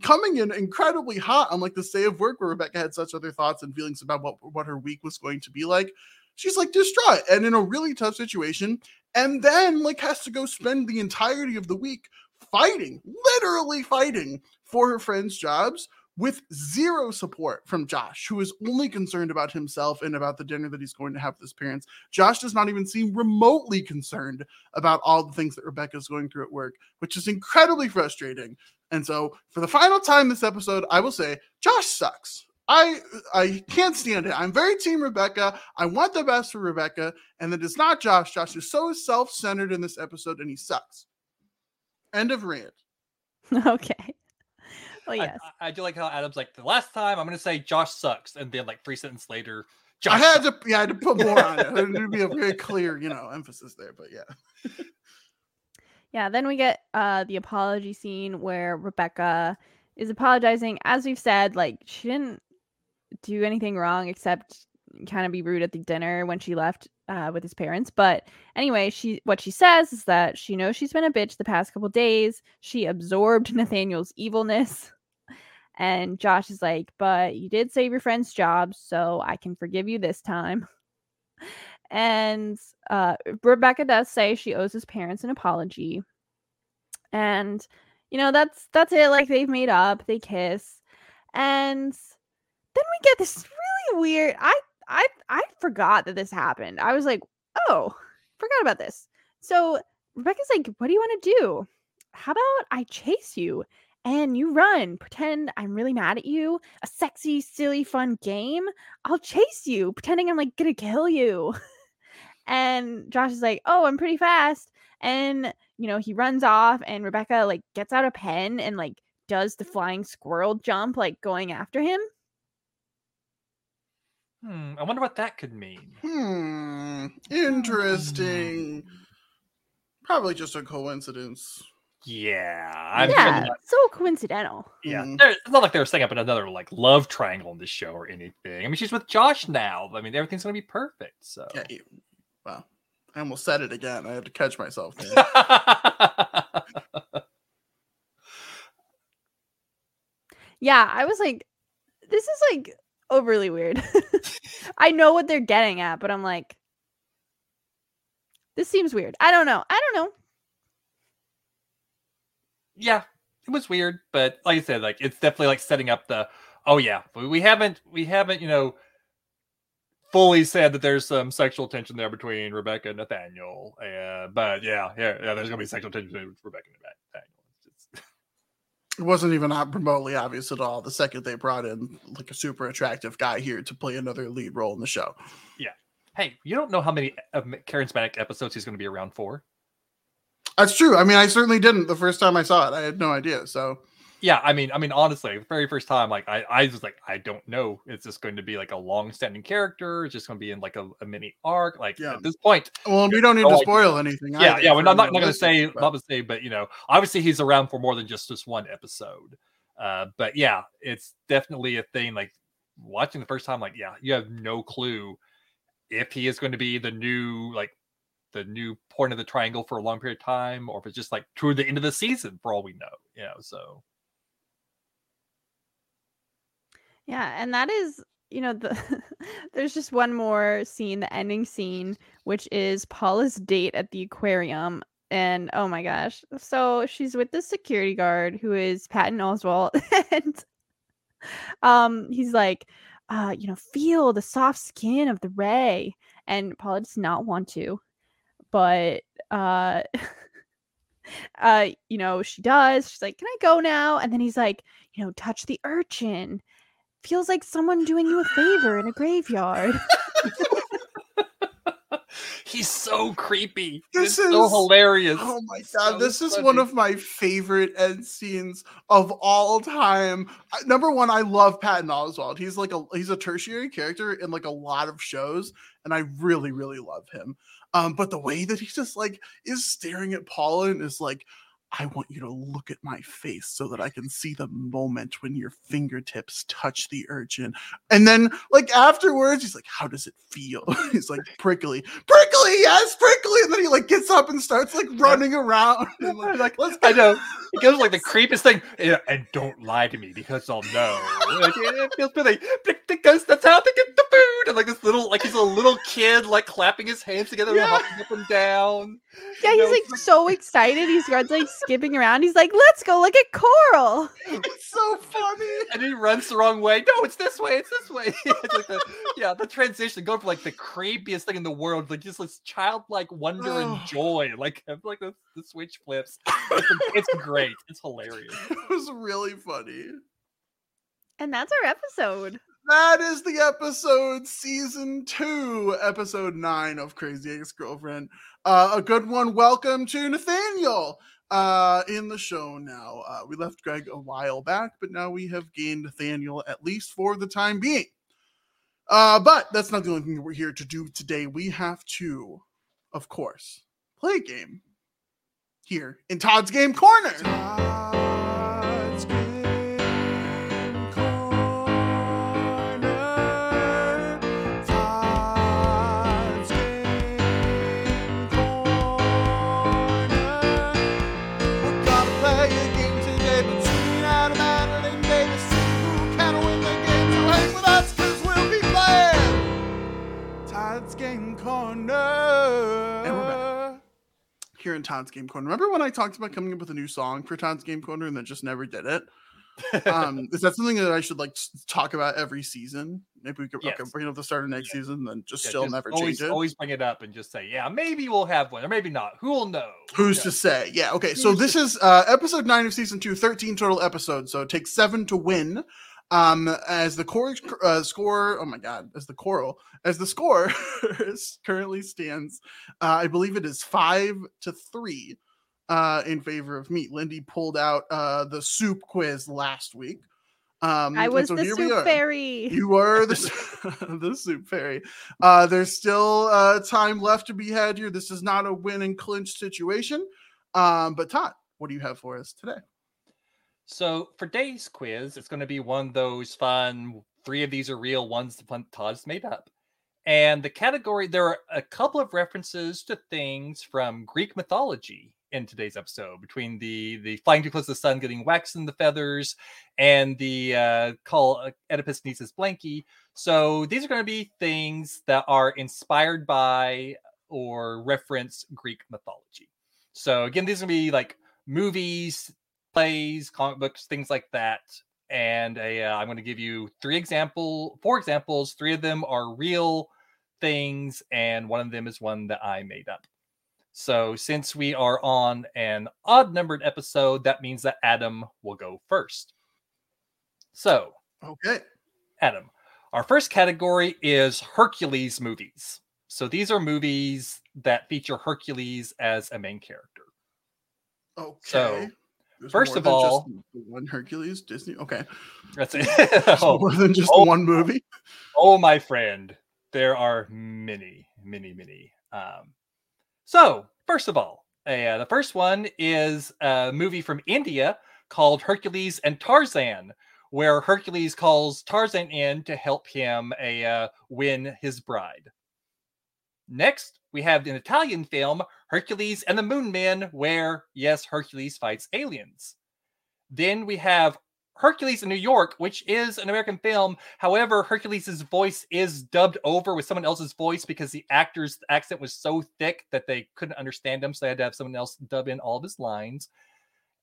coming in incredibly hot on like the day of work where Rebecca had such other thoughts and feelings about what, what her week was going to be like. She's like distraught and in a really tough situation, and then like has to go spend the entirety of the week fighting, literally fighting for her friends' jobs with zero support from Josh, who is only concerned about himself and about the dinner that he's going to have with his parents. Josh does not even seem remotely concerned about all the things that Rebecca is going through at work, which is incredibly frustrating. And so, for the final time this episode, I will say Josh sucks. I I can't stand it. I'm very team Rebecca. I want the best for Rebecca, and it is not Josh. Josh is so self-centered in this episode, and he sucks. End of rant. [LAUGHS] Okay. Well, yes. I, I, do like how Adam's like the last time I'm going to say Josh sucks, and then like three sentences later, Josh. I had sucks. to, yeah, I had to put more on it. There'd be a very [LAUGHS] clear, you know, emphasis there. But yeah. yeah. Then we get uh the apology scene where Rebecca is apologizing. As we've said, like she didn't do anything wrong except kind of be rude at the dinner when she left uh, with his parents. But anyway, she what she says is that she knows she's been a bitch the past couple days. She absorbed [LAUGHS] Nathaniel's evilness. And Josh is like, but you did save your friend's job, so I can forgive you this time. [LAUGHS] and uh, Rebecca does say she owes his parents an apology, and you know that's that's it. Like they've made up, they kiss, and then we get this really weird. I I I forgot that this happened. I was like, oh, forgot about this. So Rebecca's like, what do you want to do? How about I chase you and you run, pretend I'm really mad at you, a sexy, silly, fun game. I'll chase you, pretending I'm like gonna kill you. [LAUGHS] and Josh is like, oh, I'm pretty fast. And you know, he runs off, and Rebecca like gets out a pen and like does the flying squirrel jump, like going after him. Hmm, I wonder what that could mean. Hmm. Interesting. Probably just a coincidence. Yeah, I'm yeah, not, so coincidental. yeah. There- It's not like they were setting up another like love triangle in this show or anything. I mean, she's with Josh now. I mean, everything's gonna be perfect. So. Yeah. You, wow. I almost said it again. I had to catch myself. [LAUGHS] Yeah, I was like, this is like overly weird. [LAUGHS] I know what they're getting at, but I'm like, this seems weird. I don't know. I don't know. yeah, it was weird, but like I said, like it's definitely like setting up the. Oh yeah, we haven't we haven't you know fully said that there's some sexual tension there between Rebecca and Nathaniel. Uh, but yeah, yeah, yeah, there's gonna be sexual tension between Rebecca and Nathaniel. It wasn't even remotely obvious at all the second they brought in like a super attractive guy here to play another lead role in the show. Yeah. Hey, you don't know how many of Karen Spanik episodes he's going to be around for. That's true. I mean, I certainly didn't the first time I saw it. I had no idea. So Yeah, I mean, I mean, honestly, the very first time, like, I, I was like, I don't know. Is this going to be like a long-standing character? Is just going to be in like a, a mini arc? Like Yeah. at this point, well, we don't need no to idea. spoil anything. yeah, yeah. We're not, not, not going to say, but- not going to say, but you know, obviously he's around for more than just this one episode. Uh, but yeah, it's definitely a thing. Like watching the first time, like, yeah, you have no clue if he is going to be the new like the new point of the triangle for a long period of time, or if it's just like toward the end of the season, for all we know. You know, so Yeah, and that is, you know, the [LAUGHS] there's just one more scene, the ending scene, which is Paula's date at the aquarium. And oh my gosh. So she's with the security guard who is Patton Oswalt. [LAUGHS] and um he's like, uh, you know, feel the soft skin of the ray. And Paula does not want to. But uh [LAUGHS] uh, you know, she does. She's like, Can I go now? And then he's like, you know, touch the urchin feels like someone doing you a favor in a graveyard. [LAUGHS] he's so creepy. This it's so hilarious. Oh my god, so this is funny. one of my favorite end scenes of all time. Number one, I love Patton Oswalt. He's like a he's a tertiary character in like a lot of shows, and I really, really love him. Um, but the way that he just like is staring at Paula and is like, I want you to look at my face so that I can see the moment when your fingertips touch the urchin. And then, like, afterwards, he's like, How does it feel? [LAUGHS] he's like, [LAUGHS] Prickly, prickly, yes, prickly. And then he, like, gets up and starts, like, running around. [LAUGHS] And, like, like, let's I know. It goes like the creepiest thing. And don't lie to me because I'll know. Like, it, feels really because that's how they get the food. And like this little, like he's a little kid, like clapping his hands together, Yeah. and hopping up and down. yeah, he's know, like so excited. He's like skipping around. He's like, let's go look at Coral. [LAUGHS] It's so funny. and he runs the wrong way. No, it's this way. It's this way. [LAUGHS] it's like the, yeah, the transition going from like the creepiest thing in the world, like just this childlike wonder Oh. and joy, like [LAUGHS] like the, the switch flips. It's, it's great. It's hilarious. It was really funny. And that's our episode. That is the episode, season two, episode nine of Crazy Ex Girlfriend. Uh, a good one. Welcome to Nathaniel uh, in the show now. Uh, we left Greg a while back, but now we have gained Nathaniel at least for the time being. Uh, but that's not the only thing we're here to do today. We have to, of course, play a game here in Todd's Game Corner. Todd's Corner. And we're back here in Todd's Game Corner. Remember when I talked about coming up with a new song for Todd's Game Corner and then just never did it? [LAUGHS] um, is that something that I should like talk about every season? Maybe we could yes. okay, bring it up the start of next yeah. season, then just yeah, still just never always, change it. Always bring it up and just say, yeah, maybe we'll have one, or maybe not. Who'll know? Who's to say? Yeah, okay. Who's so this is uh, episode nine of season two, 13 total episodes. So it takes seven to win. Um, as the core uh, score, oh my god, as the choral, as the score [LAUGHS] currently stands, uh, I believe it is five to three uh, in favor of me. Lindy pulled out uh, the soup quiz last week. Um, I was so the soup fairy. You were the, [LAUGHS] the soup fairy. Uh, there's still uh, time left to be had here. This is not a win and clinch situation. Um, but Todd, what do you have for us today? So for today's quiz, it's going to be one of those fun. Three of these are real. One's the fun Todd's made up. And the category, there are a couple of references to things from Greek mythology in today's episode between the the flying too close to the sun, getting waxed in the feathers, and the uh, call uh, Oedipus needs his blankie. So these are going to be things that are inspired by or reference Greek mythology. So again, these are going to be like movies, plays, comic books, things like that. And a, uh, I'm going to give you three example, four examples. Three of them are real things, and one of them is one that I made up. So since we are on an odd numbered episode, that means that Adam will go first. So, okay. Adam, our first category is Hercules movies. So these are movies that feature Hercules as a main character. Okay. So, There's first of all, one Hercules Disney. Okay. That's it. [LAUGHS] [LAUGHS] oh, more than just oh, one movie. Oh, my friend, there are many, many, many. Um, so, first of all, uh, the first one is a movie from India called Hercules and Tarzan, where Hercules calls Tarzan in to help him uh, win his bride. Next, we have an Italian film, Hercules and the Moon Men, where, yes, Hercules fights aliens. Then we have Hercules in New York, which is an American film. However, Hercules' voice is dubbed over with someone else's voice because the actor's accent was so thick that they couldn't understand him. So they had to have someone else dub in all of his lines.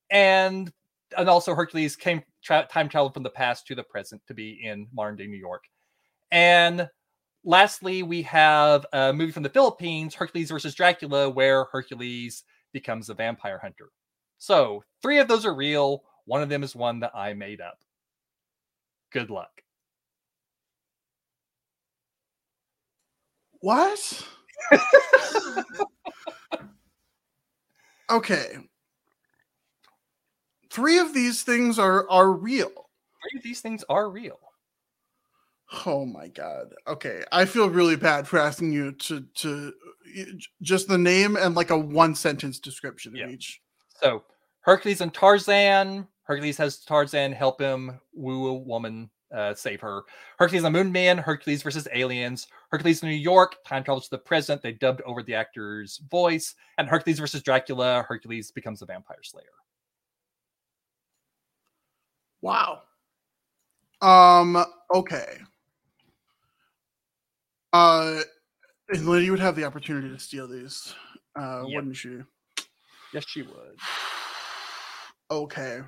And and also Hercules came tra- time traveled from the past to the present to be in modern day New York. And lastly, we have a movie from the Philippines, Hercules versus Dracula, where Hercules becomes a vampire hunter. So three of those are real. One of them is one that I made up. Good luck. What? [LAUGHS] okay. Three of these things are are real. Three of these things are real. Oh my god. Okay, I feel really bad for asking you to to just the name and like a one sentence description of yeah. each. So, Hercules and Tarzan, Hercules has Tarzan help him woo a woman, uh, save her. Hercules and Moon Man, Hercules versus aliens. Hercules in New York, time travels to the present. They dubbed over the actor's voice. And Hercules versus Dracula, Hercules becomes a vampire slayer. Wow. Um, okay. Uh, and Lily would have the opportunity to steal these, uh, yep. wouldn't she? Yes, she would. okay.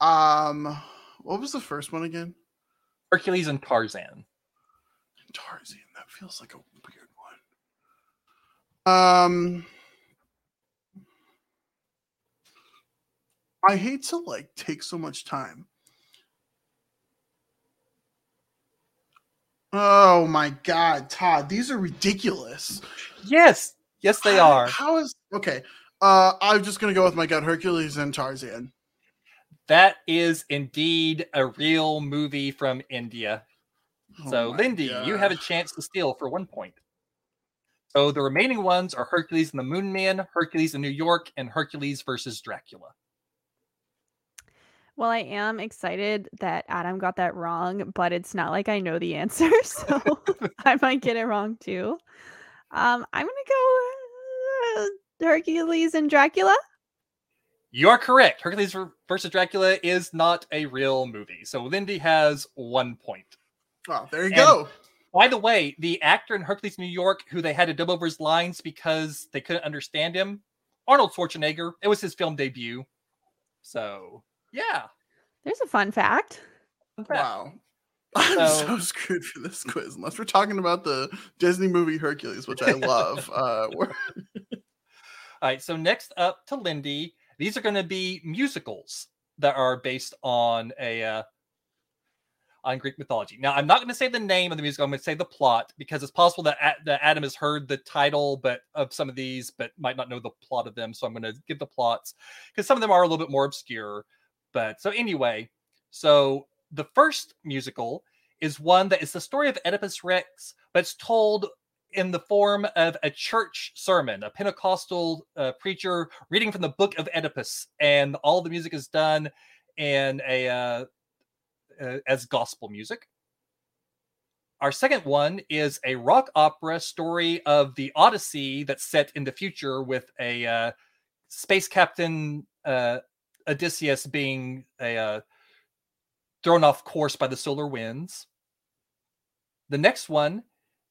Um, what was the first one again? Hercules and Tarzan. Tarzan. That feels like a weird one. Um, I hate to like take so much time. Oh my god, Todd, these are ridiculous. Yes, yes, they how, are. How is okay? Uh, I'm just gonna go with my gut: Hercules and Tarzan. That is indeed a real movie from India. Oh so, Lindy, God. you have a chance to steal for one point. So the remaining ones are Hercules and the Moon Man, Hercules in New York, and Hercules versus Dracula. Well, I am excited that Adam got that wrong, but it's not like I know the answer, [LAUGHS] so [LAUGHS] I might get it wrong too. Um, I'm gonna go uh, Hercules and Dracula. You are correct. Hercules versus Dracula is not a real movie. So Lindy has one point. Oh, there you and, go. By the way, the actor in Hercules New York who they had to dub over his lines because they couldn't understand him, Arnold Schwarzenegger. It was his film debut. So yeah. There's a fun fact. Wow. [LAUGHS] I'm So- so screwed for this quiz unless we're talking about the Disney movie Hercules, which I love. [LAUGHS] uh, we're- All right, so next up to Lindy, these are going to be musicals that are based on a uh, on Greek mythology. Now, I'm not going to say the name of the musical. I'm going to say the plot because it's possible that, A- that Adam has heard the title, but of some of these, but might not know the plot of them. So I'm going to give the plots because some of them are a little bit more obscure. But so anyway, so the first musical is one that is the story of Oedipus Rex, but it's told in the form of a church sermon, a Pentecostal uh, preacher reading from the book of Oedipus, and all the music is done in a uh, uh, as gospel music. Our second one is a rock opera story of the Odyssey that's set in the future with a uh, space captain uh, Odysseus being a uh, thrown off course by the solar winds. The next one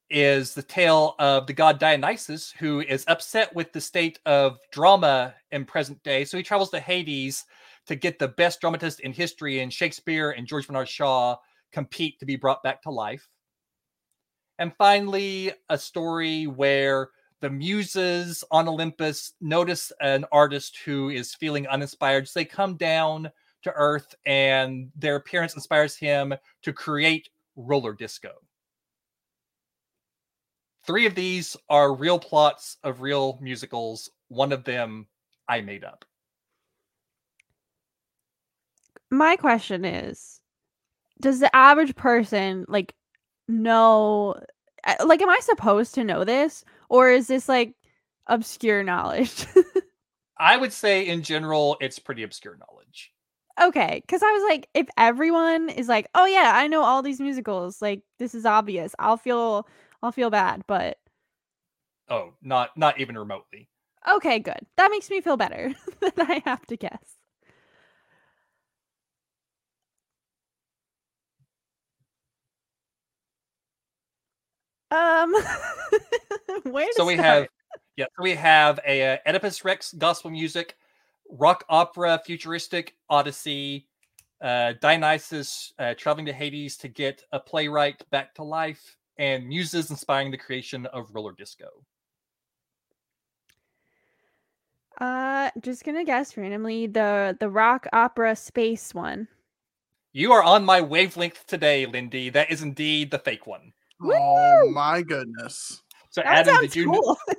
is the tale of the god Dionysus, who is upset with the state of drama in present day. So he travels to Hades to get the best dramatist in history, and Shakespeare and George Bernard Shaw compete to be brought back to life. And finally, a story where the muses on Olympus notice an artist who is feeling uninspired. So they come down to earth, and their appearance inspires him to create roller disco. Three of these are real plots of real musicals. One of them I made up. My question is Does the average person like know? uh, Like, am I supposed to know this? Or is this like obscure knowledge? [LAUGHS] I would say, in general, it's pretty obscure knowledge. okay. Cause I was like, if everyone is like, oh yeah, I know all these musicals, like, this is obvious, I'll feel. I'll feel bad, but Oh, not not even remotely. okay, good. That makes me feel better [LAUGHS] that I have to guess. Um, [LAUGHS] where so we start? have yeah so we have a uh, oedipus rex gospel music rock opera futuristic odyssey uh dionysus uh, traveling to hades to get a playwright back to life and muses inspiring the creation of roller disco Uh, just gonna guess randomly the the rock opera space one. you are on my wavelength today lindy that is indeed the fake one oh my goodness. so That adam did you, know, [LAUGHS] cool. did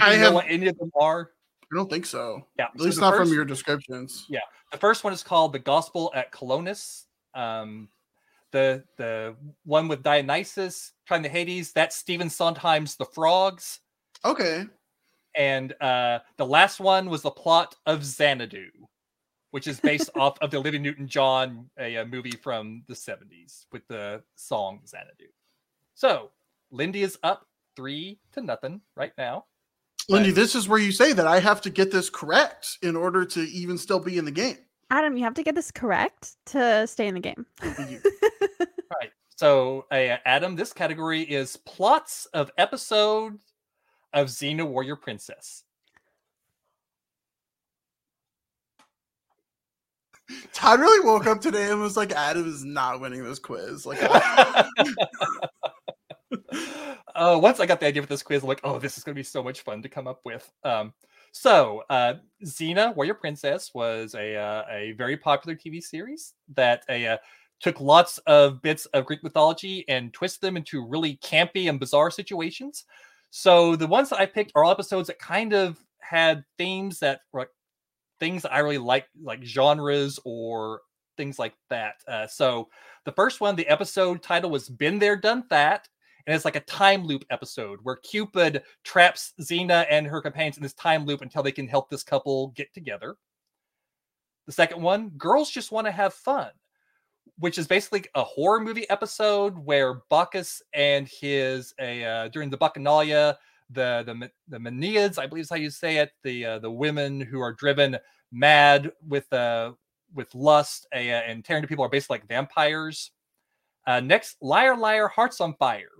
I you know have- what any of them are I don't think so. yeah At so least not first- from your descriptions. Yeah. The first one is called The Gospel at Colonus. Um, the the one with Dionysus trying to Hades, that's Stephen Sondheim's The Frogs. Okay. And uh, the last one was the plot of Xanadu, which is based [LAUGHS] off of the Olivia Newton John a, a movie from the 70s with the song Xanadu. So Lindy is up three to nothing right now. Lindy, Right. this is where you say that I have to get this correct in order to even still be in the game. Adam, you have to get this correct to stay in the game. [LAUGHS] Right. So, uh, Adam, this category is plots of episodes of Xena Warrior Princess. Todd really woke up today and was like, Adam is not winning this quiz. Like, I- [LAUGHS] [LAUGHS] uh, once I got the idea for this quiz, I'm like, oh, this is going to be so much fun to come up with. Um, so, uh, Xena Warrior Princess was a uh, a very popular TV series that a, uh, took lots of bits of Greek mythology and twist them into really campy and bizarre situations. So the ones that I picked are all episodes that kind of had themes that were things I really like, like genres or things like that. Uh, so the first one, the episode title was "Been There, Done That." And it's like a time loop episode where Cupid traps Xena and her companions in this time loop until they can help this couple get together. The second one, Girls Just Want to Have Fun, which is basically a horror movie episode where Bacchus and his a uh, during the Bacchanalia, the the the Meneids, I believe is how you say it, the uh, the women who are driven mad with uh with lust uh, and tearing to people are basically like vampires. Uh, next, Liar Liar Hearts on Fire,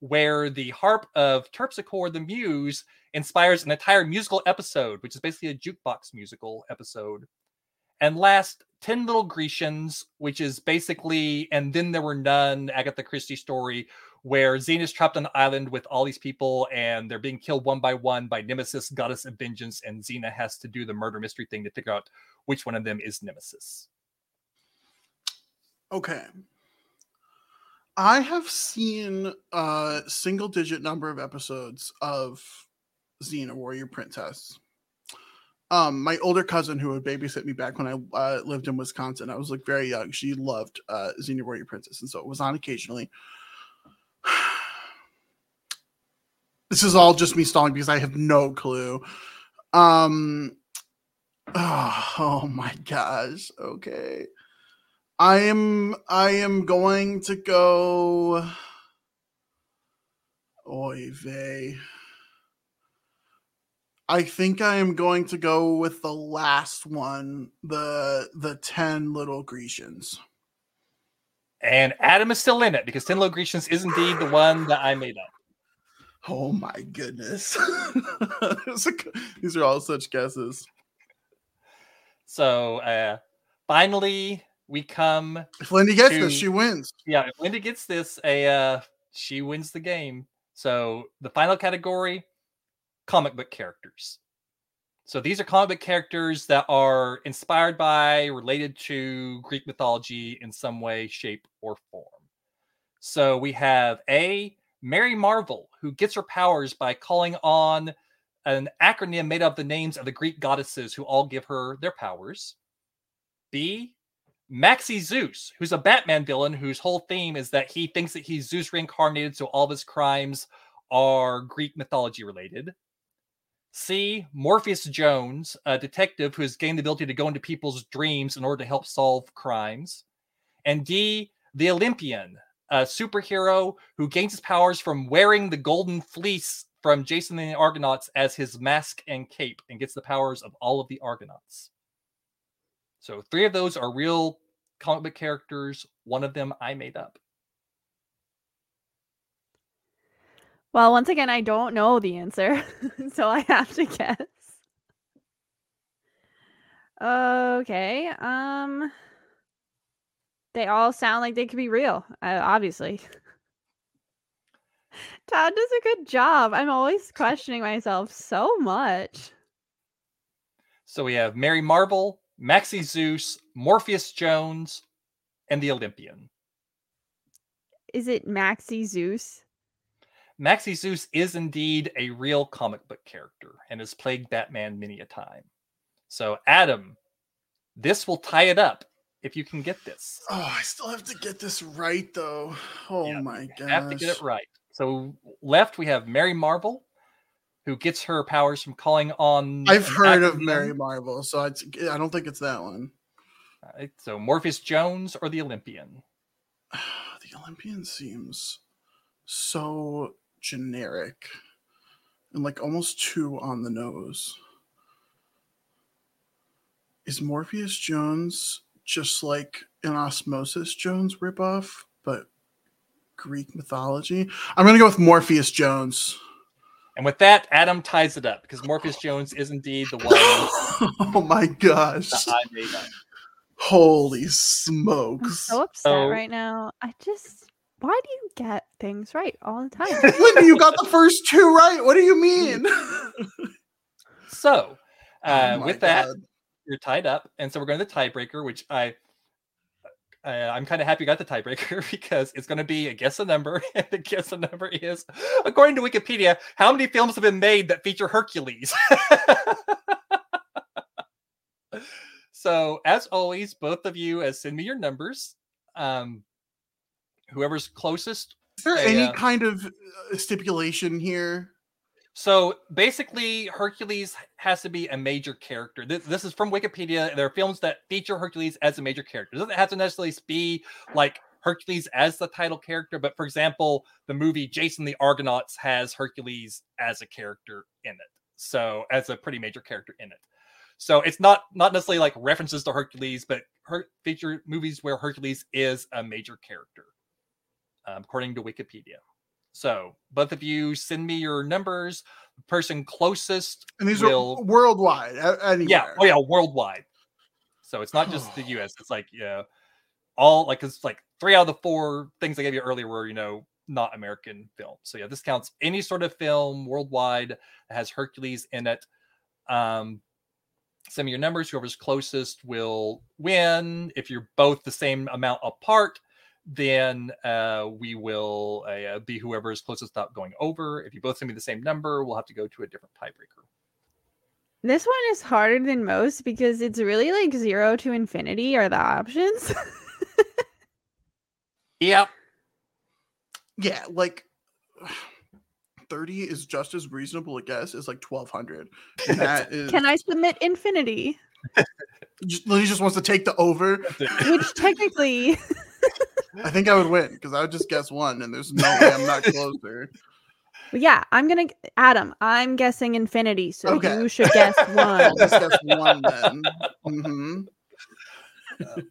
where the harp of Terpsichore the Muse inspires an entire musical episode, which is basically a jukebox musical episode. And last, 10 Little Grecians, which is basically, and then there were none, Agatha Christie story, where Xena is trapped on an island with all these people and they're being killed one by one by Nemesis, goddess of vengeance, and Xena has to do the murder mystery thing to figure out which one of them is Nemesis. Okay. I have seen a single digit number of episodes of Xena Warrior Princess. Um, my older cousin who would babysit me back when I uh, lived in Wisconsin, I was like very young. She loved uh, Xena Warrior Princess, and so it was on occasionally. [SIGHS] this is all just me stalling because I have no clue. Um, oh, [SIGHS] oh my gosh. Okay. I am I am going to go Oy vey. I think I am going to go with the last one, the the 10 little Grecians. And Adam is still in it because 10 little Grecians is indeed the one that I made up. Oh my goodness. [LAUGHS] These are all such guesses. So uh finally we come. If Lindy gets to, this, she wins. Yeah, if Lindy gets this, a uh, she wins the game. So the final category, comic book characters. So these are comic book characters that are inspired by, related to Greek mythology in some way, shape, or form. So we have A, Mary Marvel, who gets her powers by calling on an acronym made up of the names of the Greek goddesses who all give her their powers. B, Maxie Zeus, who's a Batman villain whose whole theme is that he thinks that he's Zeus reincarnated, so all of his crimes are Greek mythology related. C. Morpheus Jones, a detective who has gained the ability to go into people's dreams in order to help solve crimes. And D. The Olympian, a superhero who gains his powers from wearing the golden fleece from Jason and the Argonauts as his mask and cape and gets the powers of all of the Argonauts. So three of those are real comic book characters. One of them I made up. Well, once again, I don't know the answer, [LAUGHS] so I have to guess. Okay. Um they all sound like they could be real, uh, obviously. [LAUGHS] Todd does a good job. I'm always questioning myself so much. So we have Mary Marvel, Maxie Zeus, Morpheus Jones, and the Olympian. Is it Maxie Zeus? Maxie Zeus is indeed a real comic book character and has plagued Batman many a time. So, Adam, this will tie it up if you can get this. Oh, I still have to get this right, though. Oh yeah, my god! I have to get it right. So, left we have Mary Marvel, who gets her powers from calling on. I've heard of Mary Marvel, so I, I don't think it's that one. Uh, right, so Morpheus Jones or the Olympian? [SIGHS] the Olympian seems so generic and like almost too on the nose. Is Morpheus Jones just like an Osmosis Jones ripoff, but Greek mythology? I'm gonna go with Morpheus Jones. And with that, Adam ties it up because Morpheus Jones is indeed the one. [LAUGHS] oh my gosh. Holy smokes. I'm so upset oh. right now. I just why do you get things right all the time? [LAUGHS] Linda, you got the first two right. What do you mean? [LAUGHS] so, uh, oh with that, you're tied up. And so we're going to the tiebreaker, which I uh, I'm kind of happy you got the tiebreaker [LAUGHS] because it's going to be a guess a number, [LAUGHS] and the guess a number is, according to Wikipedia, how many films have been made that feature Hercules? [LAUGHS] so, as always, both of you, as uh, send me your numbers. Um, whoever's closest. Is there any uh, kind of uh, stipulation here? So basically, Hercules has to be a major character. This, this, is from Wikipedia. There are films that feature Hercules as a major character. It doesn't have to necessarily be like Hercules as the title character, but for example, the movie Jason the Argonauts has Hercules as a character in it. So as a pretty major character in it. So it's not not necessarily like references to Hercules, but her, feature movies where Hercules is a major character, um, according to Wikipedia. So both of you send me your numbers. The person closest And these will are worldwide. Anywhere. yeah, oh yeah, worldwide. So it's not just the [SIGHS] U.S. It's like yeah, all like it's like three out of the four things I gave you earlier were you know not American film. So yeah, this counts any sort of film worldwide that has Hercules in it. Um, send me your numbers. Whoever's closest will win. If you're both the same amount apart, then uh, we will uh, be whoever is closest without going over. If you both send me the same number, we'll have to go to a different tiebreaker. This one is harder than most because it's really like zero to infinity are the options. [LAUGHS] Yep. Yeah, like [SIGHS] 30 is just as reasonable a guess as like 1200. And [LAUGHS] that is Can I submit infinity? [LAUGHS] just, Lily just wants to take the over. Which technically, I think I would win because I would just guess one, and there's no way I'm not [LAUGHS] closer. Yeah, I'm gonna Adam. I'm guessing infinity, so okay. you should guess [LAUGHS] one. guess one then. Mm-hmm. Uh,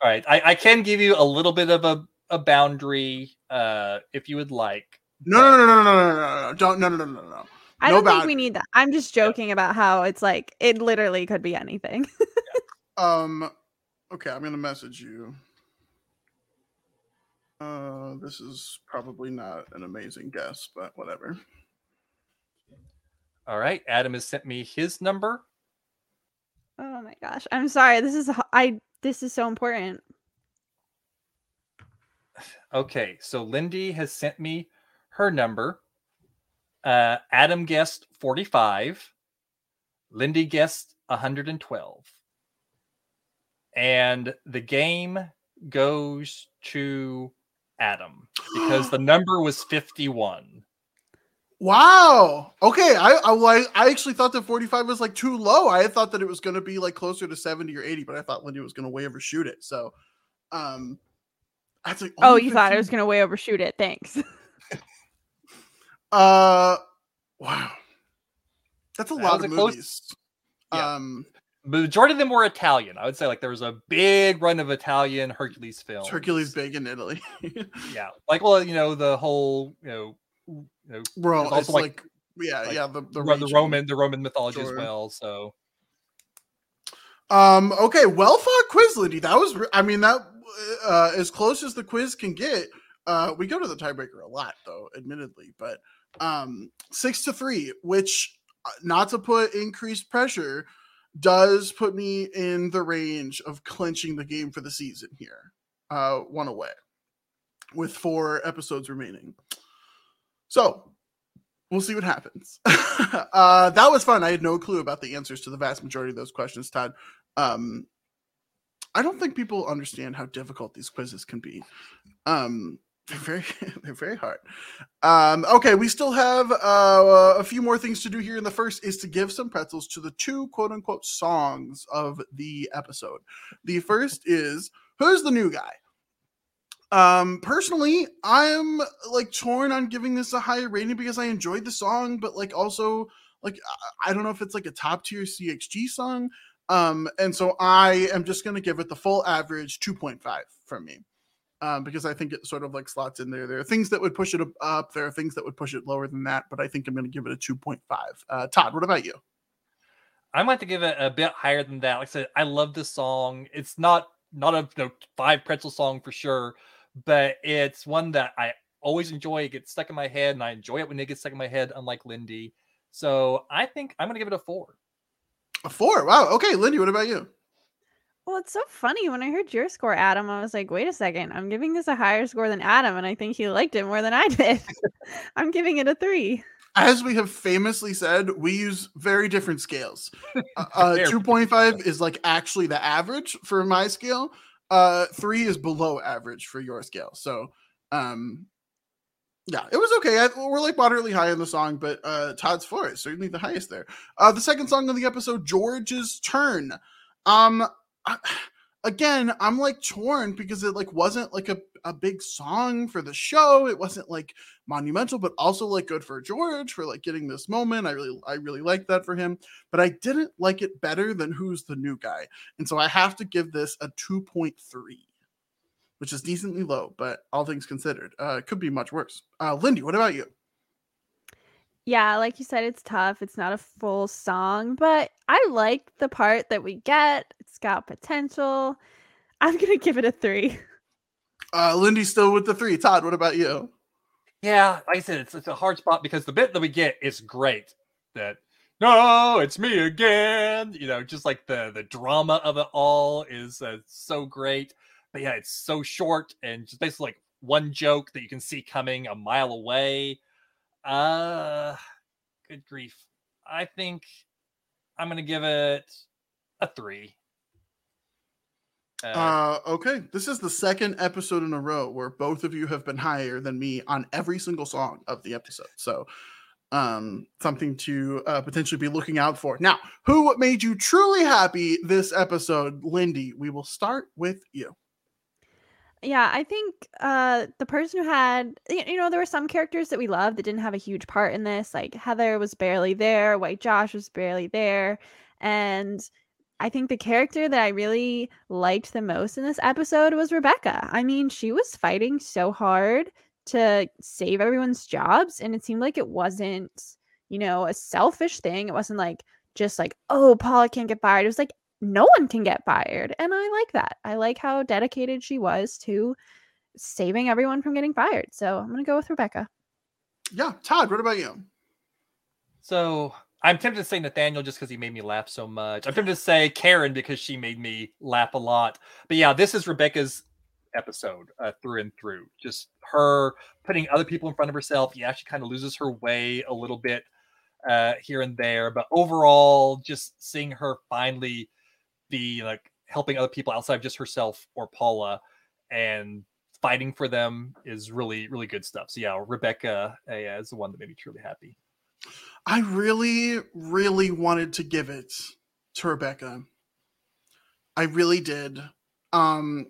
all right, I, I, can give you a little bit of a, a boundary uh, if you would like. No, no, no, no, no, no, no, no, don't, no, no, no, no, no. I don't boundary. think we need that. I'm just joking yeah. about how it's like it literally could be anything. yeah. [LAUGHS] Um. Okay, I'm gonna message you. Uh, this is probably not an amazing guess, but whatever. All right. Adam has sent me his number. oh my gosh, I'm sorry. This is h- I. This is so important. [SIGHS] Okay. So Lindy has sent me her number. Uh Adam guessed 45. Lindy guessed 112. And the game goes to Adam because the number was 51. Wow. Okay. I I, well, I I actually thought that 45 was like too low. I had thought that it was going to be like closer to 70 or 80, but I thought Lindy was going to way overshoot it. So, um, that's like Oh, only you thought I was gonna way overshoot it. Thanks. [LAUGHS] Uh, wow. That's a That lot of a close- movies. Yeah. Um, majority of them were Italian. I would say like there was a big run of Italian Hercules films. Hercules big in Italy. [LAUGHS] Yeah, like well, you know the whole you know, you know Bro, It's also it's like- like, yeah, like yeah, the the, the. Roman the Roman mythology Sure. as well. So Um. Okay. Well fought quiz. That was. I mean, that uh, as close as the quiz can get. Uh, we go to the tiebreaker a lot, though, admittedly, but um, six to three, which uh, not to put increased pressure, does put me in the range of clinching the game for the season here. Uh, one away, with four episodes remaining. So we'll see what happens. [LAUGHS] uh, that was fun. I had no clue about the answers to the vast majority of those questions, Todd. Um, I don't think people understand how difficult these quizzes can be. Um, they're very, [LAUGHS] they're very hard. Um, okay, we still have uh, a few more things to do here. And the first is to give some pretzels to the two quote unquote songs of the episode. The first is Who's the New Guy? Um, personally, I'm like torn on giving this a higher rating because I enjoyed the song, but like also like I- don't know if it's like a top tier CXG song. Um, and so I am just gonna give it the full average 2.5 from me. Um, because I think it sort of like slots in there. There are things that would push it up- there are things that would push it lower than that, but I think I'm gonna give it a 2.5. Uh Todd, what about you? I'm going to give it a bit higher than that. Like I said, I love this song. It's not not a you know, five pretzel song for sure, but it's one that I always enjoy. It gets stuck in my head, and I enjoy it when it gets stuck in my head. Unlike Lindy, so I think I'm going to give it a four. A four. Wow. Okay, Lindy, what about you? Well, it's so funny when I heard your score, Adam. I was like, wait a second, I'm giving this a higher score than Adam, and I think he liked it more than I did. [LAUGHS] I'm giving it a three. As we have famously said, we use very different scales. Uh, [LAUGHS] uh, 2.5 is like actually the average for my scale. Uh, three is below average for your scale. So, um, yeah, it was okay. I, we're like moderately high in the song, but uh, Todd's four is certainly the highest there. Uh, the second song of the episode, George's Turn. Um, Again, I'm like torn because it like wasn't like a, a big song for the show. It wasn't like monumental, but also like good for George for like getting this moment. I really, I really like that for him. But I didn't like it better than Who's the New Guy, and so I have to give this a two point three. which is decently low, but all things considered, uh, it could be much worse. Uh, Lindy, what about you? Yeah, like you said, it's tough. It's not a full song, but I like the part that we get. It's got potential. I'm gonna give it a three. Uh, Lindy's still with the three. Todd, what about you? Yeah, like I said, it's, it's a hard spot because the bit that we get is great. That no, it's me again. You know, just like the the drama of it all is uh, so great. But yeah, it's so short and just basically like one joke that you can see coming a mile away. Uh, good grief. I think I'm gonna give it a three. Uh, uh, okay. This is the second episode in a row where both of you have been higher than me on every single song of the episode. So, um, something to uh, potentially be looking out for. Now, who made you truly happy this episode, Lindy? We will start with you. Yeah, I think uh the person who had you know there were some characters that we loved that didn't have a huge part in this. Like Heather was barely there, White Josh was barely there, and I think the character that I really liked the most in this episode was Rebecca. I mean, she was fighting so hard to save everyone's jobs, and it seemed like it wasn't, you know, a selfish thing. It wasn't like just like, oh, Paula can't get fired. It was like no one can get fired. And I like that. I like how dedicated she was to saving everyone from getting fired. So I'm going to go with Rebecca. Yeah. Todd, what about you? So I'm tempted to say Nathaniel just because he made me laugh so much. I'm tempted to say Karen because she made me laugh a lot. But yeah, this is Rebecca's episode uh, through and through. Just her putting other people in front of herself. Yeah, she kind of loses her way a little bit uh, here and there. But overall, just seeing her finally be like helping other people outside of just herself or Paula and fighting for them is really, really good stuff. So yeah, Rebecca uh, is the one that made me truly happy. I really, really wanted to give it to Rebecca. I really did. Um,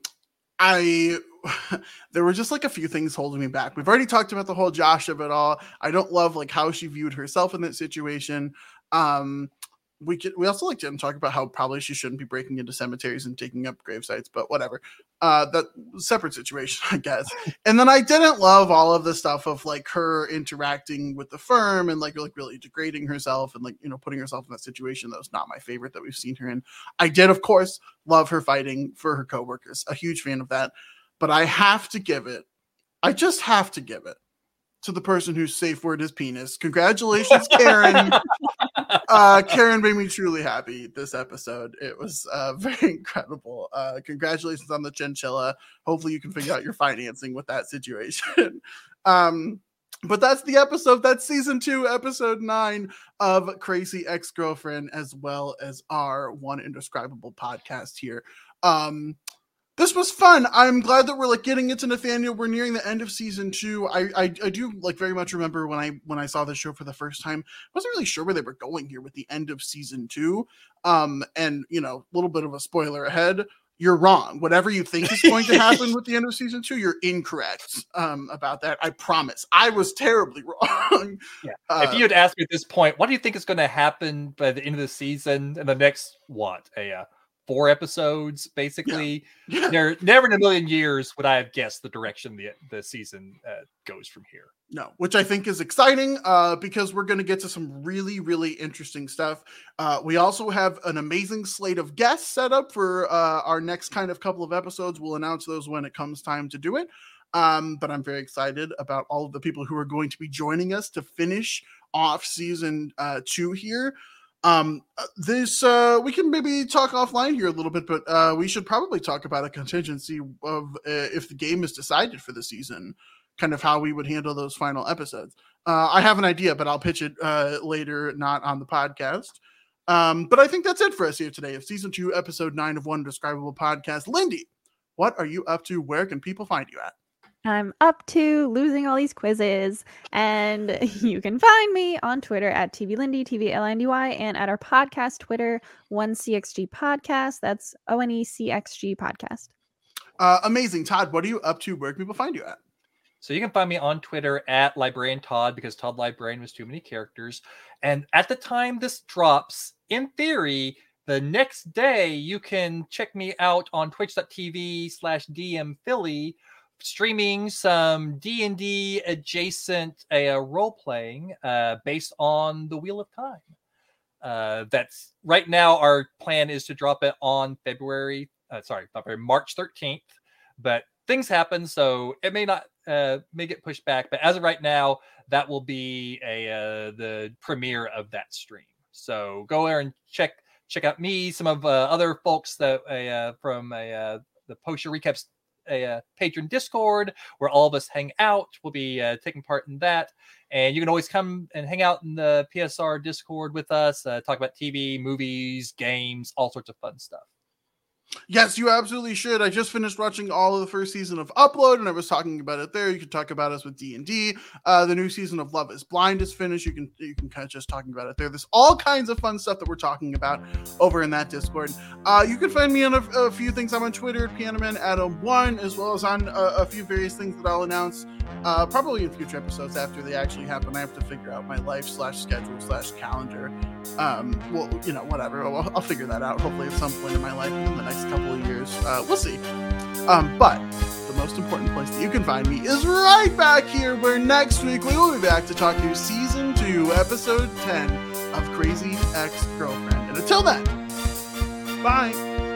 I [LAUGHS] there were just like a few things holding me back. We've already talked about the whole Josh of it all. I don't love like how she viewed herself in that situation. Um, we could we also like to talk about how probably she shouldn't be breaking into cemeteries and taking up grave sites, but whatever. Uh that separate situation, [LAUGHS] I guess. And then I didn't love all of the stuff of like her interacting with the firm and like like really degrading herself and like you know putting herself in that situation that was not my favorite that we've seen her in. I did of course love her fighting for her coworkers. A huge fan of that. But I have to give it I just have to give it to the person whose safe word is penis. Congratulations, Karen. [LAUGHS] uh, Karen made me truly happy this episode. It was uh, [LAUGHS] very incredible. Uh, congratulations on the chinchilla. Hopefully, you can figure out your financing with that situation. [LAUGHS] um, but that's the episode. That's season two, episode nine of Crazy Ex Girlfriend, as well as our one indescribable podcast here. Um, this was fun. I'm glad that we're like getting into Nathaniel. We're nearing the end of season two. I, I, I do like very much remember when I when I saw the show for the first time. I wasn't really sure where they were going here with the end of season two. Um, and you know, a little bit of a spoiler ahead. You're wrong. Whatever you think is going to [LAUGHS] happen with the end of season two, you're incorrect um, about that. I promise. I was terribly [LAUGHS] wrong. Yeah. Uh, if you had asked me at this point, what do you think is going to happen by the end of the season and the next what a uh, four episodes basically. Yeah. There never in a million years would i have guessed the direction the, the season uh, goes from here. No which i think is exciting uh, because we're going to get to some really really interesting stuff. Uh, we also have an amazing slate of guests set up for uh, our next kind of couple of episodes. We'll announce those when it comes time to do it. Um, but i'm very excited about all of the people who are going to be joining us to finish off season uh, two here um, uh, this uh, we can maybe talk offline here a little bit, but uh, we should probably talk about a contingency of uh, if the game is decided for the season, kind of how we would handle those final episodes. Uh, I have an idea, but I'll pitch it uh, later, not on the podcast. Um, but I think that's it for us here today of season two, episode nine of One Describable Podcast. Lindy, what are you up to? Where can people find you at? I'm up to losing all these quizzes. And [LAUGHS] you can find me on Twitter at TVLindy, T-V-L-N-D-Y, and at our podcast Twitter, One CXG Podcast. That's O-N-E-C-X-G Podcast. Uh, amazing. Todd, what are you up to? Where can people find you at? So you can find me on Twitter at Librarian Todd because Todd Librarian was too many characters. And at the time this drops, in theory, the next day, you can check me out on twitch.tv slash DM Philly, streaming some D&D adjacent uh, role playing uh, based on the Wheel of Time. Uh, that's right now. Our plan is to drop it on February. Uh, sorry, not February, March 13th. But things happen, so it may not uh, may get pushed back. But as of right now, that will be a uh, the premiere of that stream. So go there and check check out me, some of uh, other folks that uh, from uh, the Post Show Recaps a uh, Patreon Discord where all of us hang out. We'll be uh, taking part in that. And you can always come and hang out in the PSR Discord with us, uh, talk about TV, movies, games, all sorts of fun stuff. Yes, you absolutely should. I just finished watching all of the first season of Upload, and I was talking about it there. You can talk about us with D and D. Uh, the new season of Love Is Blind is finished. You can you can kind of just talking about it there. There's all kinds of fun stuff that we're talking about over in that Discord. Uh, you can find me on a, a few things. I'm on Twitter at Pianoman Adam One, as well as on a, a few various things that I'll announce uh, probably in future episodes after they actually happen. I have to figure out my life slash schedule slash calendar. Um, well, you know, whatever. I'll, I'll, figure that out hopefully at some point in my life in the next couple of years. Uh, we'll see. Um, but the most important place that you can find me is right back here, where next week we will be back to talk through season two, episode 10 of Crazy Ex Girlfriend. And until then, bye.